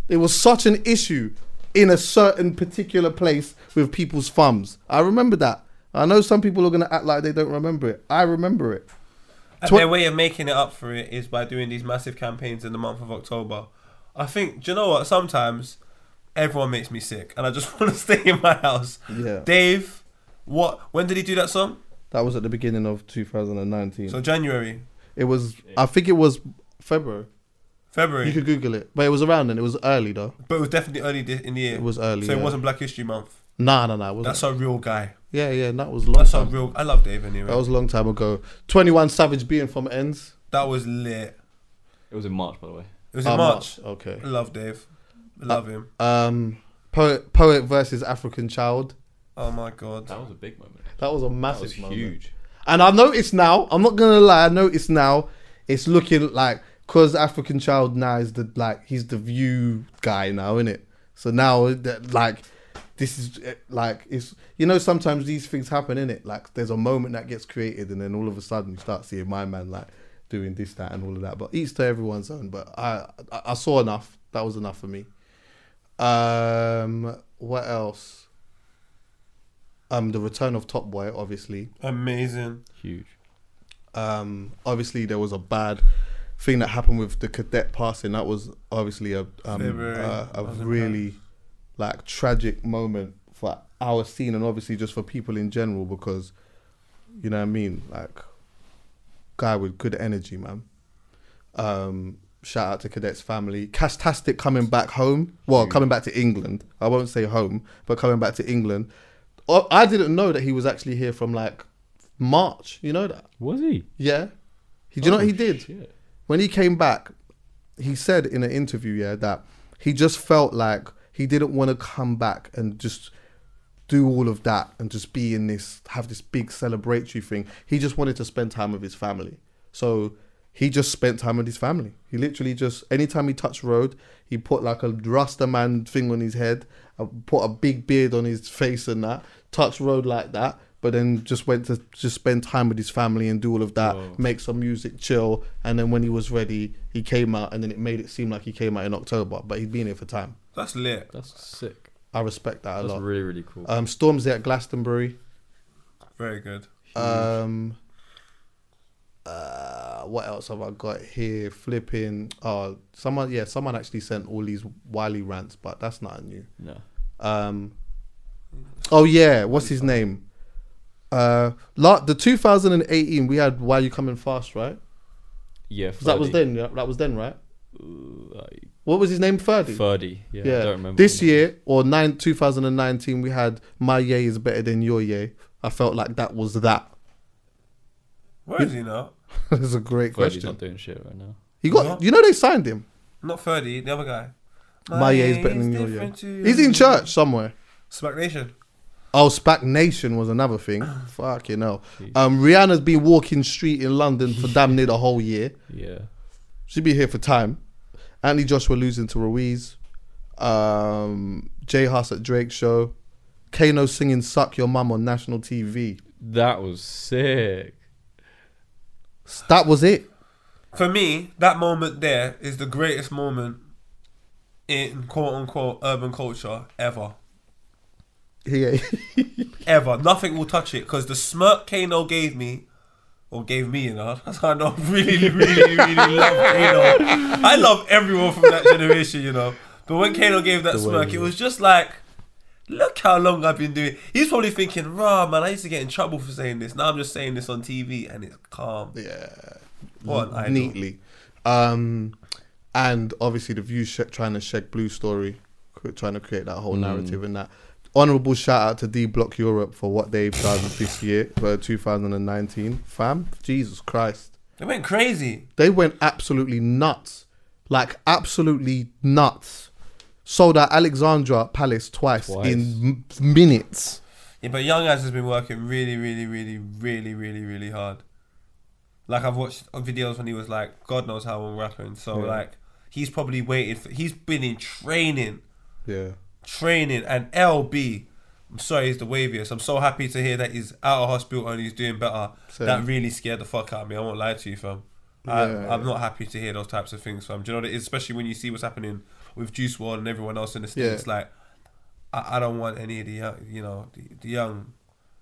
It was such an issue in a certain particular place with people's thumbs. I remember that. I know some people are gonna act like they don't remember it. I remember it.
And
Tw-
their way of making it up for it is by doing these massive campaigns in the month of October. I think, do you know what? Sometimes everyone makes me sick and I just want to stay in my house.
Yeah.
Dave, what? When did he do that song?
That was at the beginning of 2019.
So January,
it was. I think it was February.
February.
You could Google it, but it was around then. It was early though.
but it was definitely early in the year.
It was early,
So
yeah.
it wasn't Black History Month.
Nah, nah, nah. It wasn't.
That's a real guy.
Yeah, yeah. and That was long
That's a real. I love Dave anyway.
that was a long time ago. 21 Savage being from ends.
that was lit.
It was in March, by the way.
It was in
Oh,
March.
Okay.
I love Dave. I love him.
Um, poet, poet versus African child.
Oh my god.
That was a big moment.
That was a
That
massive
was
moment.
huge.
And I noticed now, I'm not gonna lie, I noticed now it's looking like because African Child now is the like he's the view guy now, isn't it? So now that like this is eh, like it's you know sometimes these things happen in it. Like there's a moment that gets created and then all of a sudden you start seeing my man like doing this, that, and all of that. But each to everyone's own. But I I, I saw enough. That was enough for me. Um, what else? Um, the return of Top Boy, obviously.
Amazing.
Huge.
Um, obviously, there was a bad thing that happened with the cadet passing. That was obviously a um,
February.
uh, a
Wasn't
really like tragic moment for our scene and obviously just for people in general because you know what I mean. Like guy with good energy, man. Um, shout out to cadet's family. Castastic coming back home. Well, coming back to England. I won't say home, but coming back to England. Oh, I didn't know that he was actually here from like March. You know that?
Was he?
Yeah. He, do you know what he
Oh,
did?
shit.
When he came back, he said in an interview, yeah, that he just felt like he didn't want to come back and just do all of that and just be in this, have this big celebratory thing. He just wanted to spend time with his family. So he just spent time with his family. He literally just, anytime he touched road, he put like a Rasta man thing on his head, uh, put a big beard on his face and that, touched road like that, but then just went to just spend time with his family and do all of that,
Whoa.
make some music, chill. And then when he was ready, he came out and then it made it seem like he came out in October, but he'd been here for time.
That's lit.
That's sick.
I respect that a
That's
lot.
really, really cool.
Um, Stormzy at Glastonbury.
Very good.
Um, Uh, what else have I got here? Flipping. Oh, someone. Yeah, someone actually sent all these Wiley rants, but that's not new.
No.
Um. Oh yeah, what's his name? Uh, la- the 2018 we had Why You Coming Fast, right?
Yeah.
'Cause that was
Ferdy.
then. Yeah, that was then, right?
Uh,
What was his name? Ferdy.
Ferdy. Yeah.
Yeah.
I don't remember.
This year or nine 2019, we had My Yay is better than your Yay. I felt like that was that.
Where is he now?
That's a great
Ferdy's
question.
not doing shit right now.
He got. You know they signed him.
Not Ferdy, the other guy.
My Yay is better than your Yay. He's in church somewhere.
Smack Nation.
Oh, Spac Nation was another thing. Fucking hell. Um, Rihanna's been walking street in London for damn near the whole year.
Yeah.
She'd be here for time. Anthony Joshua losing to Ruiz. Um, J Hus at Drake show. Kano singing "Suck Your Mum" on national TV.
That was sick.
That was it.
For me, that moment there is the greatest moment in quote unquote urban culture ever.
Yeah.
Ever. Nothing will touch it because the smirk Kano gave me, or gave me, you know, that's how I know I really, really, really love Kano. I love everyone from that generation, you know. But when Kano gave that
The
smirk, it was just like, look how long I've been doing. He's probably thinking, rah, man, I used to get in trouble for saying this. Now I'm just saying this on TV and it's calm.
Yeah.
What an
neatly. Um, and obviously the view sh- trying to check blue story, trying to create that whole narrative and that. Honorable shout out to D Block Europe for what they've done this year for 2019. Fam, Jesus Christ,
They went crazy.
they went absolutely nuts, like absolutely nuts. Sold out Alexandra Palace twice,
Twice.
in m- minutes.
Yeah, but Young Adz has been working really, really, really, really, really, really hard. Like I've watched videos when he was like, God knows how long rapping. So
Yeah.
like, he's probably waited. For, he's been in training,
Yeah,
training, and LB. I'm sorry, he's the waviest. I'm so happy to hear that he's out of hospital and he's doing better.
Same.
That really scared the fuck out of me. I won't lie to you, fam. I,
Yeah.
I'm not happy to hear those types of things, fam. Do you know what it is? Especially when you see what's happening with Juice WRLD and everyone else in the
Yeah.
states. Like, I, I don't want any of the young, you know, the, the young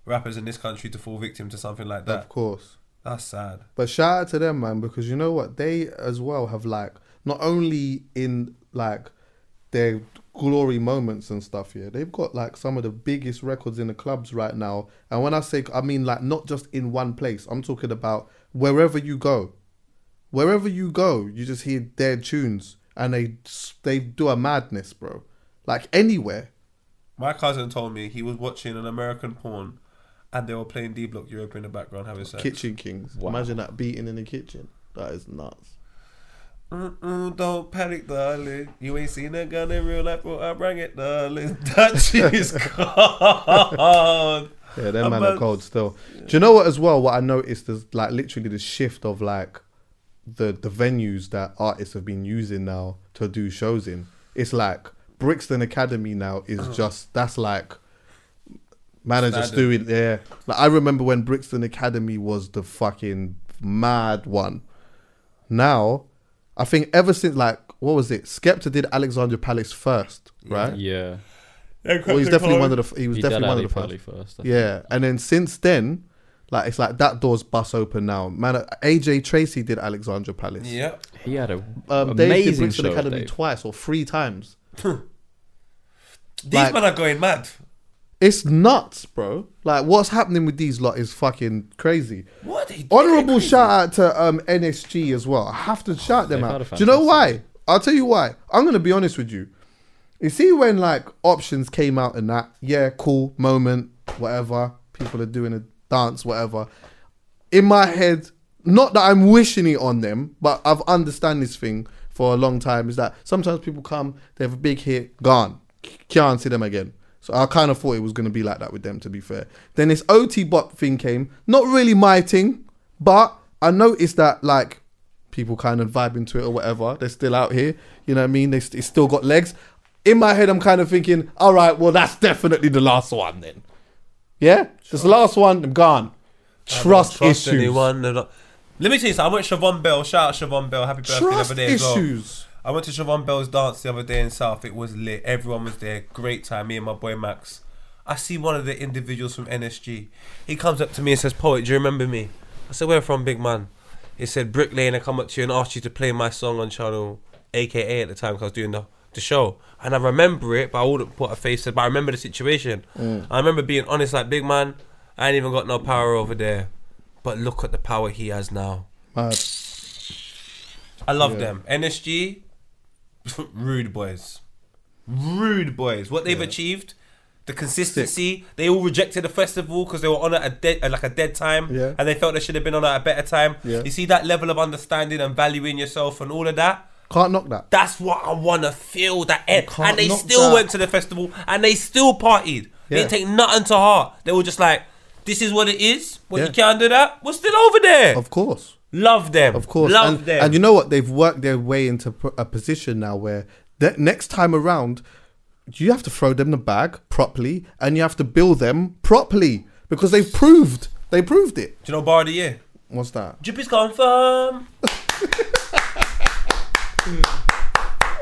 rappers in this country to fall victim to something like that.
of course.
That's sad.
But shout out to them, man, because you know what? They as well have like not only in like their glory moments and stuff. Yeah, they've got like some of the biggest records in the clubs right now. And when I say, I mean like not just in one place. I'm talking about wherever you go, wherever you go, you just hear their tunes, and they they do a madness, bro. Like anywhere.
My cousin told me he was watching an American porn, and they were playing D Block Europe in the background having sex.
Kitchen Kings.
Wow.
Imagine that beating in the kitchen. That is nuts.
Mm-mm, don't panic, darling. You ain't seen a gun in real life, but I bring it, darling. That shit is gone.
Yeah, them man are cold still. Do you know what as well? What I noticed is like literally the shift of like the the venues that artists have been using now to do shows in. It's like Brixton Academy now is uh-huh. just that's like managers are just
Standard.
doing yeah. Like I remember when Brixton Academy was the fucking mad one. Now, I think ever since like what was it? Skepta did Alexandra Palace first, right?
Yeah.
Well, he's definitely one of the. He was
He
definitely one of the
Pali
first.
first, I think.
yeah, and then since then, like it's like that door's bust open now. Man, AJ Tracey did Alexandra Palace.
yeah.
He had a
Um, Dave did
amazing
Brixton
show.
Academy
Dave.
twice or three times.
These
Like-
men are going mad.
It's nuts, bro. Like what's happening with these lot is fucking crazy.
What? Are they doing?
Honorable shout out to um, NSG as well. I have to shout them
They've
out.
had a
Do you know why? I'll tell you why. I'm gonna be honest with you. You see, when like options came out and that, yeah, cool moment, whatever. People are doing a dance, whatever. In my head, not that I'm wishing it on them, but I've understand this thing for a long time. Is that sometimes people come, they have a big hit, gone, can't see them again. So I kind of thought it was going to be like that with them. To be fair, then this OT Bop thing came, not really my thing, but I noticed that like people kind of vibing to it or whatever. They're still out here. You know what I mean? They st- it's still got legs. In my head, I'm kind of thinking, all right, well, that's definitely the last one then. Yeah? This the last one, I'm gone. Trust, issues.
anyone. Let me tell you something. I went Siobhan Bell. Shout out Siobhan Bell. Happy birthday
Trust
day as well. I went to Siobhan Bell's dance the other day in South. It was lit. Everyone was there. Great time. Me and my boy Max. I see one of the individuals from NSG. He comes up to me and says, "Poet, do you remember me?" I said, "Where from, big man?" He said Brick Lane. I come up to you and asked you to play my song on channel AKA at the time because I was doing the, the show. And I remember it, but I wouldn't put a face. But I remember the situation. Mm. I remember being honest, like big man. I ain't even got no power over there, but look at the power he has now.
Mad.
I love
Yeah.
them. NSG, rude boys, rude boys. What they've achieved, the consistency. They all rejected the festival because they were on at a dead, like a dead time,
Yeah.
and they felt they should have been on at a better time.
Yeah.
You see that level of understanding and valuing yourself and all of that.
Can't knock that.
That's what I want to feel. That end. and they still
that.
went to the festival and they still partied. They
Yeah.
didn't take nothing to heart. They were just like, "This is what it is. When
Yeah.
you can't do that, we're still over there."
Of course.
Love them.
Of course.
Love
and,
them.
and you know what? They've worked their way into a position now where the next time around, you have to throw them the bag properly and you have to bill them properly because they've proved they proved it.
do you know bar of the year?
What's that?
Is confirmed.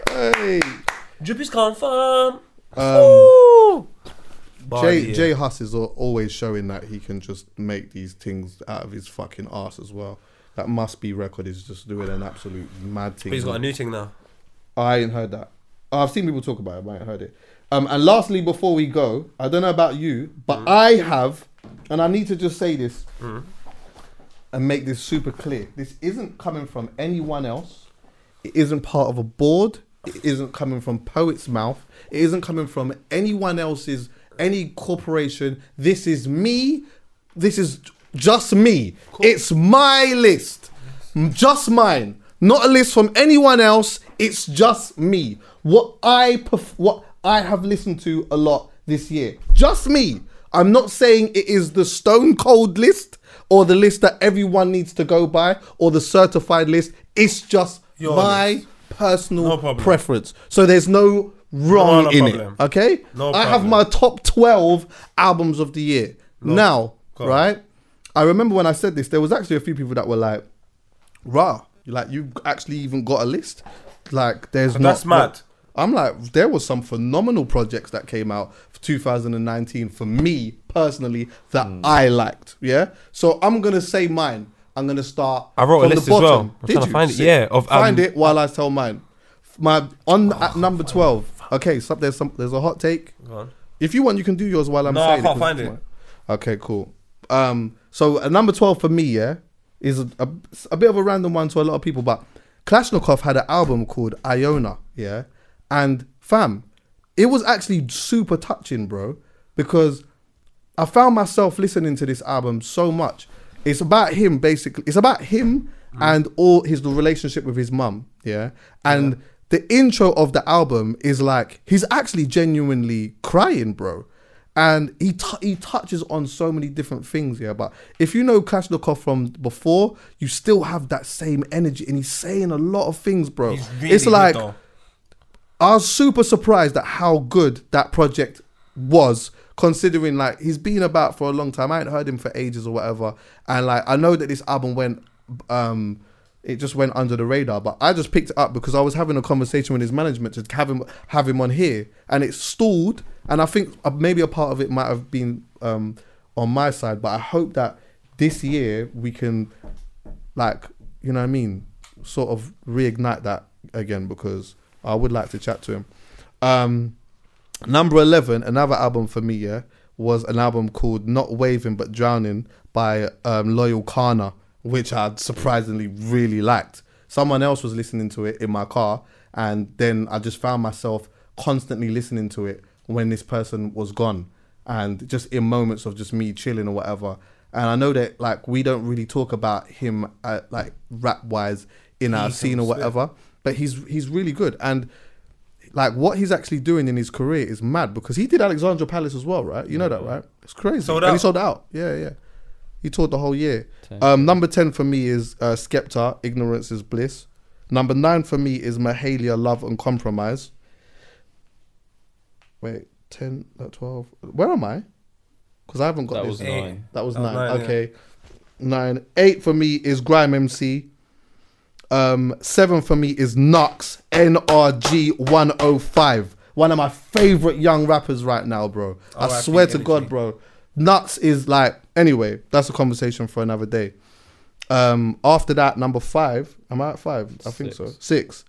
Hey,
is confirmed.
um,
Ooh. Bar of the
Jay. J Hus is always showing that he can just make these things out of his fucking ass as well. That must be record is just doing an absolute mad thing.
But he's got a new thing now.
I ain't heard that. I've seen people talk about it, but I ain't heard it. Um, and lastly, before we go, I don't know about you, but
Mm.
I have, and I need to just say this and make this super clear. This isn't coming from anyone else. It isn't part of a board. It isn't coming from Poet's mouth. It isn't coming from anyone else's, any corporation. This is me. This is just me. It's my list. Just mine. Not a list from anyone else. It's just me. What I pref- what I have listened to a lot this year. Just me. I'm not saying it is the stone cold list or the list that everyone needs to go by or the certified list. It's just
Your
my
list.
personal
No
preference. So there's no wrong
No, no
in
problem.
it. Okay?
No
I have my top 12 albums of the year. now, right? I remember when I said this, there was actually a few people that were like, rah, like you actually even got a list. Like there's
But
not
that's mad.
I'm like, there was some phenomenal projects that came out for 2019 for me personally that
Hmm.
I liked. Yeah. So I'm gonna say mine. I'm gonna start.
I wrote a
from
list
the
as well. I'm
Did
trying to
you?
find it,
Sick.
yeah, of,
find
um,
it while I tell mine. My on at number 12. Okay, so there's some there's a hot take.
Go on.
If you want, you can do yours while I'm
No, I
saying
can't
'cause
find it.
mine. Okay, cool. Um, so a number twelve for me, yeah, is a, a, a bit of a random one to a lot of people, but Klashnekoff had an album called Iona, yeah, and fam, it was actually super touching, bro, because I found myself listening to this album so much. It's about him, basically. It's about him mm. and all his relationship with his mum, yeah, and. The intro of the album is like he's actually genuinely crying, bro and he t- he touches on so many different things yeah but if you know Klashnekoff from before you still have that same energy and he's saying a lot of things bro
He's really
it's like
though.
I was super surprised at how good that project was, considering like he's been about for a long time. I ain't heard him for ages or whatever, and like I know that this album went, um, it just went under the radar. But I just picked it up because I was having a conversation with his management to have him have him on here, and it stalled. And I think uh, maybe a part of it might have been um, on my side, but I hope that this year we can like you know what I mean, sort of reignite that again because I would like to chat to him. Um, number eleven, another album for me, yeah, was an album called "Not Waving But Drowning" by um, Loyle Carner, which I surprisingly really liked. Someone else was listening to it in my car, and then I just found myself constantly listening to it when this person was gone, and just in moments of just me chilling or whatever. And I know that like we don't really talk about him uh, like rap wise in our
can
scene or
spit.
whatever, but he's he's really good and like what he's actually doing in his career is mad because he did Alexandra Palace as well, right? You know that, right? It's crazy.
Sold
And he sold out. Yeah, yeah. He toured the whole year. Um, number ten for me is uh, Skepta, Ignorance is Bliss. Number nine for me is Mahalia, Love and Compromise. Wait, ten, that twelve. Where am I? Because I haven't got
That
this.
was
Eight.
nine.
That was
That was
nine.
nine, yeah.
okay. Nine. Eight for me is Grime MC. Um, seven for me is Knucks NRG 105. One of my favorite young rappers right now, bro. I
RIP
swear to
energy.
God, bro. Knucks is like anyway, that's a conversation for another day. Um, after that, number five. Am I at five? I think so. Six.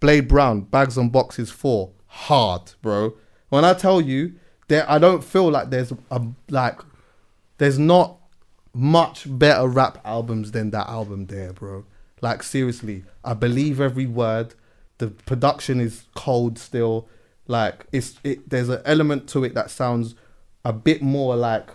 Blade Brown, Bags and Boxes four. Hard, bro. When I tell you, that I don't feel like there's a like, there's not much better rap albums than that album there, bro. Like seriously, I believe every word. The production is cold still. Like it's it. There's an element to it that sounds a bit more like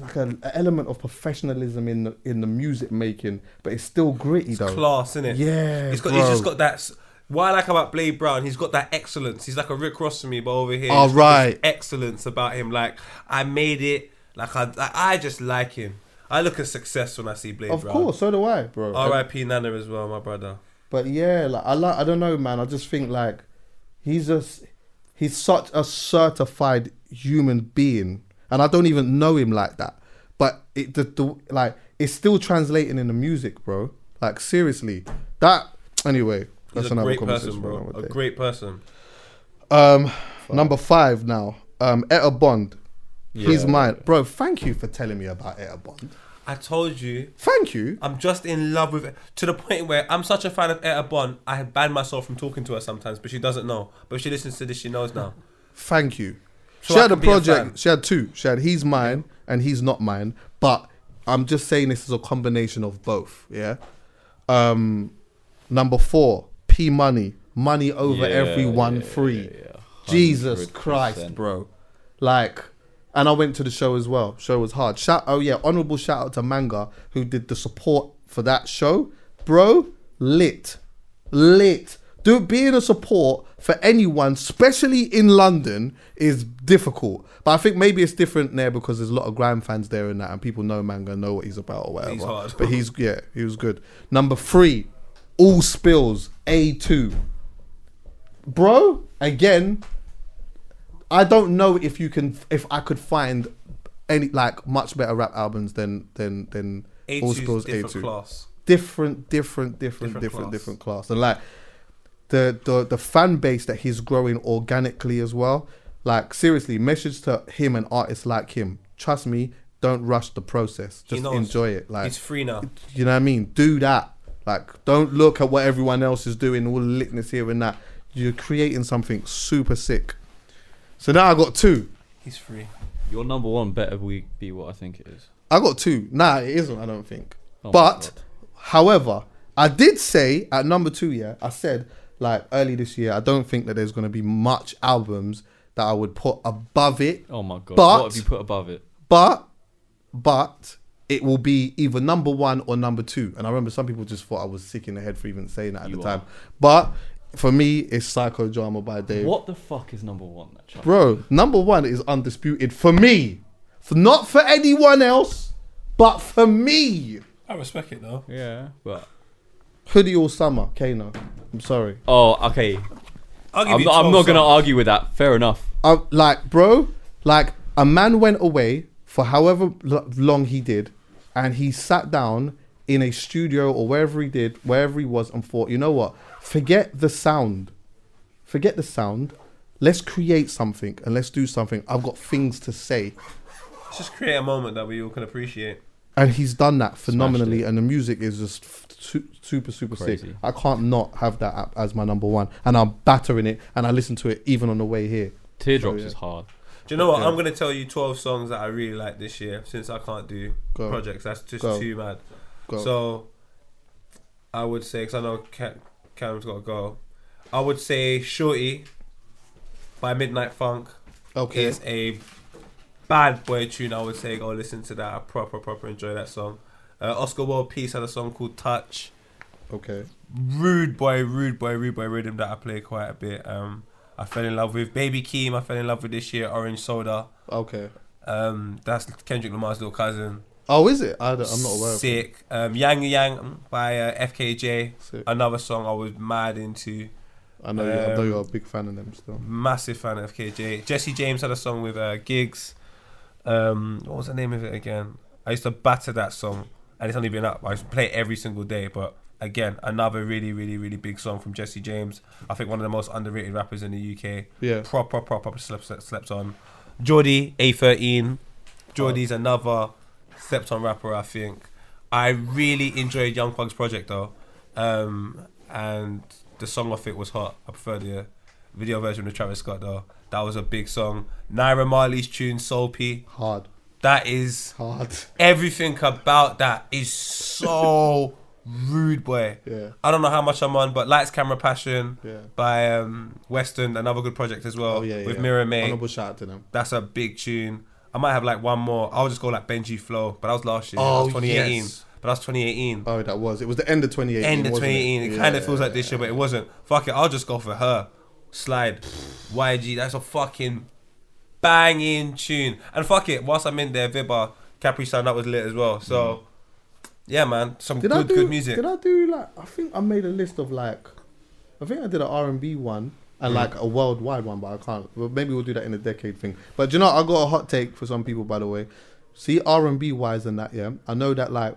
like an element of professionalism in the, in the music making, but it's still gritty though.
It's class, it?
Yeah,
He's got. He's just got that. What I like about Blade Brown, he's got that excellence. He's like a Rick Ross to me, but over here,
Oh,
he's got this excellence about him. Like I made it. Like I, I just like him. I look at success when I see Blade
Of
Brown.
course, so do I, bro.
R.I.P. Nana as well, my brother.
But yeah, like I like I don't know, man. I just think like he's just he's such a certified human being, and I don't even know him like that. But it the, the like it's still translating in the music, bro. Like seriously, that anyway.
He's
That's
a
another
great
conversation
person, bro. A
day.
great person.
Um, number five now. Um, Etta Bond. He's mine, bro. Thank you for telling me about Etta Bond.
I told you,
Thank you.
I'm just in love with it to the point where I'm such a fan of Etta Bond. I had banned myself from talking to her sometimes, but she doesn't know. But if she listens to this, she knows now.
Thank you.
So
she
I
had a
can be a
project. she had two. She had he's mine and he's not mine. But I'm just saying this is a combination of both. Yeah. Um, number four, P Money, money over
Yeah,
everyone
yeah,
free.
yeah.
Jesus Christ, bro. Like, and I went to the show as well. Show was hard. Shout. Oh yeah, honorable shout out to Manga who did the support for that show, bro. Lit, lit. Do being a support for anyone, especially in London, is difficult. But I think maybe it's different there because there's a lot of Grime fans there and that, and people know Manga, know what he's about or whatever.
He's hard.
But he's yeah, he was good. Number three, all spills A two, bro. Again, I don't know if you can if I could find any like much better rap albums than than than All
A2's
Spills A2.
class.
Different, different, different,
Different
different,
class.
different class. And like the the the fan base that he's growing organically as well. Like seriously, message to him and artists like him. Trust me, don't rush the process. Just enjoy it. Like
He's free now.
you know what I mean? Do that. Like, don't look at what everyone else is doing, all the lickness here and that. You're creating something super sick. So now I got two.
He's free.
Your number one better we be what I think it is.
I got two. Nah, it isn't. I don't think.
Oh my
but,
God.
however, I did say at number two. Yeah, I said like early this year. I don't think that there's going to be much albums that I would put above it.
Oh my god.
But-
what have you put above it?
But, but it will be either number one or number two. And I remember some people just thought I was sick in the head for even saying that at
You
the
are.
time. But for me, it's Psychodrama by Dave.
What the fuck is number one? That?
Bro, number one is undisputed for me. For, not for anyone else, but for me.
I respect it though.
Yeah, but
Hoodie all summer, Kano. I'm sorry.
oh, okay.
I'll give
I'm not, I'm not gonna argue with that. Fair enough.
I, like, bro, like a man went away for however l- long he did, and he sat down in a studio or wherever he did, wherever he was, and thought, you know what? Forget the sound. Forget the sound. Let's create something and let's do something. I've got things to say.
Let's just create a moment that we all can appreciate.
and he's done that phenomenally, and the music is just f- su- super, super sick. I can't not have that app as my number one, and I'm battering it, and I listen to it even on the way here.
Teardrops
yeah.
is hard.
Do you know what?
Yeah.
I'm gonna tell you 12 songs that I really like this year since I can't do
Go.
projects. That's just
Go.
too mad.
Go.
So I would say, because I know Cam, Cam's got to go. I would say Shorty by Midnight Funk
Okay.
It's a bad boy tune. I would say go listen to that. I proper proper enjoy that song. Uh, Oscar World Peace had a song called Touch.
Okay.
Rude boy, rude boy, rude boy rhythm that I play quite a bit. Um, I fell in love with Baby Keem. I fell in love with this year Orange Soda.
Okay.
Um, that's Kendrick Lamar's little cousin.
Oh, is it? I don't, I'm not aware. Of.
Sick. Um, Yang Yang by uh, FKJ.
Sick.
Another song I was mad into.
I know. you I know
Um,
you're a big fan of them still.
Massive fan of FKJ. Jesse James had a song with uh, Giggs. Um, what was the name of it again? I used to batter that song, and it's only been up. I used to play it every single day. But again, another really, really, really big song from Jesse James. I think one of the most underrated rappers in the UK.
Yeah.
Proper, proper, proper slept, slept, slept on. Jordy, A13. Geordie's another slept on rapper. I think. I really enjoyed Young Thug's project though, um, and the song off it was hot. I prefer the video version of Travis Scott though. That was a big song. Naira Marley's tune Soapy.
Hard.
That is
hard.
Everything about that is so rude, boy.
Yeah.
I don't know how much I'm on, but Lights, Camera, Passion
Yeah.
by um, Western, another good project as well.
Oh, yeah,
with
yeah.
Mirror May.
Honorable shout out to them.
That's a big tune. I might have like one more. I'll just go like Benji Flow, but that was last year. that
Oh,
was 2018.
yes.
But that's 2018.
Oh, that was. It was the end of 2018.
End of 2018. It,
Yeah,
kind of feels like this year, but it wasn't. Fuck it. I'll just go for her. Slide. YG. That's a fucking banging tune. And fuck it. Whilst I'm in there, Vibba, Capri Sun, that was lit as well. So, yeah, man. Some
Did
good,
do,
good music.
Did I do like? I think I made a list of like. I think I did an R and B one and
Mm.
like a worldwide one, but I can't. Well, maybe we'll do that in a decade thing. But do you know, I got a hot take for some people, by the way. See R and B wise and that, yeah. I know that like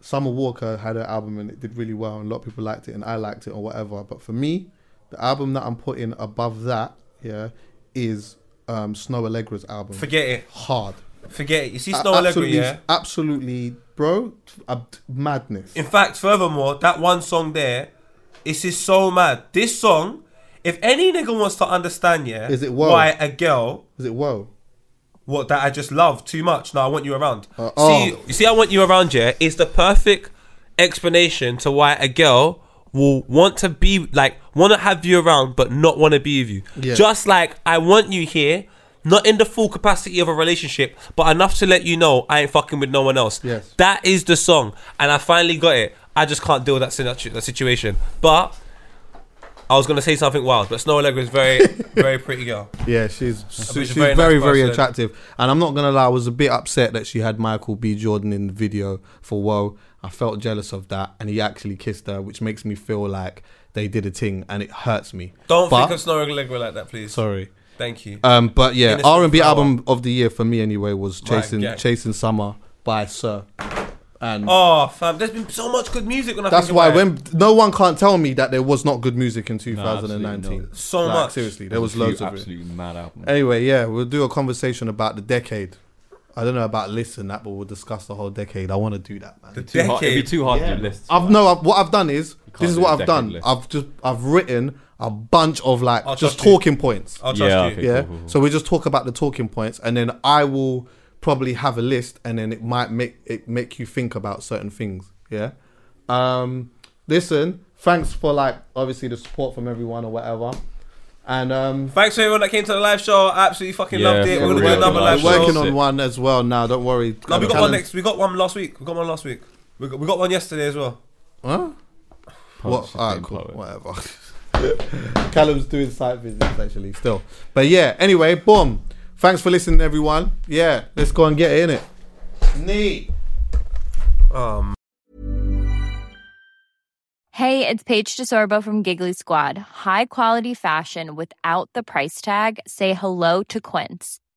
Summer Walker had an album and it did really well, and a lot of people liked it, and I liked it or whatever. But for me, the album that I'm putting above that, yeah, is um, Snoh Aalegra's album.
Forget it.
Hard.
Forget it. You see Snoh Aalegra,
absolutely,
yeah?
absolutely, bro, madness.
In fact, furthermore, that one song there, it's just so mad. This song, if any nigga wants to understand, yeah,
Is it whoa?
why a girl
Is it whoa?
what that I just love too much. No, I want you around.
Uh,
see,
oh.
you see, I want you around. Yeah, is the perfect explanation to why a girl will want to be like want to have you around, but not want to be with you.
Yeah.
Just like I want you here. Not in the full capacity of a relationship, but enough to let you know I ain't fucking with no one else.
Yes.
That is the song, and I finally got it. I just can't deal with that, situ- that situation. But I was gonna say something wild, but Snoh Aalegra is very, very pretty girl.
Yeah, she's she's
a
very
very
very,
nice person.
attractive. And I'm not gonna lie, I was a bit upset that she had Michael B. Jordan in the video for Whoa. I felt jealous of that, and he actually kissed her, which makes me feel like they did a thing, and it hurts me.
Don't
But-
think of Snoh Aalegra like that, please.
Sorry.
Thank you.
Um, but yeah, R and B album of the year for me anyway was Chasing
yeah.
Chasing Summer by Sir. And
Oh, fam, there's been so much good music when I
that's
think
why
about it.
when no one can't tell me that there was not good music in 2019.
not.
So
Like,
much.
Seriously, there was
few
loads of it.
absolutely mad albums.
Anyway, yeah, we'll do a conversation about the decade. I don't know about lists and that, but we'll discuss the whole decade. I want to do that, man.
The
Too hard, it'd be too hard
Yeah.
to do lists.
I've no. I've, what I've done is
can't
this is what I've done.
list.
I've just I've written a bunch of like
I'll
just
trust you.
talking points.
I'll trust
Yeah,
you.
okay.
yeah.
cool, cool, cool.
So we just talk about the talking points, and then I will probably have a list, and then it might make it make you think about certain things. Yeah. Um. Listen. Thanks for like obviously the support from everyone or whatever, and um.
Thanks to everyone that came to the live show. I absolutely fucking
Yeah,
loved it. We're gonna
real.
do another
We're
live
We're
show.
working on one as well now. Don't worry.
No, we got
Callum-
one next. We got one last week. We got one last week. We got, we got one yesterday as well.
Huh?
Poets
What? Alright,
being
cool. Whatever. Callum's doing site visits actually still. But yeah, anyway, boom. Thanks for listening, everyone. Yeah, let's go and get in it. Neat.
Um,
Hey, it's Paige DeSorbo from Giggly Squad. High quality fashion without the price tag. Say hello to Quince.